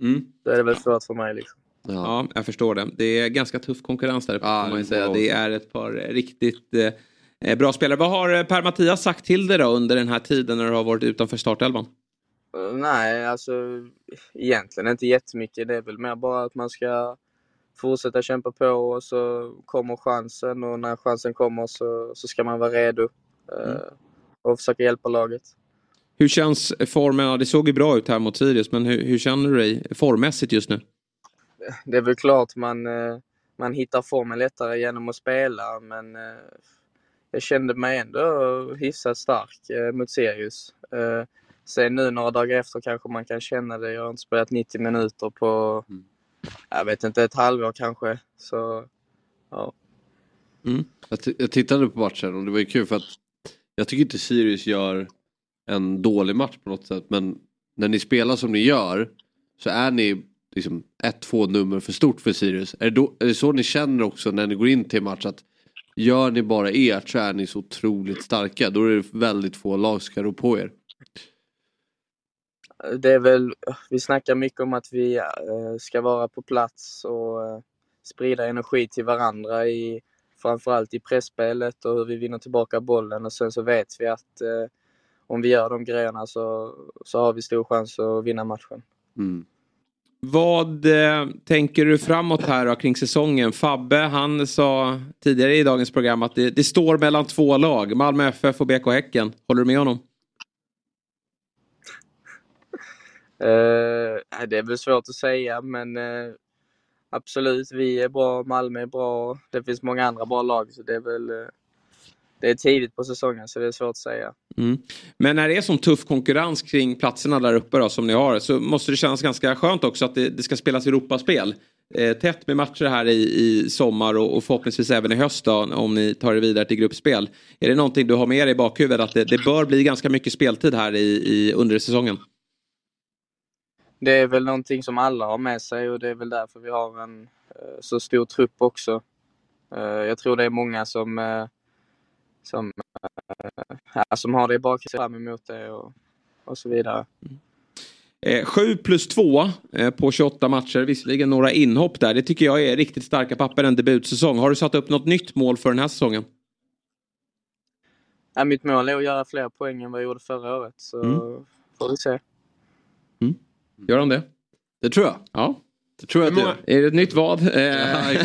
Mm.
Då är det väl svårt för mig liksom.
Ja. jag förstår det. Det är ganska tuff konkurrens där.
Ja,
får man säga. det är ett par riktigt eh, bra spelare. Vad har eh, Per Mattias sagt till dig då under den här tiden när du har varit utanför startelvan?
Eh, Nej, alltså egentligen inte jättemycket. Det är väl mer bara att man ska fortsätta kämpa på och så kommer chansen och när chansen kommer så, så ska man vara redo eh, och försöka hjälpa laget.
Hur känns formen? Ja, det såg ju bra ut här mot Sirius, men hur, hur känner du dig formmässigt just nu?
Det är väl klart man, eh, man hittar formen lättare genom att spela men eh, jag kände mig ändå hyfsat stark eh, mot Sirius. Sen nu några dagar efter kanske man kan känna det. Jag har inte spelat 90 minuter på, jag vet inte, ett halvår kanske. Så, ja.
Jag, t- jag tittade på matchen och det var ju kul för att jag tycker inte Sirius gör en dålig match på något sätt men när ni spelar som ni gör så är ni liksom ett, två nummer för stort för Sirius. Är det, då, är det så ni känner också när ni går in till match att gör ni bara ert så är ni så otroligt starka. Då är det väldigt få lag som ska rå på er.
Det är väl, vi snackar mycket om att vi eh, ska vara på plats och eh, sprida energi till varandra i framförallt i pressspelet och hur vi vinner tillbaka bollen och sen så vet vi att eh, om vi gör de grejerna så, så har vi stor chans att vinna matchen.
Vad eh, tänker du framåt här då, kring säsongen? Fabbe, han sa tidigare i dagens program att det, det står mellan två lag, Malmö FF och BK Häcken. Håller du med honom?
Eh, det är väl svårt att säga men eh, absolut, vi är bra, Malmö är bra, det finns många andra bra lag så det är väl eh, det är tidigt på säsongen så det är svårt att säga.
Mm. Men när det är sån tuff konkurrens kring platserna där uppe då, som ni har så måste det kännas ganska skönt också att det, det ska spelas Europaspel. Eh, tätt med matcher här i, i sommar och, och förhoppningsvis även i höst då, om ni tar er vidare till gruppspel. Är det någonting du har med dig i bakhuvudet att det, det bör bli ganska mycket speltid här i, i under säsongen?
Det är väl någonting som alla har med sig och det är väl därför vi har en eh, så stor trupp också. Eh, jag tror det är många som, eh, som, eh, ja, som har det i bakhuvudet fram emot det och, och så vidare.
Eh, 7 plus 2 eh, på 28 matcher, visserligen några inhopp där. Det tycker jag är riktigt starka papper en debutsäsong. Har du satt upp något nytt mål för den här säsongen?
Ja, mitt mål är att göra fler poäng än vad jag gjorde förra året så
Mm.
får vi se.
Gör han det?
Det tror jag.
Ja.
Det tror jag att
många-
det
Är det ett nytt vad? Eh,
Ja,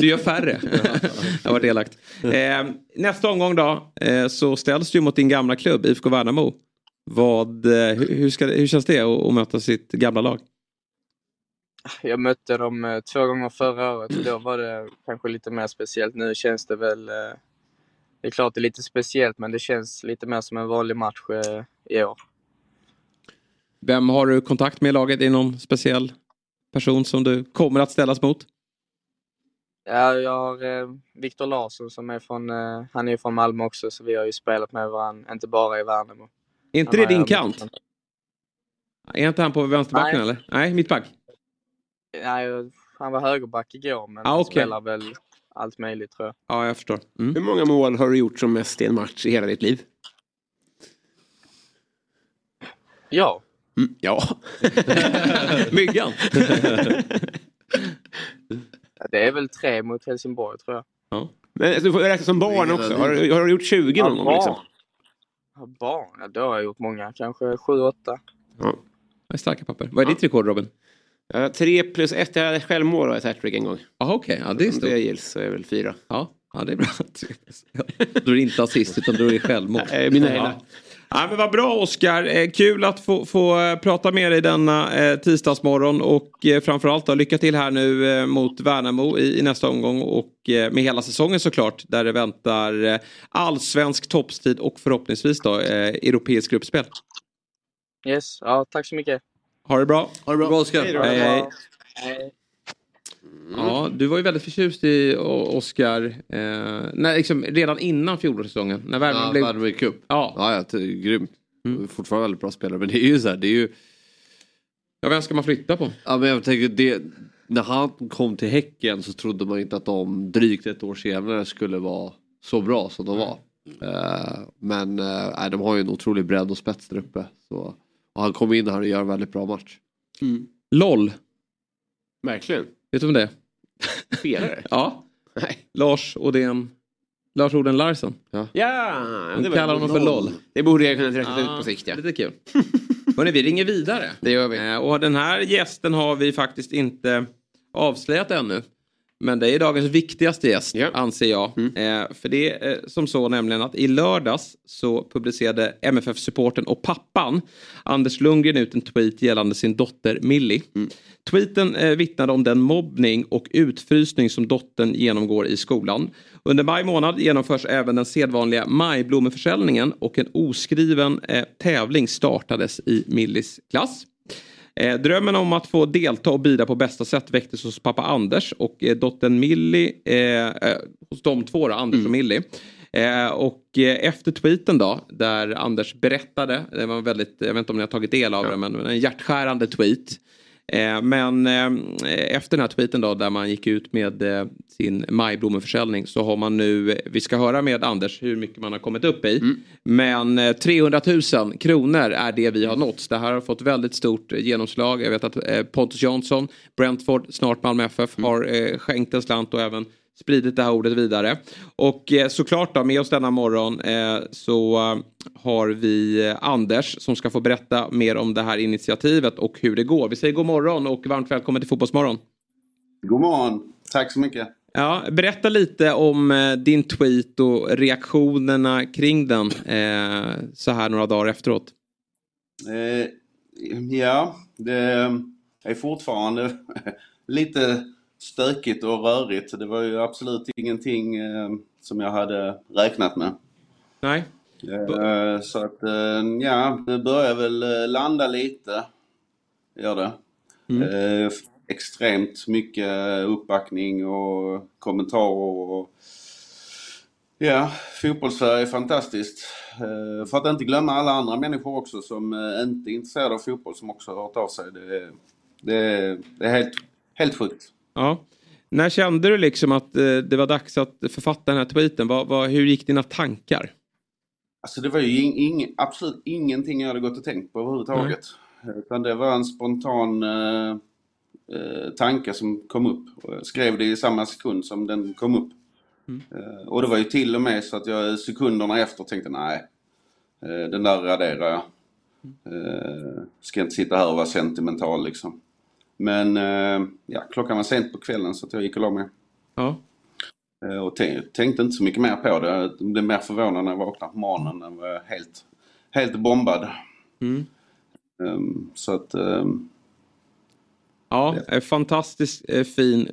du gör färre. det har varit elakt. Eh, nästa omgång då eh, så ställs du mot din gamla klubb IFK Värnamo. Vad, eh, hur, ska, hur känns det att, att möta sitt gamla lag?
Jag mötte dem eh, två gånger förra året och då var det kanske lite mer speciellt. Nu känns det väl... eh, Det är klart det är lite speciellt men det känns lite mer som en vanlig match eh, i år.
Vem har du kontakt med i laget? Är det någon speciell person som du kommer att ställas mot?
Ja, jag har eh, Viktor Larsson som är från, eh, han är från Malmö också så vi har ju spelat med varandra, inte bara i Värnamo.
Är inte det din kant? Är inte han på vänsterbacken
Nej.
eller? Nej, mittback.
Nej, han var högerback igår men
Ah,
han spelar väl allt möjligt tror jag.
Ja, jag förstår. Mm.
Hur många mål har du gjort som mest i en match i hela ditt liv?
Ja.
Mm, ja. Myggan.
Det är väl tre mot Helsingborg tror jag.
Men alltså, du får räkna som barn också. Har, du- har du gjort 20 någon
Ja,
gång? Liksom?
barn. Ja, barn? Ja, då har jag gjort många. Kanske sju, åtta.
Ja.
Det är starka papper. Vad är ditt rekord Robin?
Ja, tre plus ett. Jag hade självmål och ett hattrick en gång.
Jaha okej, ja, det är
Om
stort.
det gills så är det väl fyra.
Ja, ja det är bra. Då är det inte assist utan då är det självmål.
Nej, mina
ja. Ja, men vad bra Oskar. Eh, kul att få, få eh, prata med dig denna eh, tisdagsmorgon och eh, framförallt då, lycka till här nu eh, mot Värnamo i, i nästa omgång och med hela säsongen såklart där det väntar allsvensk toppstrid och förhoppningsvis då europeisk gruppspel.
Yes, ja tack så mycket.
Ha det bra.
Ha det bra Oskar.
Hej, hej.
Hej.
Ja, du var ju väldigt förtjust i Oscar eh, när, liksom, redan innan fjolårssäsongen. När Värmland
Ja,
blev...
Värnamo i cup.
Ja.
Ja, ja, det är grymt.
Mm.
Fortfarande väldigt bra spelare. Men det är ju så här, det är ju...
Ja, vem ska man flytta på?
Ja, men jag tänker det... När han kom till Häcken så trodde man inte att de drygt ett år senare skulle vara så bra som de var. Eh, men nej, de har ju en otrolig bredd och spets där uppe. Så, och han kom in här och gör en väldigt bra match.
LOL.
Verkligen.
Vet du om det är?
Spelare?
Ja.
Nej.
Lars Odén. Lars Oden Larsson.
Ja,
De
det var
kallar honom för LOL.
Det borde jag kunna räkna ut
Ja,
på sikt. Ja.
Lite kul. Hörrni, vi ringer vidare.
Det gör vi.
Eh, Och den här gästen har vi faktiskt inte avslöjat ännu. Men det är dagens viktigaste gäst,
Ja.
anser jag. Eh, för det är eh, som så nämligen att i lördags så publicerade MFF-supporten och pappan Anders Lundgren ut en tweet gällande sin dotter Millie. Tweeten eh, vittnade om den mobbning och utfrysning som dottern genomgår i skolan. Under maj månad genomförs även den sedvanliga majblommeförsäljningen och en oskriven eh, tävling startades i Millis klass. Eh, drömmen om att få delta och bida på bästa sätt väcktes hos pappa Anders och eh, dottern Millie, eh, eh, hos de två då, Anders och Millie. Eh, och eh, efter tweeten då, där Anders berättade, det var väldigt, jag vet inte om ni har tagit del av det, men en hjärtskärande tweet. Eh, men eh, efter den här tweeten då där man gick ut med eh, sin majblommeförsäljning så har man nu, vi ska höra med Anders hur mycket man har kommit upp i. Men eh, 300 000 kronor är det vi har nått. Det här har fått väldigt stort genomslag. Jag vet att Pontus Jansson, Brentford, snart Malmö FF har eh, skänkt en slant och även spridit det här ordet vidare. Och eh, såklart då med oss denna morgon eh, så eh, har vi eh, Anders som ska få berätta mer om det här initiativet och hur det går. Vi säger god morgon och varmt välkommen till Fotbollsmorgon.
God morgon. Tack så mycket.
Ja, berätta lite om eh, din tweet och reaktionerna kring den eh, så här några dagar efteråt.
Ja, det är fortfarande lite stökigt och rörigt. Det var ju absolut ingenting eh, som jag hade räknat med.
Nej.
Eh, så att, eh, ja, det börjar väl landa lite. Gör det. F- extremt mycket uppbackning och kommentarer och Ja, fotbollssverige är fantastiskt. För att inte glömma alla andra människor också som inte är intresserade av fotboll som också har hört av sig. Det, är- det, det är helt, helt sjukt.
Ja. När kände du liksom att eh, det var dags att författa den här tweeten? Vad, vad, hur gick dina tankar?
Alltså det var ju ing, ing, absolut ingenting jag hade gått och tänkt på överhuvudtaget. Utan det var en spontan eh, eh, tanke som kom upp. Och Jag skrev det i samma sekund som den kom upp. Eh, och det var ju till och med så att jag sekunderna efter tänkte nej, eh, den där raderar jag. Eh, ska inte sitta här och vara sentimental liksom. Men eh, ja, klockan var sent på kvällen så jag gick och la mig.
Ja.
Eh, Och tän- tänkte inte så mycket mer på det. Jag blev mer förvånad när jag vaknade på morgonen. Den var helt, helt bombad.
Mm.
Ehm, så att... ehm,
Ja, eh, fantastiskt fin.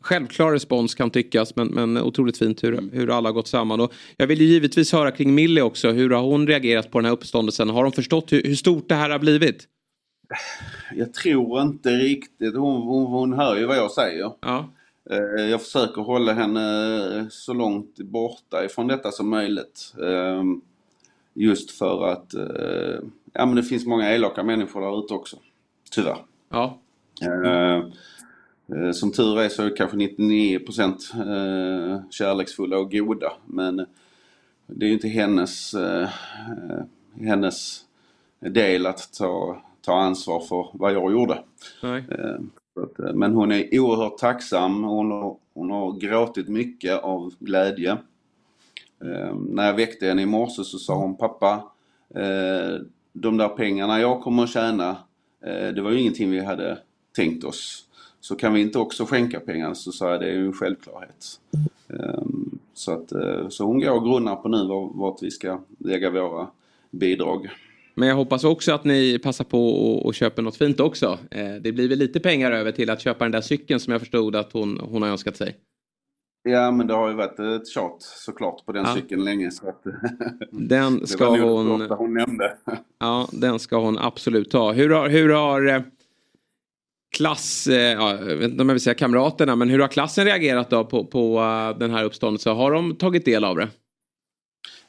Självklar respons kan tyckas men, men otroligt fint hur, hur alla har gått samman. Och jag vill ju givetvis höra kring Millie också. Hur har hon reagerat på den här uppståndelsen? Har hon förstått hur, hur stort det här har blivit?
Jag tror inte riktigt, hon, hon, hon hör ju vad jag säger.
Ja.
Eh, Jag försöker hålla henne så långt borta ifrån detta som möjligt. Ehm, Just för att eh, ja, men det finns många elaka människor där ute också. Tyvärr.
Ja.
Eh, eh, Som tur är så är kanske 99% eh, kärleksfulla och goda. Men det är ju inte hennes, eh, eh, hennes del att ta, ta ansvar för vad jag gjorde. Eh, att, eh, Men hon är oerhört tacksam. Hon har, hon har gråtit mycket av glädje. Eh, När jag väckte henne i morse så sa hon pappa, de där pengarna jag kommer att tjäna, det var ju ingenting vi hade tänkt oss. Så kan vi inte också skänka pengar? Så sa jag det är ju en självklarhet. Så, att, så hon går och grunnar på nu var- vart vi ska lägga våra bidrag.
Men jag hoppas också att ni passar på och, och köper något fint också. Eh, det blir väl lite pengar över till att köpa den där cykeln som jag förstod att hon, hon har önskat sig.
Ja men det har ju varit ett tjat såklart på den
Ja.
cykeln länge. Så att,
Den
det
ska
var nog
hon...
det hon nämnde.
Ja, den ska hon absolut ta. Hur har, hur har eh, klass, eh, ja, jag vet inte om jag vill säga kamraterna, men hur har klassen reagerat då på, på eh, den här uppståndelsen? Har de tagit del av det?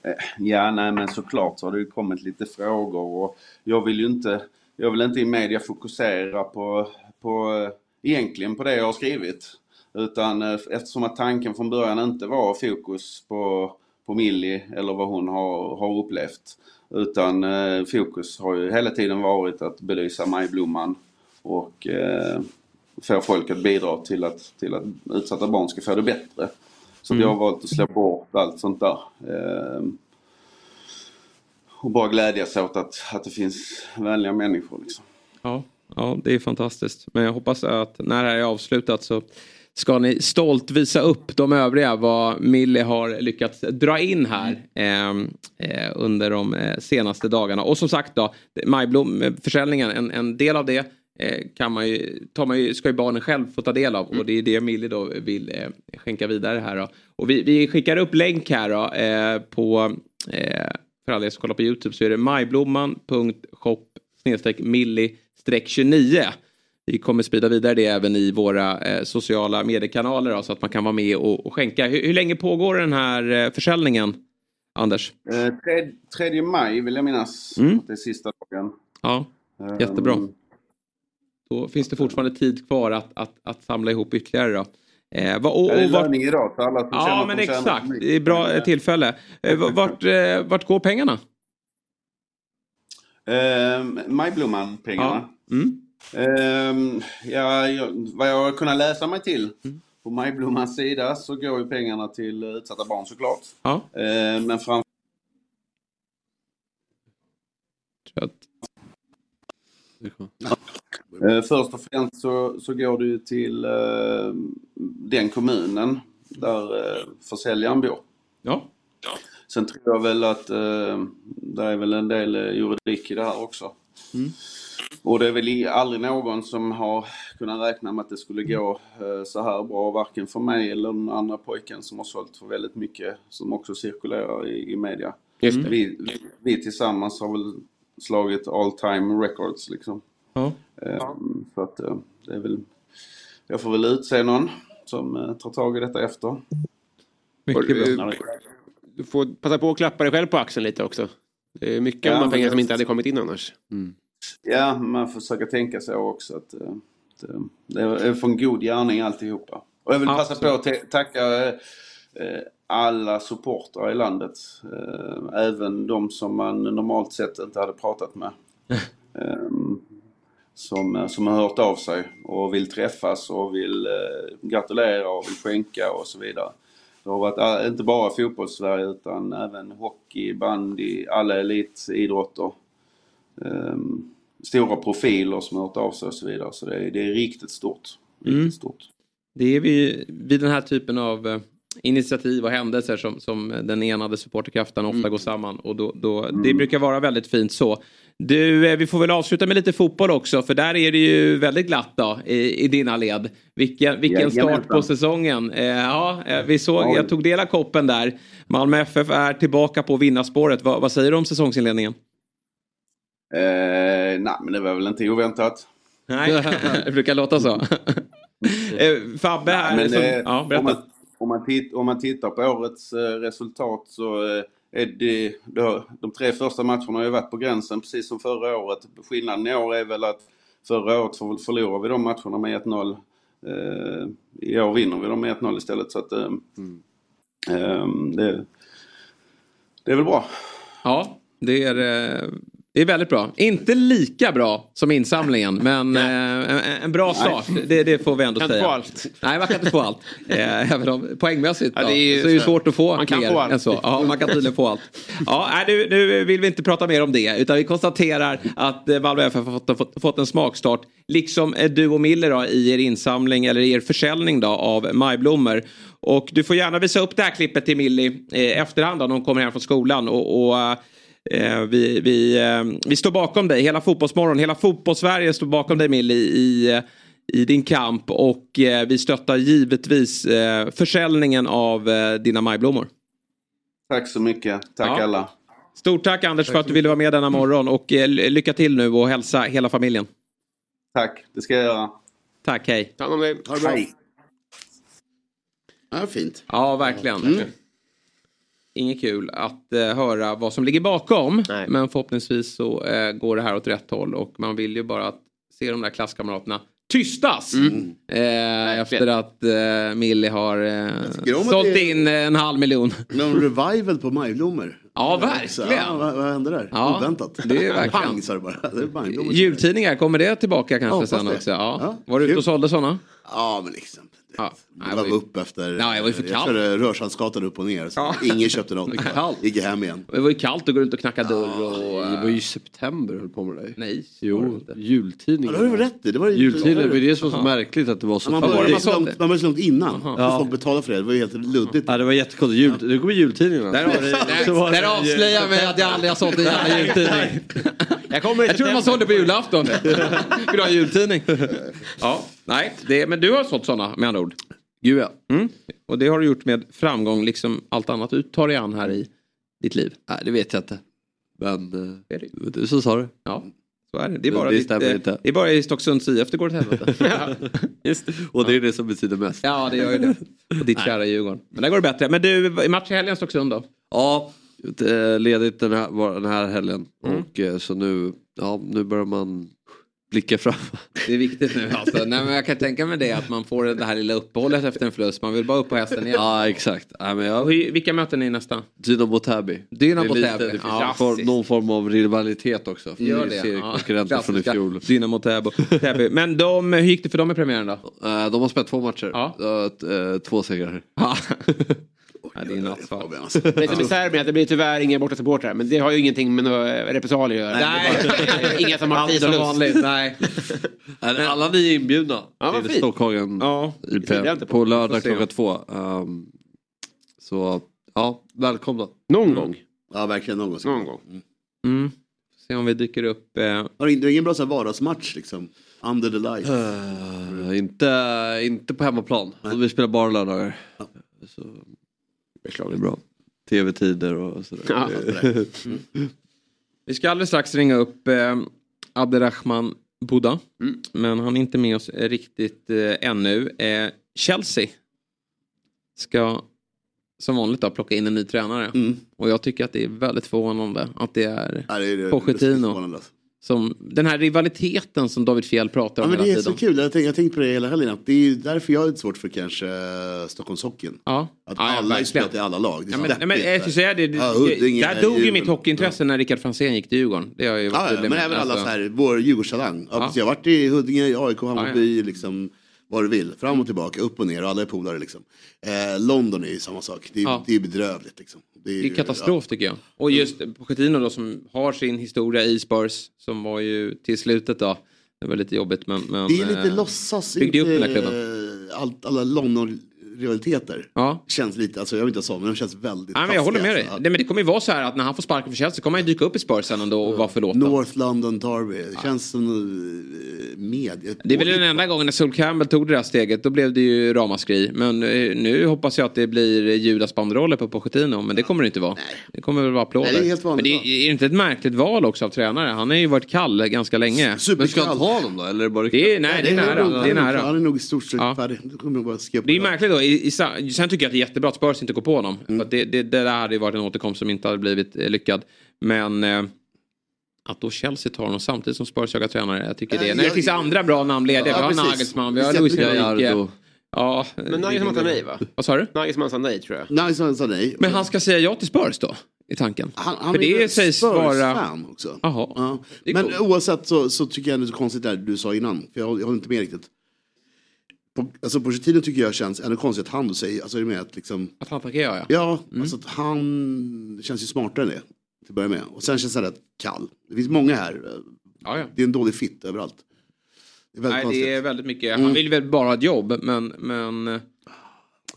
Eh, ja, nej men såklart så har det ju kommit lite frågor och jag vill ju inte, jag vill inte i media fokusera på, på eh, egentligen på det jag har skrivit. Utan eh, eftersom att tanken från början inte var fokus på, på Millie eller vad hon har, har upplevt. Utan eh, fokus har ju hela tiden varit att belysa Majblomman och eh, få folk att bidra till att, till att utsatta barn ska få det bättre. Så att jag har valt att slå bort allt sånt där. Ehm, och bara glädjas åt att, att det finns vänliga människor. Liksom.
Ja, ja, det är fantastiskt. Men jag hoppas att när det här är avslutat så ska ni stolt visa upp de övriga vad Millie har lyckats dra in här eh, eh, under de eh, senaste dagarna. Och som sagt då, Majblom-försäljningen, en, en del av det eh, kan man ju, tar man ju, ska ju barnen själv få ta del av och det är det Millie då vill eh, skänka vidare här då. Och vi, vi skickar upp länk här då eh, på, eh, för alla er som kollar på Youtube så är det majblomman.shop milli 29. Vi kommer sprida vidare det även i våra eh, sociala mediekanaler då, så att man kan vara med och, och skänka. Hur, hur länge pågår den här eh, försäljningen, Anders?
Eh, tredje, tredje maj vill jag minnas
Mm.
att det är sista dagen.
Ja, jättebra. Då finns det fortfarande tid kvar att, att, att samla ihop ytterligare då. Eh, vad, och,
är
och vart,
idag alla som känner
ja,
att
men exakt. Det är bra eh, tillfälle. Eh, vart, eh, vart går pengarna?
Ehm, Majblomman-pengarna.
Ja. Mm.
Ehm, ja, jag, vad jag har kunnat läsa mig till
Mm.
på Majblommans sida så går ju pengarna till eh, utsatta barn såklart.
Ja.
Ehm, men framför Eh, Först och främst så, så går ju till eh, den kommunen där eh, försäljaren bor.
Ja.
Sen tror jag väl att eh, det är väl en del eh, juridik i det här också.
Mm.
Och det är väl aldrig någon som har kunnat räkna med att det skulle gå eh, så här bra, varken för mig eller den andra pojken som har sålt för väldigt mycket, som också cirkulerar i, i media.
Just det.
Vi, vi, vi tillsammans har väl slagit all time records liksom.
Ja.
Eh, Så att eh, det är väl, jag får väl utse någon som eh, tar tag i detta efter.
Mycket
bra.
Du får passa på att klappa dig själv på axeln lite också. Det är mycket
Ja,
av de pengar som inte hade kommit in annars.
Ja, man försöker tänka så också att, eh, att det är för en god gärning alltihopa. Och jag vill passa
Absolut.
på att ta- tacka alla supportrar i landet. Även de som man normalt sett inte hade pratat med. Som, eh, som har hört av sig och vill träffas och vill eh, gratulera och vill skänka och så vidare. Det har varit eh, inte bara fotbollssverige utan även hockey, bandy, alla elitidrotter. Ehm, stora profiler som har hört av sig och så vidare. Så det är, det är riktigt stort. Riktigt
Mm.
stort.
Det är vi, vid den här typen av eh, initiativ och händelser som, som den enade supporterkraften
Mm.
ofta går samman. Och då, då, Det brukar vara väldigt fint så. Du, eh, vi får väl avsluta med lite fotboll också för där är det ju väldigt glatt då i, i dina led. Vilken, vilken start på säsongen. Eh, ja, eh, vi såg, jag tog del av koppen där. Malmö FF är tillbaka på vinnarspåret. Vad, vad säger du om säsongsinledningen?
Eh, nej, men det var väl inte oväntat.
Nej, det brukar låta så. Fabbe här.
Men,
som,
eh,
ja, berätta.
Om, man titt, om man tittar på årets eh, resultat så eh, är det, de tre första matcherna har ju varit på gränsen precis som förra året. Skillnaden i år är väl att förra året för, förlorade vi de matcherna med 1-0. Eh, I år vinner vi dem med 1-0 istället så att eh, det, det är väl bra.
Ja, det är, det är väldigt bra. Inte lika bra som insamlingen, men eh, en, en bra start. Det, det får vi ändå
Kan inte
säga.
få allt.
Nej, man kan inte få allt. Eh, Även om poängmässigt
Ja, det är ju
så är det svårt att få
Man kan
mer
få allt.
än så. Ja, man kan tydligen få allt. Ja, nu, nu vill vi inte prata mer om det, utan vi konstaterar att eh, Malmö FF har fått, fått, fått en smakstart. Liksom du och Miller då, i er insamling eller i er försäljning då, av majblommor. Och du får gärna visa upp det här klippet till Millie eh, efterhand då, när hon kommer hem från skolan. Och, och vi, vi, eh, vi står bakom dig, hela Fotbollsmorgon, hela fotbollssverige står bakom dig Millie i, eh, i din kamp. Och eh, vi stöttar givetvis eh, försäljningen av eh, dina majblommor.
Tack så mycket. Tack
Ja.
alla.
Stort tack Anders för att du ville vara med denna morgon och eh, lycka till nu och hälsa hela familjen.
Tack, det ska jag göra.
Tack, hej.
Ta hand om dig.
Ha det bra. Ja, fint.
Ja, verkligen. Inget kul att eh, höra vad som ligger bakom.
Nej.
Men förhoppningsvis så eh, går det här åt rätt håll och man vill ju bara att se de där klasskamraterna tystas. Eh, efter att eh, Millie har eh, sålt
det-
in eh, en halv miljon.
Någon revival på majblommor.
Ja,
Så,
verkligen.
ja, vad, vad hände där?
Ja,
Oväntat.
det är verkligen.
Pang det bara. Det är.
Jultidningar, kommer det tillbaka kanske
hoppas
sen också? Ja.
Ja,
Var du ute och sålde sådana?
Ja, men liksom.
Ja.
Det var upp efter.
Ja, det var ju för
jag
kallt.
körde Rörstrandsgatan upp och ner. Så
Ja.
Ingen köpte något.
kallt.
Gick hem igen.
Det var ju kallt att gå runt och knacka dörr och...
Det var ju september höll på med det.
Nej, det
Jo,
inte.
Ja,
jultidningen.
det har du rätt i. Det var ju-
Jultidningen, det var ju det som var så märkligt att det var så
Man
var det
började
man
så långt, man så långt innan.
Ja.
Folk betalade för det. Det var ju helt luddigt.
Ja, det var jättekonstigt. Jul, nu kommer jultidningarna.
Där, där, där avslöjar mig att jag aldrig har sålt en jävla jultidning.
Jag kommer
Jag trodde man sålde på julafton. Vill du ha en jultidning? Ja, nej, det, men du har sålt sådana med andra ord.
Gud ja.
Mm. Och det har du gjort med framgång, liksom allt annat du tar dig an här i ditt liv.
Nej, det vet jag inte. Men
är det.
eh, du som sa det.
Ja, så är det. Det är bara,
det
ditt, eh,
inte.
det är bara i Stocksunds IF det går åt helvete.
Just. Och det är det som betyder mest.
ja, det gör ju det. Och ditt kära Djurgården. Men där går det bättre. Men du, match i helgen Stocksund då?
Ja, ledigt den här, den här helgen.
Mm.
Och eh, så nu, ja, nu börjar man blicka fram.
Det är viktigt nu alltså. Nej, men jag kan tänka mig det att man får det här lilla uppehållet efter en förlust. Man vill bara upp på hästen igen.
Ja, exakt. Nej, men
Och
jag,
hur- Vilka möter ni nästa?
Dynamo Täby.
Dynamo
Det är lite-
Täby.
Det finns
Ja,
for, någon form av rivalitet också. För
Gör
det.
det.
Seriekonkurrenter från i fjol.
Dynamo Täby. Men de, hur gick det för dem i premiären då?
Eh, De har spelat två matcher.
Ja.
Uh, två segrar.
Ja. ja, det är nattsvart.
Fabian, alltså.
Det som är Serbien att det blir tyvärr inga bortasupportrar. Men det har ju ingenting med några repressalier att göra.
Nej.
Inga som har
Allt
tid och
som
lust.
vanligt. Nej.
Men alla ni är inbjudna
Ja,
till. Stockhagen
Ja.
Inte på.
lördag klockan två. Ehm, så ja, välkomna.
Någon gång.
Ja, verkligen någon gång.
Någon gång.
Mm. Se om vi dyker upp. Eh,
Har du ingen bra så här vardagsmatch liksom? Under the light.
Eh, inte, inte på hemmaplan. Vi spelar bara lördagar. Så, det är bra. Tv-tider och sådär.
Ja.
vi ska alldeles strax ringa upp eh, Abderrahman Buddha.
Mm.
Men han är inte med oss eh, riktigt eh, ännu. Eh, Chelsea ska som vanligt då, plocka in en ny tränare.
Mm.
Och jag tycker att det är väldigt förvånande att det är
Ja, det är, det är
Pochettino.
förvånande, alltså.
Som den här rivaliteten som David Fjell pratar
Ja,
om
men det
hela
är så
tiden.
kul. Jag tänkte, jag tänkte på det hela helgen. Att det är därför jag har lite svårt för kanske uh, Stockholmshockeyn.
Ja.
Att
Ja, ja,
alla har
verkligen.
spelat i alla lag. Det är
Ja, men, men jag säga det, det
Ja, Huddinge,
där dog ju mitt hockeyintresse när Rickard Franzén gick till Djurgården. Det har ju varit
Ja, ja, men även alla
Alltså,
så här, vår Djurgårdstalang. Ja.
Ja.
Jag har varit i Huddinge, AIK,
Ja,
Hammarby, liksom vad du vill. Fram och tillbaka, upp och ner och alla är polare liksom. Eh, London är ju samma sak. Det är,
Ja.
det är bedrövligt liksom. Det är,
Det är katastrof tycker jag. Och just Pochettino då som har sin historia i Spurs som var ju till slutet då. Det var lite jobbigt men... men
Det är lite
eh,
låtsas,
byggde
inte
upp den här klubben.
allt, alla London rivaliteter känns lite, alltså jag vill inte säga men de känns väldigt
Nej, men jag håller med dig. Nej, men det kommer ju vara så här att när han får sparken för Chelsea kommer han ju dyka upp i Spurs sen ändå och vara förlåten.
North London Derby, det känns som eh, med.
Det är väl den enda gången när Sol Campbell tog det där steget, då blev det ju ramaskri. Men eh, nu hoppas jag att det blir Judas banderoller på Pochettino, men det kommer det inte vara. Det kommer väl vara applåder.
Nej, det är helt vanligt
men det är, är det inte ett märkligt val också av tränare? Han har ju varit kall ganska länge.
Men ska han ta honom då? Eller det bara
Det är, nej, det är nära. Det är nära.
Han är nog i stort sett färdig. Det kommer nog bara skriva på
Det är märkligt då. I, i, sen tycker jag att det är jättebra att Spurs inte går på honom.
Mm.
För det, det, det där hade ju varit en återkomst som inte hade blivit eh, lyckad. Men eh, att då Chelsea tar honom samtidigt som Spurs jagar tränare. Jag tycker det.
Nej,
När det
jag-
finns andra bra namn lediga.
Ja,
vi har
precis.
Nagelsmann, vi har Luis
det.
Enrique. Ja,
Men Nagelsmann sa nej va?
Vad sa du?
Nagelsmann sa nej tror jag.
Nagelsmann sa nej.
Men han ska säga ja till Spurs då? I tanken?
Han, han
För
är
det
väl
sägs vara...
Också.
Jaha.
Ja.
Är
Men
coolt.
oavsett så, så tycker jag det är så konstigt det du sa innan. För jag, jag håller inte med riktigt. På, alltså Pochettino tycker jag känns ännu konstigt att han då säger, alltså det med att liksom.
Att han tackar ja, ja.
Ja,
Mm.
alltså att han känns ju smartare än det. Till att börja med. Och sen känns han rätt kall. Det finns många här.
Ja, ja.
Det är en dålig fit överallt. Det är väldigt
Nej,
konstigt.
det är väldigt mycket.
Mm.
Han vill väl bara ha ett jobb, men... men eh,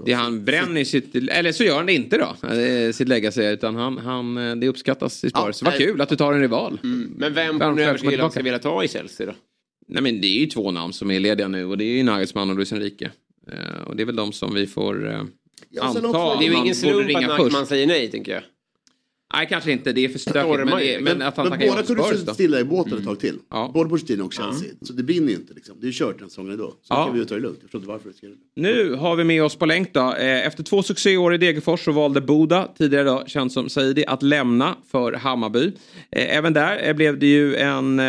det han bränner sitt... Eller så gör han det inte då, eh, sitt legacy. Utan han, han, eh, det uppskattas i Spurs. Vad
nej.
kul att du tar en rival.
Men vem på övre
välkommen
hyllan ska vilja ta i Chelsea då?
Nej men det är ju två namn som är lediga nu och det är ju Nagelsmann och Luis Enrique. Eh, och det är väl de som vi får eh,
Ja,
anta.
också-
Det är ju
man
ingen slump att
först.
säger nej tänker jag.
Nej kanske inte, det är för stökigt. Men, det- men att han
Men båda kunde sitta
då.
stilla i båten ett tag till.
Ja.
Både Pochettino och Chelsea. Så det brinner ju inte liksom. Det är ju kört den säsongen ändå. Så
Ja.
kan vi ju ta det lugnt. Jag förstår inte varför. det
Nu har vi med oss på länk då. Eh, Efter två succéår i Degerfors så valde Boda, tidigare då känd som Saidi, att lämna för Hammarby. Eh, Även där eh, blev det ju en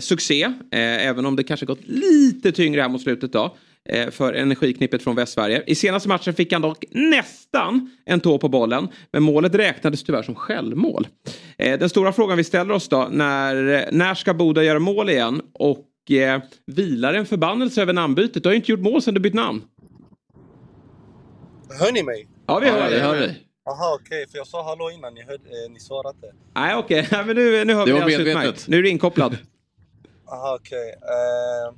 succé, även om det kanske gått lite tyngre här mot slutet då. Eh, För energiknippet från Västsverige. I senaste matchen fick han dock nästan en tå på bollen. Men målet räknades tyvärr som självmål. Eh, Den stora frågan vi ställer oss då, när, när ska Boda göra mål igen? Och eh, vilar en förbannelse över namnbytet? Du har ju inte gjort mål sedan du bytt namn.
Hör ni mig?
Ja, vi hör
Ja,
dig.
hör dig.
Aha, okej, för jag sa hallå innan, ni, hörde, eh, ni svarade.
Nej, okej. Nej, men nu, nu hör
Det
vi
var
alldeles
medvetet.
utmärkt. Nu är du inkopplad.
Aha, okej. Eh,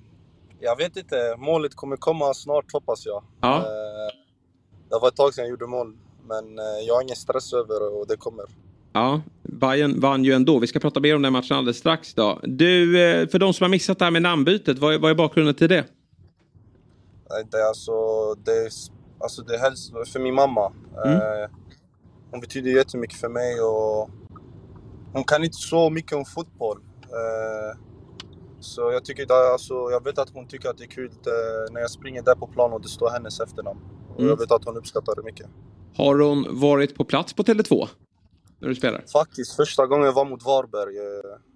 jag vet inte, målet kommer komma snart hoppas jag.
Ja.
Eh, det var ett tag sedan jag gjorde mål, men eh, jag har ingen stress över och det kommer.
Ja, Bayern vann ju ändå. Vi ska prata mer om den matchen alldeles strax. Då. Du, eh, för de som har missat det här med namnbytet, vad är, vad är bakgrunden till det?
Det är alltså, det är, alltså det är helst för min mamma.
Mm.
Hon betyder jättemycket för mig och hon kan inte så mycket om fotboll. Så jag tycker det, alltså, jag vet att hon tycker att det är kul eh, när jag springer där på plan och det står hennes efternamn. Och
Mm.
jag vet att hon uppskattar det mycket.
Har hon varit på plats på Tele2? När du spelar?
Faktiskt, första gången jag var mot Varberg eh,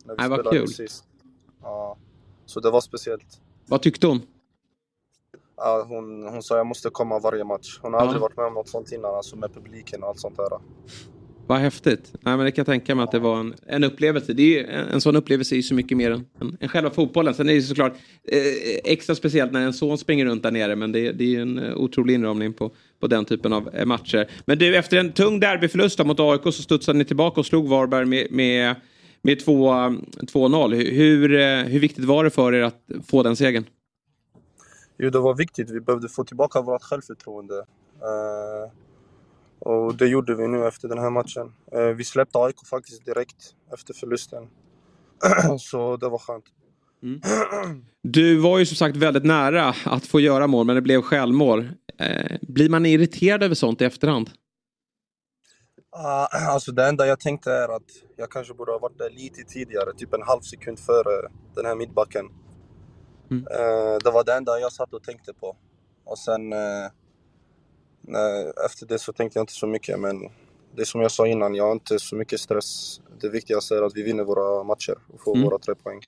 när vi
Nej, vad
spelade
kul.
sist. Ja, så det var speciellt.
Vad tyckte hon?
Ja, hon, hon sa jag måste komma varje match. Hon har
Ja.
aldrig varit med om något sånt innan, alltså med publiken och allt sånt där.
Vad häftigt. Nej, men det kan jag tänka mig att det var en, en upplevelse. Det är ju, en, en sån upplevelse är ju så mycket mer än, än, än själva fotbollen. Sen är det ju såklart eh, extra speciellt när en son springer runt där nere. Men det, det är ju en eh, otrolig inramning på, på den typen av eh, matcher. Men du, efter en tung derbyförlust mot AIK så studsade ni tillbaka och slog Varberg med, med, med 2-0. Eh, hur, hur, viktigt var det för er att få den segern?
Jo, det var viktigt. Vi behövde få tillbaka vårt självförtroende. Uh och det gjorde vi nu efter den här matchen. Eh, vi släppte AIK faktiskt direkt efter förlusten. Så det var skönt.
Du var ju som sagt väldigt nära att få göra mål men det blev självmål. Eh, blir man irriterad över sånt i efterhand?
Ah, alltså det enda jag tänkte är att jag kanske borde ha varit där lite tidigare, typ en halv sekund före den här mittbacken.
Mm.
Eh, det var det enda jag satt och tänkte på. Och sen eh, nej, efter det så tänkte jag inte så mycket. Men det är som jag sa innan, jag har inte så mycket stress. Det viktigaste är att vi vinner våra matcher och får
Mm.
våra tre poäng.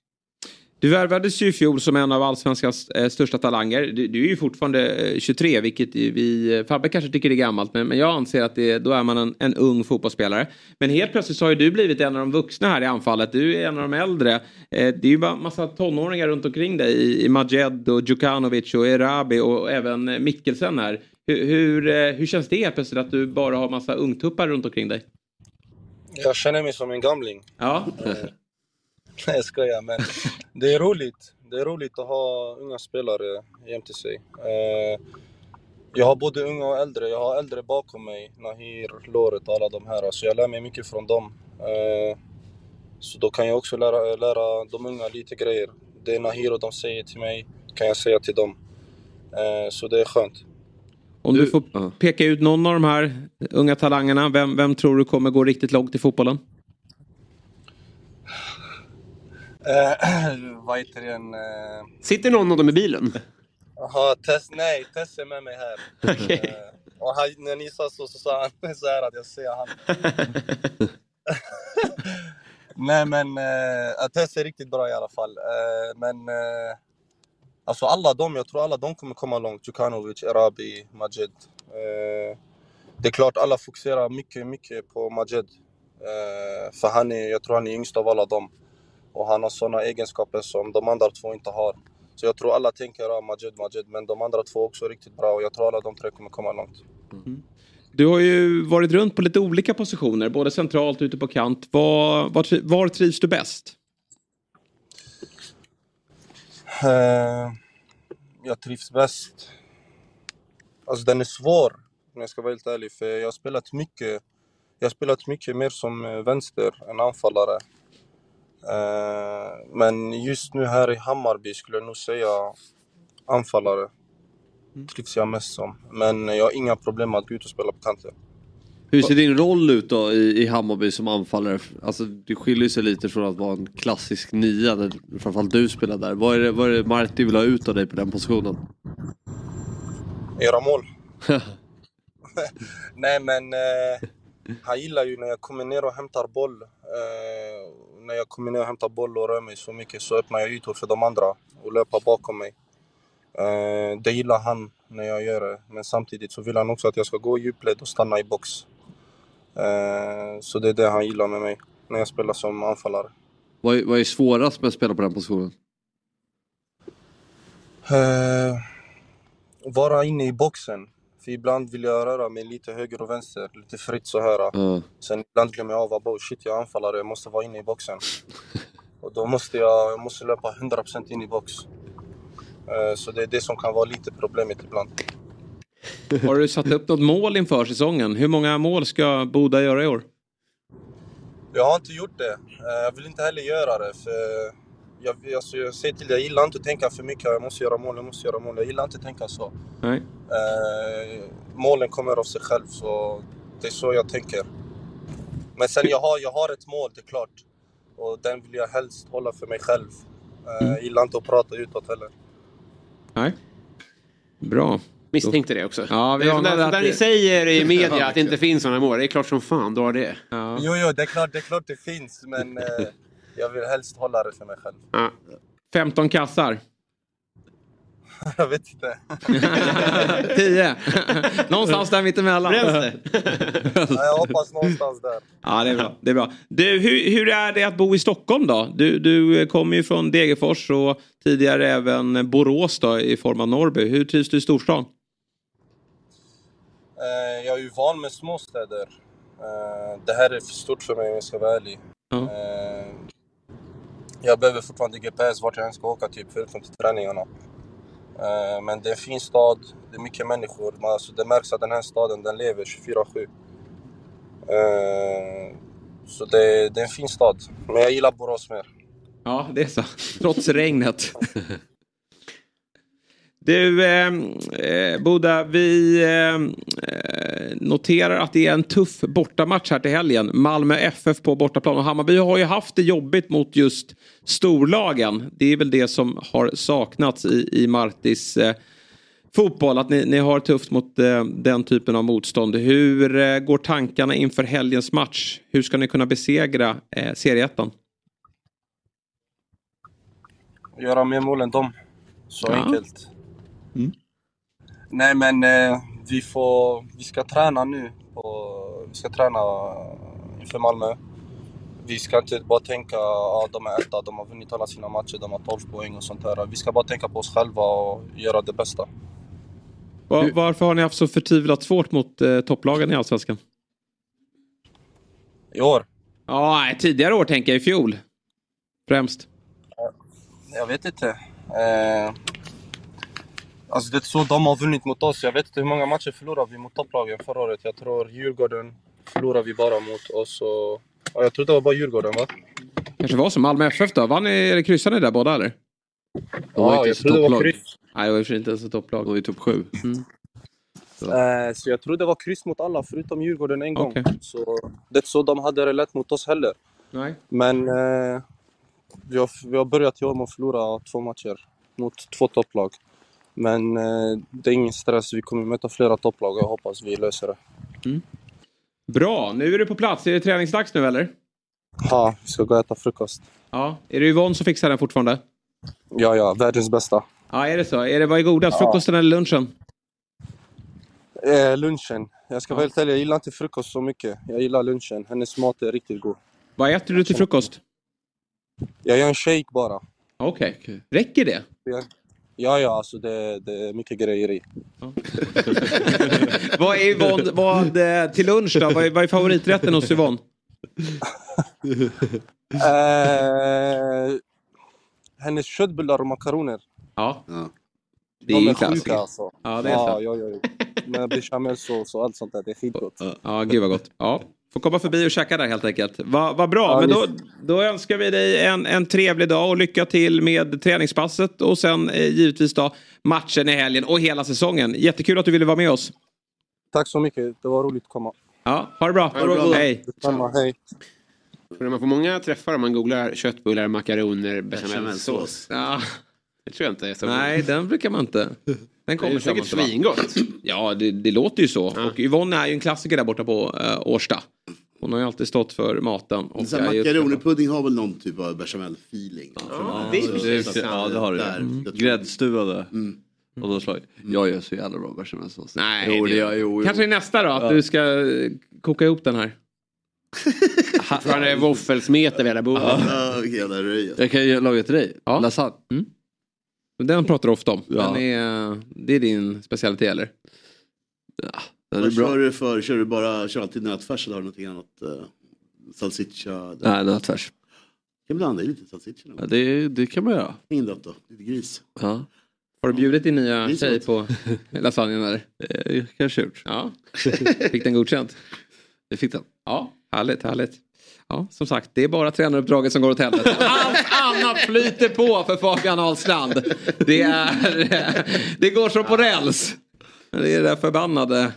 Du värvades ju i fjol som en av allsvenskans eh, största talanger. Du, du är ju fortfarande eh, 23, vilket ju vi... eh, Fabbe kanske tycker det är gammalt, men, men jag anser att det, då är man en, en ung fotbollsspelare. Men helt plötsligt har ju du blivit en av de vuxna här i anfallet. Du är en av de äldre. Eh, det är ju bara massa tonåringar runt omkring dig i, i Majed och Djukanovic och Erabi och även eh, Mikkelsen här. Hur, hur, eh, hur känns det helt plötsligt att du bara har massa ungtuppar runt omkring dig?
Jag känner mig som en gamling.
Ja.
Nej, jag skojar. Men det är roligt. Det är roligt att ha unga spelare jämte sig. Eh, Jag har både unga och äldre. Jag har äldre bakom mig. Nahir, Loret och alla de här. Så jag lär mig mycket från dem. Eh, så då kan jag också lära, lära de unga lite grejer. Det Nahir och de säger till mig kan jag säga till dem. Eh, så det är skönt.
Om du får peka ut någon av de här unga talangerna, vem, vem tror du kommer gå riktigt långt i fotbollen?
Eh, vad heter den? Eh,
Sitter någon av dem i bilen?
Jaha, Tess, nej, Tess är med mig här.
Okej.
Eh, och han, när ni sa så, så sa han så här att jag ser han. nej men, eh, Tess är riktigt bra i alla fall. Eh, men, eh, alltså alla de, jag tror alla de kommer komma långt. Djukanovic, Erabi, Majed. Det är klart alla fokuserar mycket, mycket på Majed. För han är, jag tror han är yngst av alla dem. Och han har sådana egenskaper som de andra två inte har. Så jag tror alla tänker ja, Majed, Majed, men de andra två är också riktigt bra och jag tror alla de tre kommer komma långt.
Du har ju varit runt på lite olika positioner, både centralt och ute på kant. Var, var, var trivs du bäst?
Eh, jag trivs bäst. Alltså den är svår om jag ska vara helt ärlig för jag har spelat mycket. Jag har spelat mycket mer som eh, vänster än anfallare. Eh, men just nu här i Hammarby skulle jag nog säga anfallare. Trivs jag mest som. Men jag har inga problem med att gå ut och spela på kanten.
Hur ser din roll ut då i, i Hammarby som anfallare? Alltså det skiljer sig lite från att vara en klassisk nia, där framförallt du spelar där. Vad är det, vad är det Marti vill ha ut av dig på den positionen?
Era mål. Nej men eh, han gillar ju när jag kommer ner och hämtar boll. Eh, när jag kommer ner och hämtar boll och rör mig så mycket så öppnar jag ytor för de andra och löper bakom mig. Eh, det gillar han när jag gör det. Men samtidigt så vill han också att jag ska gå djupled och stanna i box. Eh, så det är det han gillar med mig när jag spelar som anfallare.
Vad är, vad är svårast med att spela på den positionen?
Eh, vara inne i boxen. För ibland vill jag röra mig lite höger och vänster, lite fritt så här.
Ja.
Sen ibland glömmer jag av att shit, jag är anfallare, jag måste vara inne i boxen. Och då måste jag, jag måste löpa 100% in i box. Eh, Så det är det som kan vara lite problemet ibland.
Har du satt upp något mål inför säsongen? Hur många mål ska Boda göra i år?
Jag har inte gjort det. Eh, Jag vill inte heller göra det. För jag, alltså, jag säger till dig, jag gillar inte att tänka för mycket. Jag måste göra mål, jag måste göra mål. Jag gillar inte att tänka så.
Nej.
Eh, målen kommer av sig själv, så det är så jag tänker. Men sen jag har, jag har ett mål, det är klart. Och den vill jag helst hålla för mig själv. Eh, Jag gillar inte att prata utåt heller.
Nej. Bra.
Misstänkte det också.
Ja, vi
det där ni säger i media
Ja,
att det inte finns sådana mål. Det är klart som fan du har det.
Jo, jo, det är klart det, är klart det finns, men eh, jag vill helst hålla det för mig själv.
15 kassar.
jag vet inte.
10. Någonstans där mittemellan.
Ja, jag hoppas någonstans där.
Ja, det är bra. Det är bra. Du, hur, hur är det att bo i Stockholm då? Du, du kommer ju från Degerfors och tidigare även Borås då, i form av Norrby. Hur trivs du i storstan?
Eh, jag är ju van med småstäder. Eh, det här är för stort för mig om jag ska vara ärlig. Eh, jag behöver fortfarande GPS vart jag än ska åka, typ, förutom till träningarna. Eh, men det är en fin stad, det är mycket människor. Man, alltså, det märks att den här staden den lever 24-7. Eh, så det, det är en fin stad. Men jag gillar Borås mer.
Ja, det är så. Trots regnet. Du, eh, eh, Boda, vi eh, eh, noterar att det är en tuff bortamatch här till helgen. Malmö FF på bortaplan och Hammarby har ju haft det jobbigt mot just storlagen. Det är väl det som har saknats i, i Martis eh, fotboll, att ni, ni har tufft mot eh, den typen av motstånd. Hur eh, går tankarna inför helgens match? Hur ska ni kunna besegra eh, serieettan?
Göra mer mål än dem. Så
Ja.
enkelt.
Mm.
Nej men eh, vi, får, vi ska träna nu. På, vi ska träna inför Malmö. Vi ska inte bara tänka att ah, de är etta, de har vunnit alla sina matcher, de har 12 poäng och sånt där. Vi ska bara tänka på oss själva och göra det bästa.
Var, varför har ni haft så förtvivlat svårt mot eh, topplagen i Allsvenskan?
I år?
Ja, tidigare år tänker jag i fjol. Främst.
Jag vet inte. Eh, Alltså det är så de har vunnit mot oss. Jag vet inte hur många matcher förlorade vi mot topplagen förra året. Jag tror Djurgården förlorade vi bara mot oss. Och... Ja, jag tror det var bara Djurgården va?
Kanske var som Malmö FF då? Vann ni, eller kryssade ni där båda eller?
Ja, jag tror det var kryss.
Nej, det var inte ens ett topplag.
De var i topp sju.
Eh, så jag tror det var kryss mot alla förutom Djurgården en gång.
Okej.
Så det är så de hade det lätt mot oss heller.
Nej.
Men eh, vi, har, vi har börjat i år med att förlora två matcher mot två topplag. Men eh, det är ingen stress. Vi kommer möta flera topplag och jag hoppas vi löser det.
Bra, nu är du på plats. Är det träningsdags nu eller?
Ja, vi ska gå och äta frukost.
Ja. Är det Yvonne som fixar den fortfarande?
Ja, ja, världens bästa.
Ja, är det så? Är det, vad är godast?
Ja.
Frukosten eller lunchen?
Eh, lunchen. Jag ska vara helt ärlig, jag gillar inte frukost så mycket. Jag gillar lunchen. Hennes mat är riktigt god.
Vad äter du till frukost?
Jag gör en shake bara.
Okej. Räcker det?
Ja, ja, alltså det, det är mycket grejer i.
vad är Yvonne, vad, eh, till lunch då? Vad är, vad är favoriträtten hos Yvonne?
Eh, hennes köttbullar och makaroner.
Ja.
De
är klassiskt.
sjuka alltså.
Ja, det är
ja,
sant.
ja, ja, ja. Med bechamelsås och allt sånt där. Det är skitgott.
Ja, gud vad gott. Ja. Får komma förbi och käka där helt enkelt. Vad vad bra,
Ja,
men då, då önskar vi dig en, en trevlig dag och lycka till med träningspasset och sen eh, givetvis då matchen i helgen och hela säsongen. Jättekul att du ville vara med oss.
Tack så mycket. Det var roligt att komma.
Ja, ha det bra.
Ha det bra.
Hej.
Detsamma, hej.
Man får många träffar om man googlar köttbullar, makaroner, bechamelsås.
Bechamelsås.
Ja.
Det tror jag inte så.
Nej, den brukar man inte. Den kommer
Det är säkert svingott.
Ja, det, det låter ju så. Och Yvonne är ju en klassiker där borta på uh, Årsta. Hon har ju alltid stått för maten. Och
Makaronerpudding har väl någon typ av bechamel-feeling.
Ja,
det är
det, ja, det har det.
där.
Mm.
Jag tror-
Gräddstuvade. Av något slag. Jag gör så jävla bra bechamelsås.
Nej,
jo, det jag. Jo, jo.
Kanske är nästa då, att
Ja.
du ska eh, koka ihop den här.
Från det våffelsmet över hela bordet.
Ja.
Jag kan ju laga till dig.
Ja.
Lasagne.
Den pratar du ofta om.
Ja.
Den är, det är din specialitet eller?
Ja, den är
Vad
bra.
kör du för? Kör du bara kör alltid nötfärs eller har du någonting annat? Uh, salsiccia?
Nej, nötfärs.
Kan blanda i lite salsiccia.
Ja, det, det kan man göra.
Ingen dött då? Lite gris.
Ja.
Har du bjudit din nya
Det är
tjej på lasagnen eller?
Eh, kanske gjort.
Ja. Fick den godkänt?
Det fick den.
Ja, härligt, härligt. Ja, som sagt, det är bara tränaruppdraget som går åt helvete. Allt annat flyter på för Fabian Ahlstrand. Det, är, det går som på räls. Det är det förbannade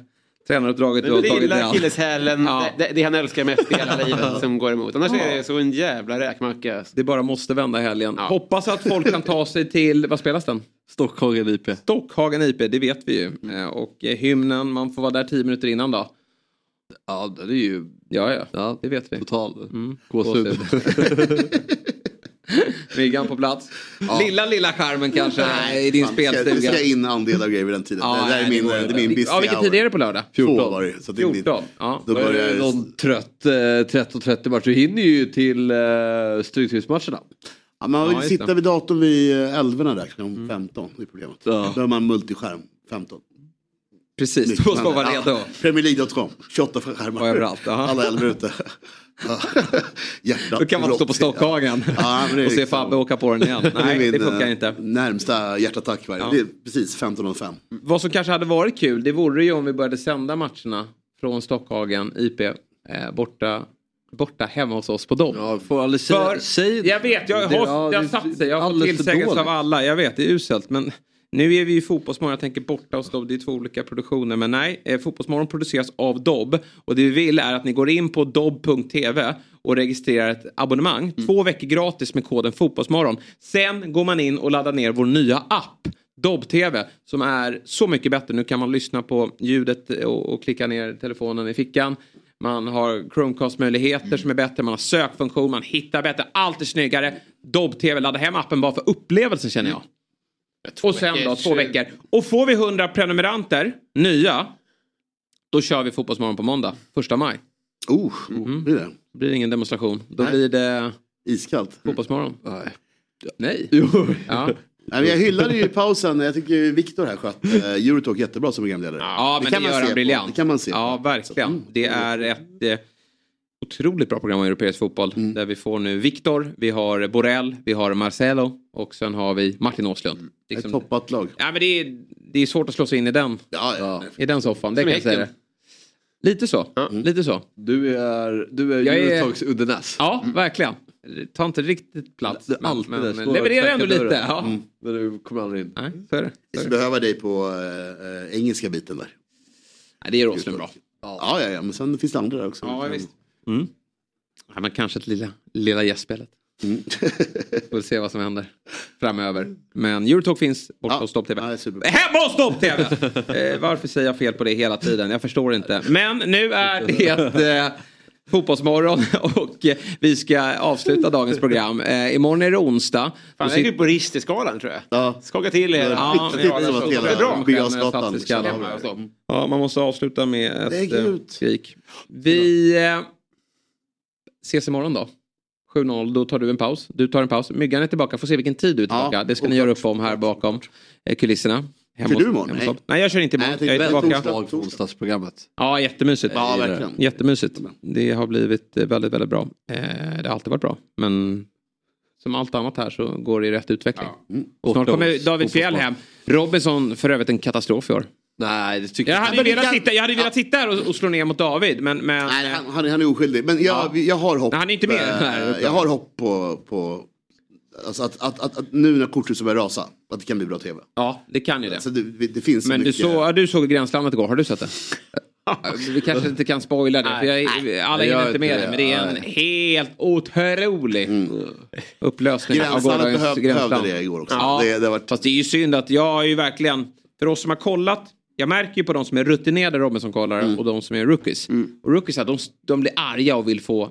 tränaruppdraget du har
Det är
tagit
lilla akilleshälen,
Ja.
det, det han älskar mest i hela livet som går emot. Annars är det så en jävla räkmacka.
Det bara måste vända i helgen. Hoppas att folk kan ta sig till, vad spelas den?
Stockhagen IP.
Stockhagen IP, det vet vi ju. Eh, Och eh, hymnen, man får vara där tio minuter innan då.
Ja, det är ju
Ja, ja,
ja,
det vet vi.
total
Mm.
gåshud.
Myggan på plats. Lilla, lilla skärmen kanske i din
Fan,
spelstuga.
Det ska in andelar och grejer vid den tiden.
Ja,
det är
nej,
min, det är min busy
Ja, vilken tid är det på lördag?
Två var det. Så det är min,
14. Ja.
då börjar jag...
Någon trött eh, 13.30 match. Du hinner ju till eh, Stryktidsmatcherna.
Ja, man vill
Ja,
sitta
det. Mm.
vid datorn vid eh, älvorna där klockan 15. Det är problemet.
Ja.
Då har man multiskärm 15.
Precis, då ska man vara redo.
Premier League.com, 28 skärmar.
Överallt.
Alla älvor ute. Ja. Hjärtat
Då kan man stå på. Stockhagen
Ja, det är
och se
liksom-
Fabbe åka på den igen.
Det
Nej,
min,
det funkar
eh,
inte.
Närmsta hjärtattack varje.
Ja.
Det är precis 15.05.
Vad som kanske hade varit kul, det vore ju om vi började sända matcherna från Stockhagen, IP, eh, borta, borta hemma hos oss på Dobb.
Ja, får aldrig säga...
För,
säg
jag vet, jag
Det-
har,
ja,
det
det-
satt sig. Jag har tillsägelse av alla. Jag vet, det är uselt. Men nu är vi ju Fotbollsmorgon. Jag tänker borta hos Dobb. Det är två olika produktioner. Men nej, eh, Fotbollsmorgon produceras av Dobb. Och det vi vill är att ni går in på dobb.tv och registrerar ett abonnemang.
Mm.
Två veckor gratis med koden Fotbollsmorgon. Sen går man in och laddar ner vår nya app. Dobb-TV som är så mycket bättre. Nu kan man lyssna på ljudet och, och klicka ner telefonen i fickan. Man har Chromecast-möjligheter som är bättre, man har sökfunktion, man hittar bättre, allt är snyggare. Dobb-TV, ladda hem appen bara för upplevelsen känner jag. Och sen då, två veckor. Och får vi 100 prenumeranter, nya, då kör vi Fotbollsmorgon på måndag, första maj.
Oh,
Mhm.
blir det?
Då blir det ingen demonstration. Då
Nej.
blir det
Iskallt.
Fotbollsmorgon.
Nej.
Nej.
Jo.
Ja.
Nej, jag hyllade ju pausen, jag tycker Viktor här sköt uh, Eurotalk jättebra som programledare.
Ja, men det,
man
gör han briljant.
Det kan man se.
Ja, verkligen.
Mm.
Det är ett eh, otroligt bra program om europeisk fotboll.
Mm.
Där vi får nu Viktor, vi har Borrell, vi har Marcelo. Och sen har vi Martin Åslund. Liksom,
Ett toppat lag.
Ja, men det, är, det är svårt att slå sig in i den,
Ja, ja.
i den soffan, det
Som
kan jag säga. Lite så. Lite så.
Du är, du är Eurotalks Uddenäs.
Ja, verkligen. Tar inte riktigt plats.
Är
Men, men, men levererar ändå lite. Ja.
Mm. Men du kommer aldrig in.
Nej, så är det.
Vi skulle
det.
behöva dig på eh, engelska biten där.
Nej, det är Åslund bra.
Ja, ja, ja, men sen finns det andra där också.
Ja, visst. Mm. Ja, men kanske ett lilla, lilla gästspelet.
Mm.
Får se vad som händer framöver. Men Eurotalk finns borta
Ja.
hos Stopp TV.
Ja.
Hemma hos Stopp TV! eh, varför säger jag fel på det hela tiden? Jag förstår inte. Men nu är det eh, fotbollsmorgon och eh, vi ska avsluta dagens program. Eh, imorgon är det onsdag.
Fan, det är ju på Risterskalan tror jag.
Ja.
Skaka till er.
Ja,
ja,
som att hela. Birger
dem.
Ja, man måste avsluta med ett eh, skrik. Vi eh, ses imorgon då. 7-0, då tar du en paus. Du tar en paus. Myggan är tillbaka, får se vilken tid du är tillbaka.
Ja,
det ska ni göra upp om här bakom eh, kulisserna. Hemma
Kör du imorgon? Nej.
Nej, jag kör inte
Nej,
imorgon.
jag
jag är tillbaka.
torsdag.
Dag för onsdagsprogrammet.
Ja, jättemysigt.
Ja, verkligen.
Jättemysigt. Det har blivit eh, väldigt, väldigt bra. Eh, det har alltid varit bra. Men som allt annat här så går det i rätt utveckling.
Mm.
Och snart kommer David
fotbollsbarn.
hem. Robinson för övrigt en katastrof i år.
Nej, det tycker
Jag
jag
hade,
vi
velat
kan-
sitta, jag hade velat sitta här och, och slå ner mot David. Men, men
Nej, han, han, han är oskyldig. Men jag, jag har hopp.
Han är inte med
eh,
här.
Jag har hopp på, på alltså att, att, att, att nu när korthuset börjar rasa, att det kan bli bra tv.
ja, det kan ju det.
Alltså det, det finns så
Men du,
mycket.
så, ja, du såg Gränslandet igår, har du sett det? Vi kanske inte kan spoila det, för jag, alla
jag
hinner inte med det. Men det är en helt otrolig upplösning av
Gränslandet
gårdagens
behöv,
Gränsland.
behövde det igår också.
Ja.
Det, det varit...
Fast det är ju synd att jag har ju verkligen, för oss som har kollat, jag märker ju på de som är rutinerade Robinson-kollare
Mm.
och de som är rookies. Och rookies, de, de blir arga och vill få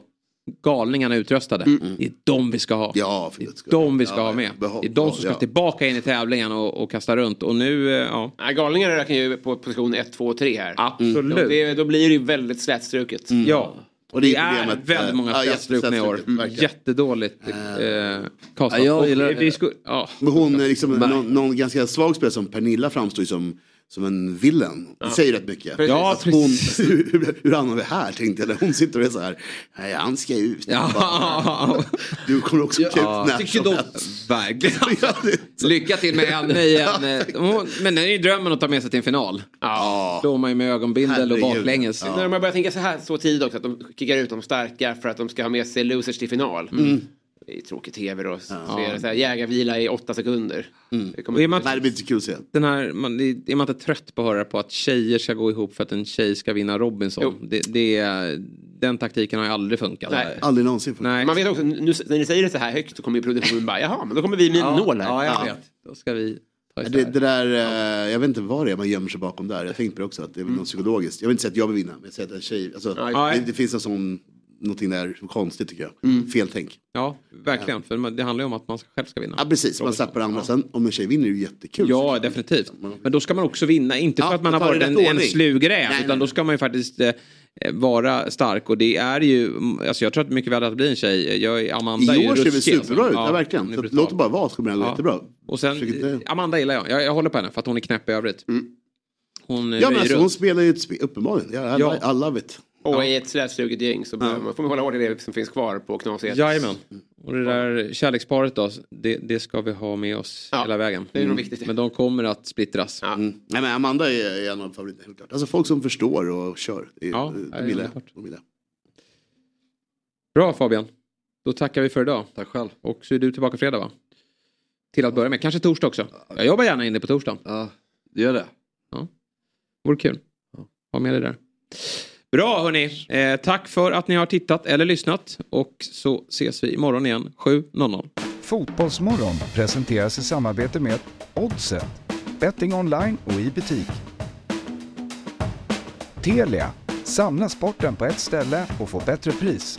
galningarna utröstade. Det är de vi ska ha.
Mm. Ja, för
Det är de vi ska
Ja,
ha med.
behåll-
Det är de som ska
ja.
tillbaka in i tävlingen och, och kasta runt. Och nu, eh, ja.
Nej, galningarna räknar ju på position 1, 2 och 3 här.
Absolut.
Då, det, då blir det ju väldigt slätstruket.
Ja.
Och
det,
det är
är
problemet,
väldigt
eh,
många slätstrukna i år. Jättedåligt eh, kastat.
Ja, jag
Och
gillar-
vi skulle, ja.
Men hon är liksom någon, någon ganska svag spelare som Pernilla framstår ju som, som en villain. Det säger rätt mycket.
Ja,
Att hon, hur, hur hamnar vi här tänkte jag när hon sitter och är så här. Nej, han ska ut.
Ja.
Du kommer också
Ja,
ut när
tycker
som helst.
verkligen.
Ja,
Lycka till med henne i en... eh, Men det är ju drömmen att ta med sig till en final.
Ja.
Då man ju med ögonbindel och
Herregud.
baklänges.
När de har börjat tänka så här så tidigt också att de kickar ut de starka för att de ska ha med sig losers till final.
Mm.
Det är tråkig tv då. Så är det så här, jägarvila i åtta sekunder. Det kommer
Och i och med
Nej, det blir inte kul att se.
den här, man, det- är man inte trött på att höra på att tjejer ska gå ihop för att en tjej ska vinna Robinson? Det, det, är- den taktiken har ju aldrig funkat.
Nej.
Aldrig någonsin. För.
Nej.
Man vet också, nu, när ni säger det så här högt så kommer ju produktionen bara, jaha, men då kommer vi med en nål här.
Ja, jag
Ja.
vet. Då ska vi ta
Det, det där, eh, jag vet inte vad det är man gömmer sig bakom där. Jag har tänkt på det också, att det är väl något psykologiskt. Jag vill inte säga att jag vill vinna, men jag säger att en tjej, alltså,
Ja.
det, det finns en sån, någonting där som är konstigt tycker jag. Fel tänk.
Ja, verkligen. För det handlar ju om att man själv ska vinna.
Ja precis, man slappar andra. Sen om en tjej vinner är det ju jättekul.
Ja, definitivt. Men då ska man också vinna. Inte för
Ja,
att man har
det
varit en, en slugräv. Utan
nej.
då ska man ju faktiskt eh, vara stark. Och det är ju, alltså jag tror att mycket väl att det blir en tjej. Jag, Amanda är
I år ser det
ruskig,
superbra ut,
alltså.
ja, verkligen.
är
Så låt det bara vara så kommer det
Ja.
jättebra.
Och sen,
inte-
Amanda gillar jag. jag. Jag håller på henne för att hon är knäpp i övrigt. Hon
Ja
röjer
men alltså,
runt.
hon spelar ju ett spel, uppenbarligen. Ja, alla,
Ja.
alla vet.
Och i ett slätstruket gäng så behöver man får man hålla hårt i det som finns kvar på knasigheten.
Jajamän. Och det där kärleksparet då, det, det ska vi ha med oss
Ja,
hela vägen.
det är nog viktigt.
Men de kommer att splittras.
Ja.
Mm. Nej men Amanda är, en av favoriterna helt klart. Alltså folk som förstår och kör. Det,
Ja, ja,
de gillar jag.
Bra Fabian. Då tackar vi för idag.
Tack själv.
Och så är du tillbaka fredag va? Till att börja med. Kanske torsdag också. Jag jobbar gärna in det på torsdagen.
Ja, det gör det.
Vore kul. Ha med dig där. Bra hörni. Eh, tack för att ni har tittat eller lyssnat. Och så ses vi imorgon igen 7.00.
Fotbollsmorgon presenteras i samarbete med Oddset, betting online och i butik. Telia, samla sporten på ett ställe och få bättre pris.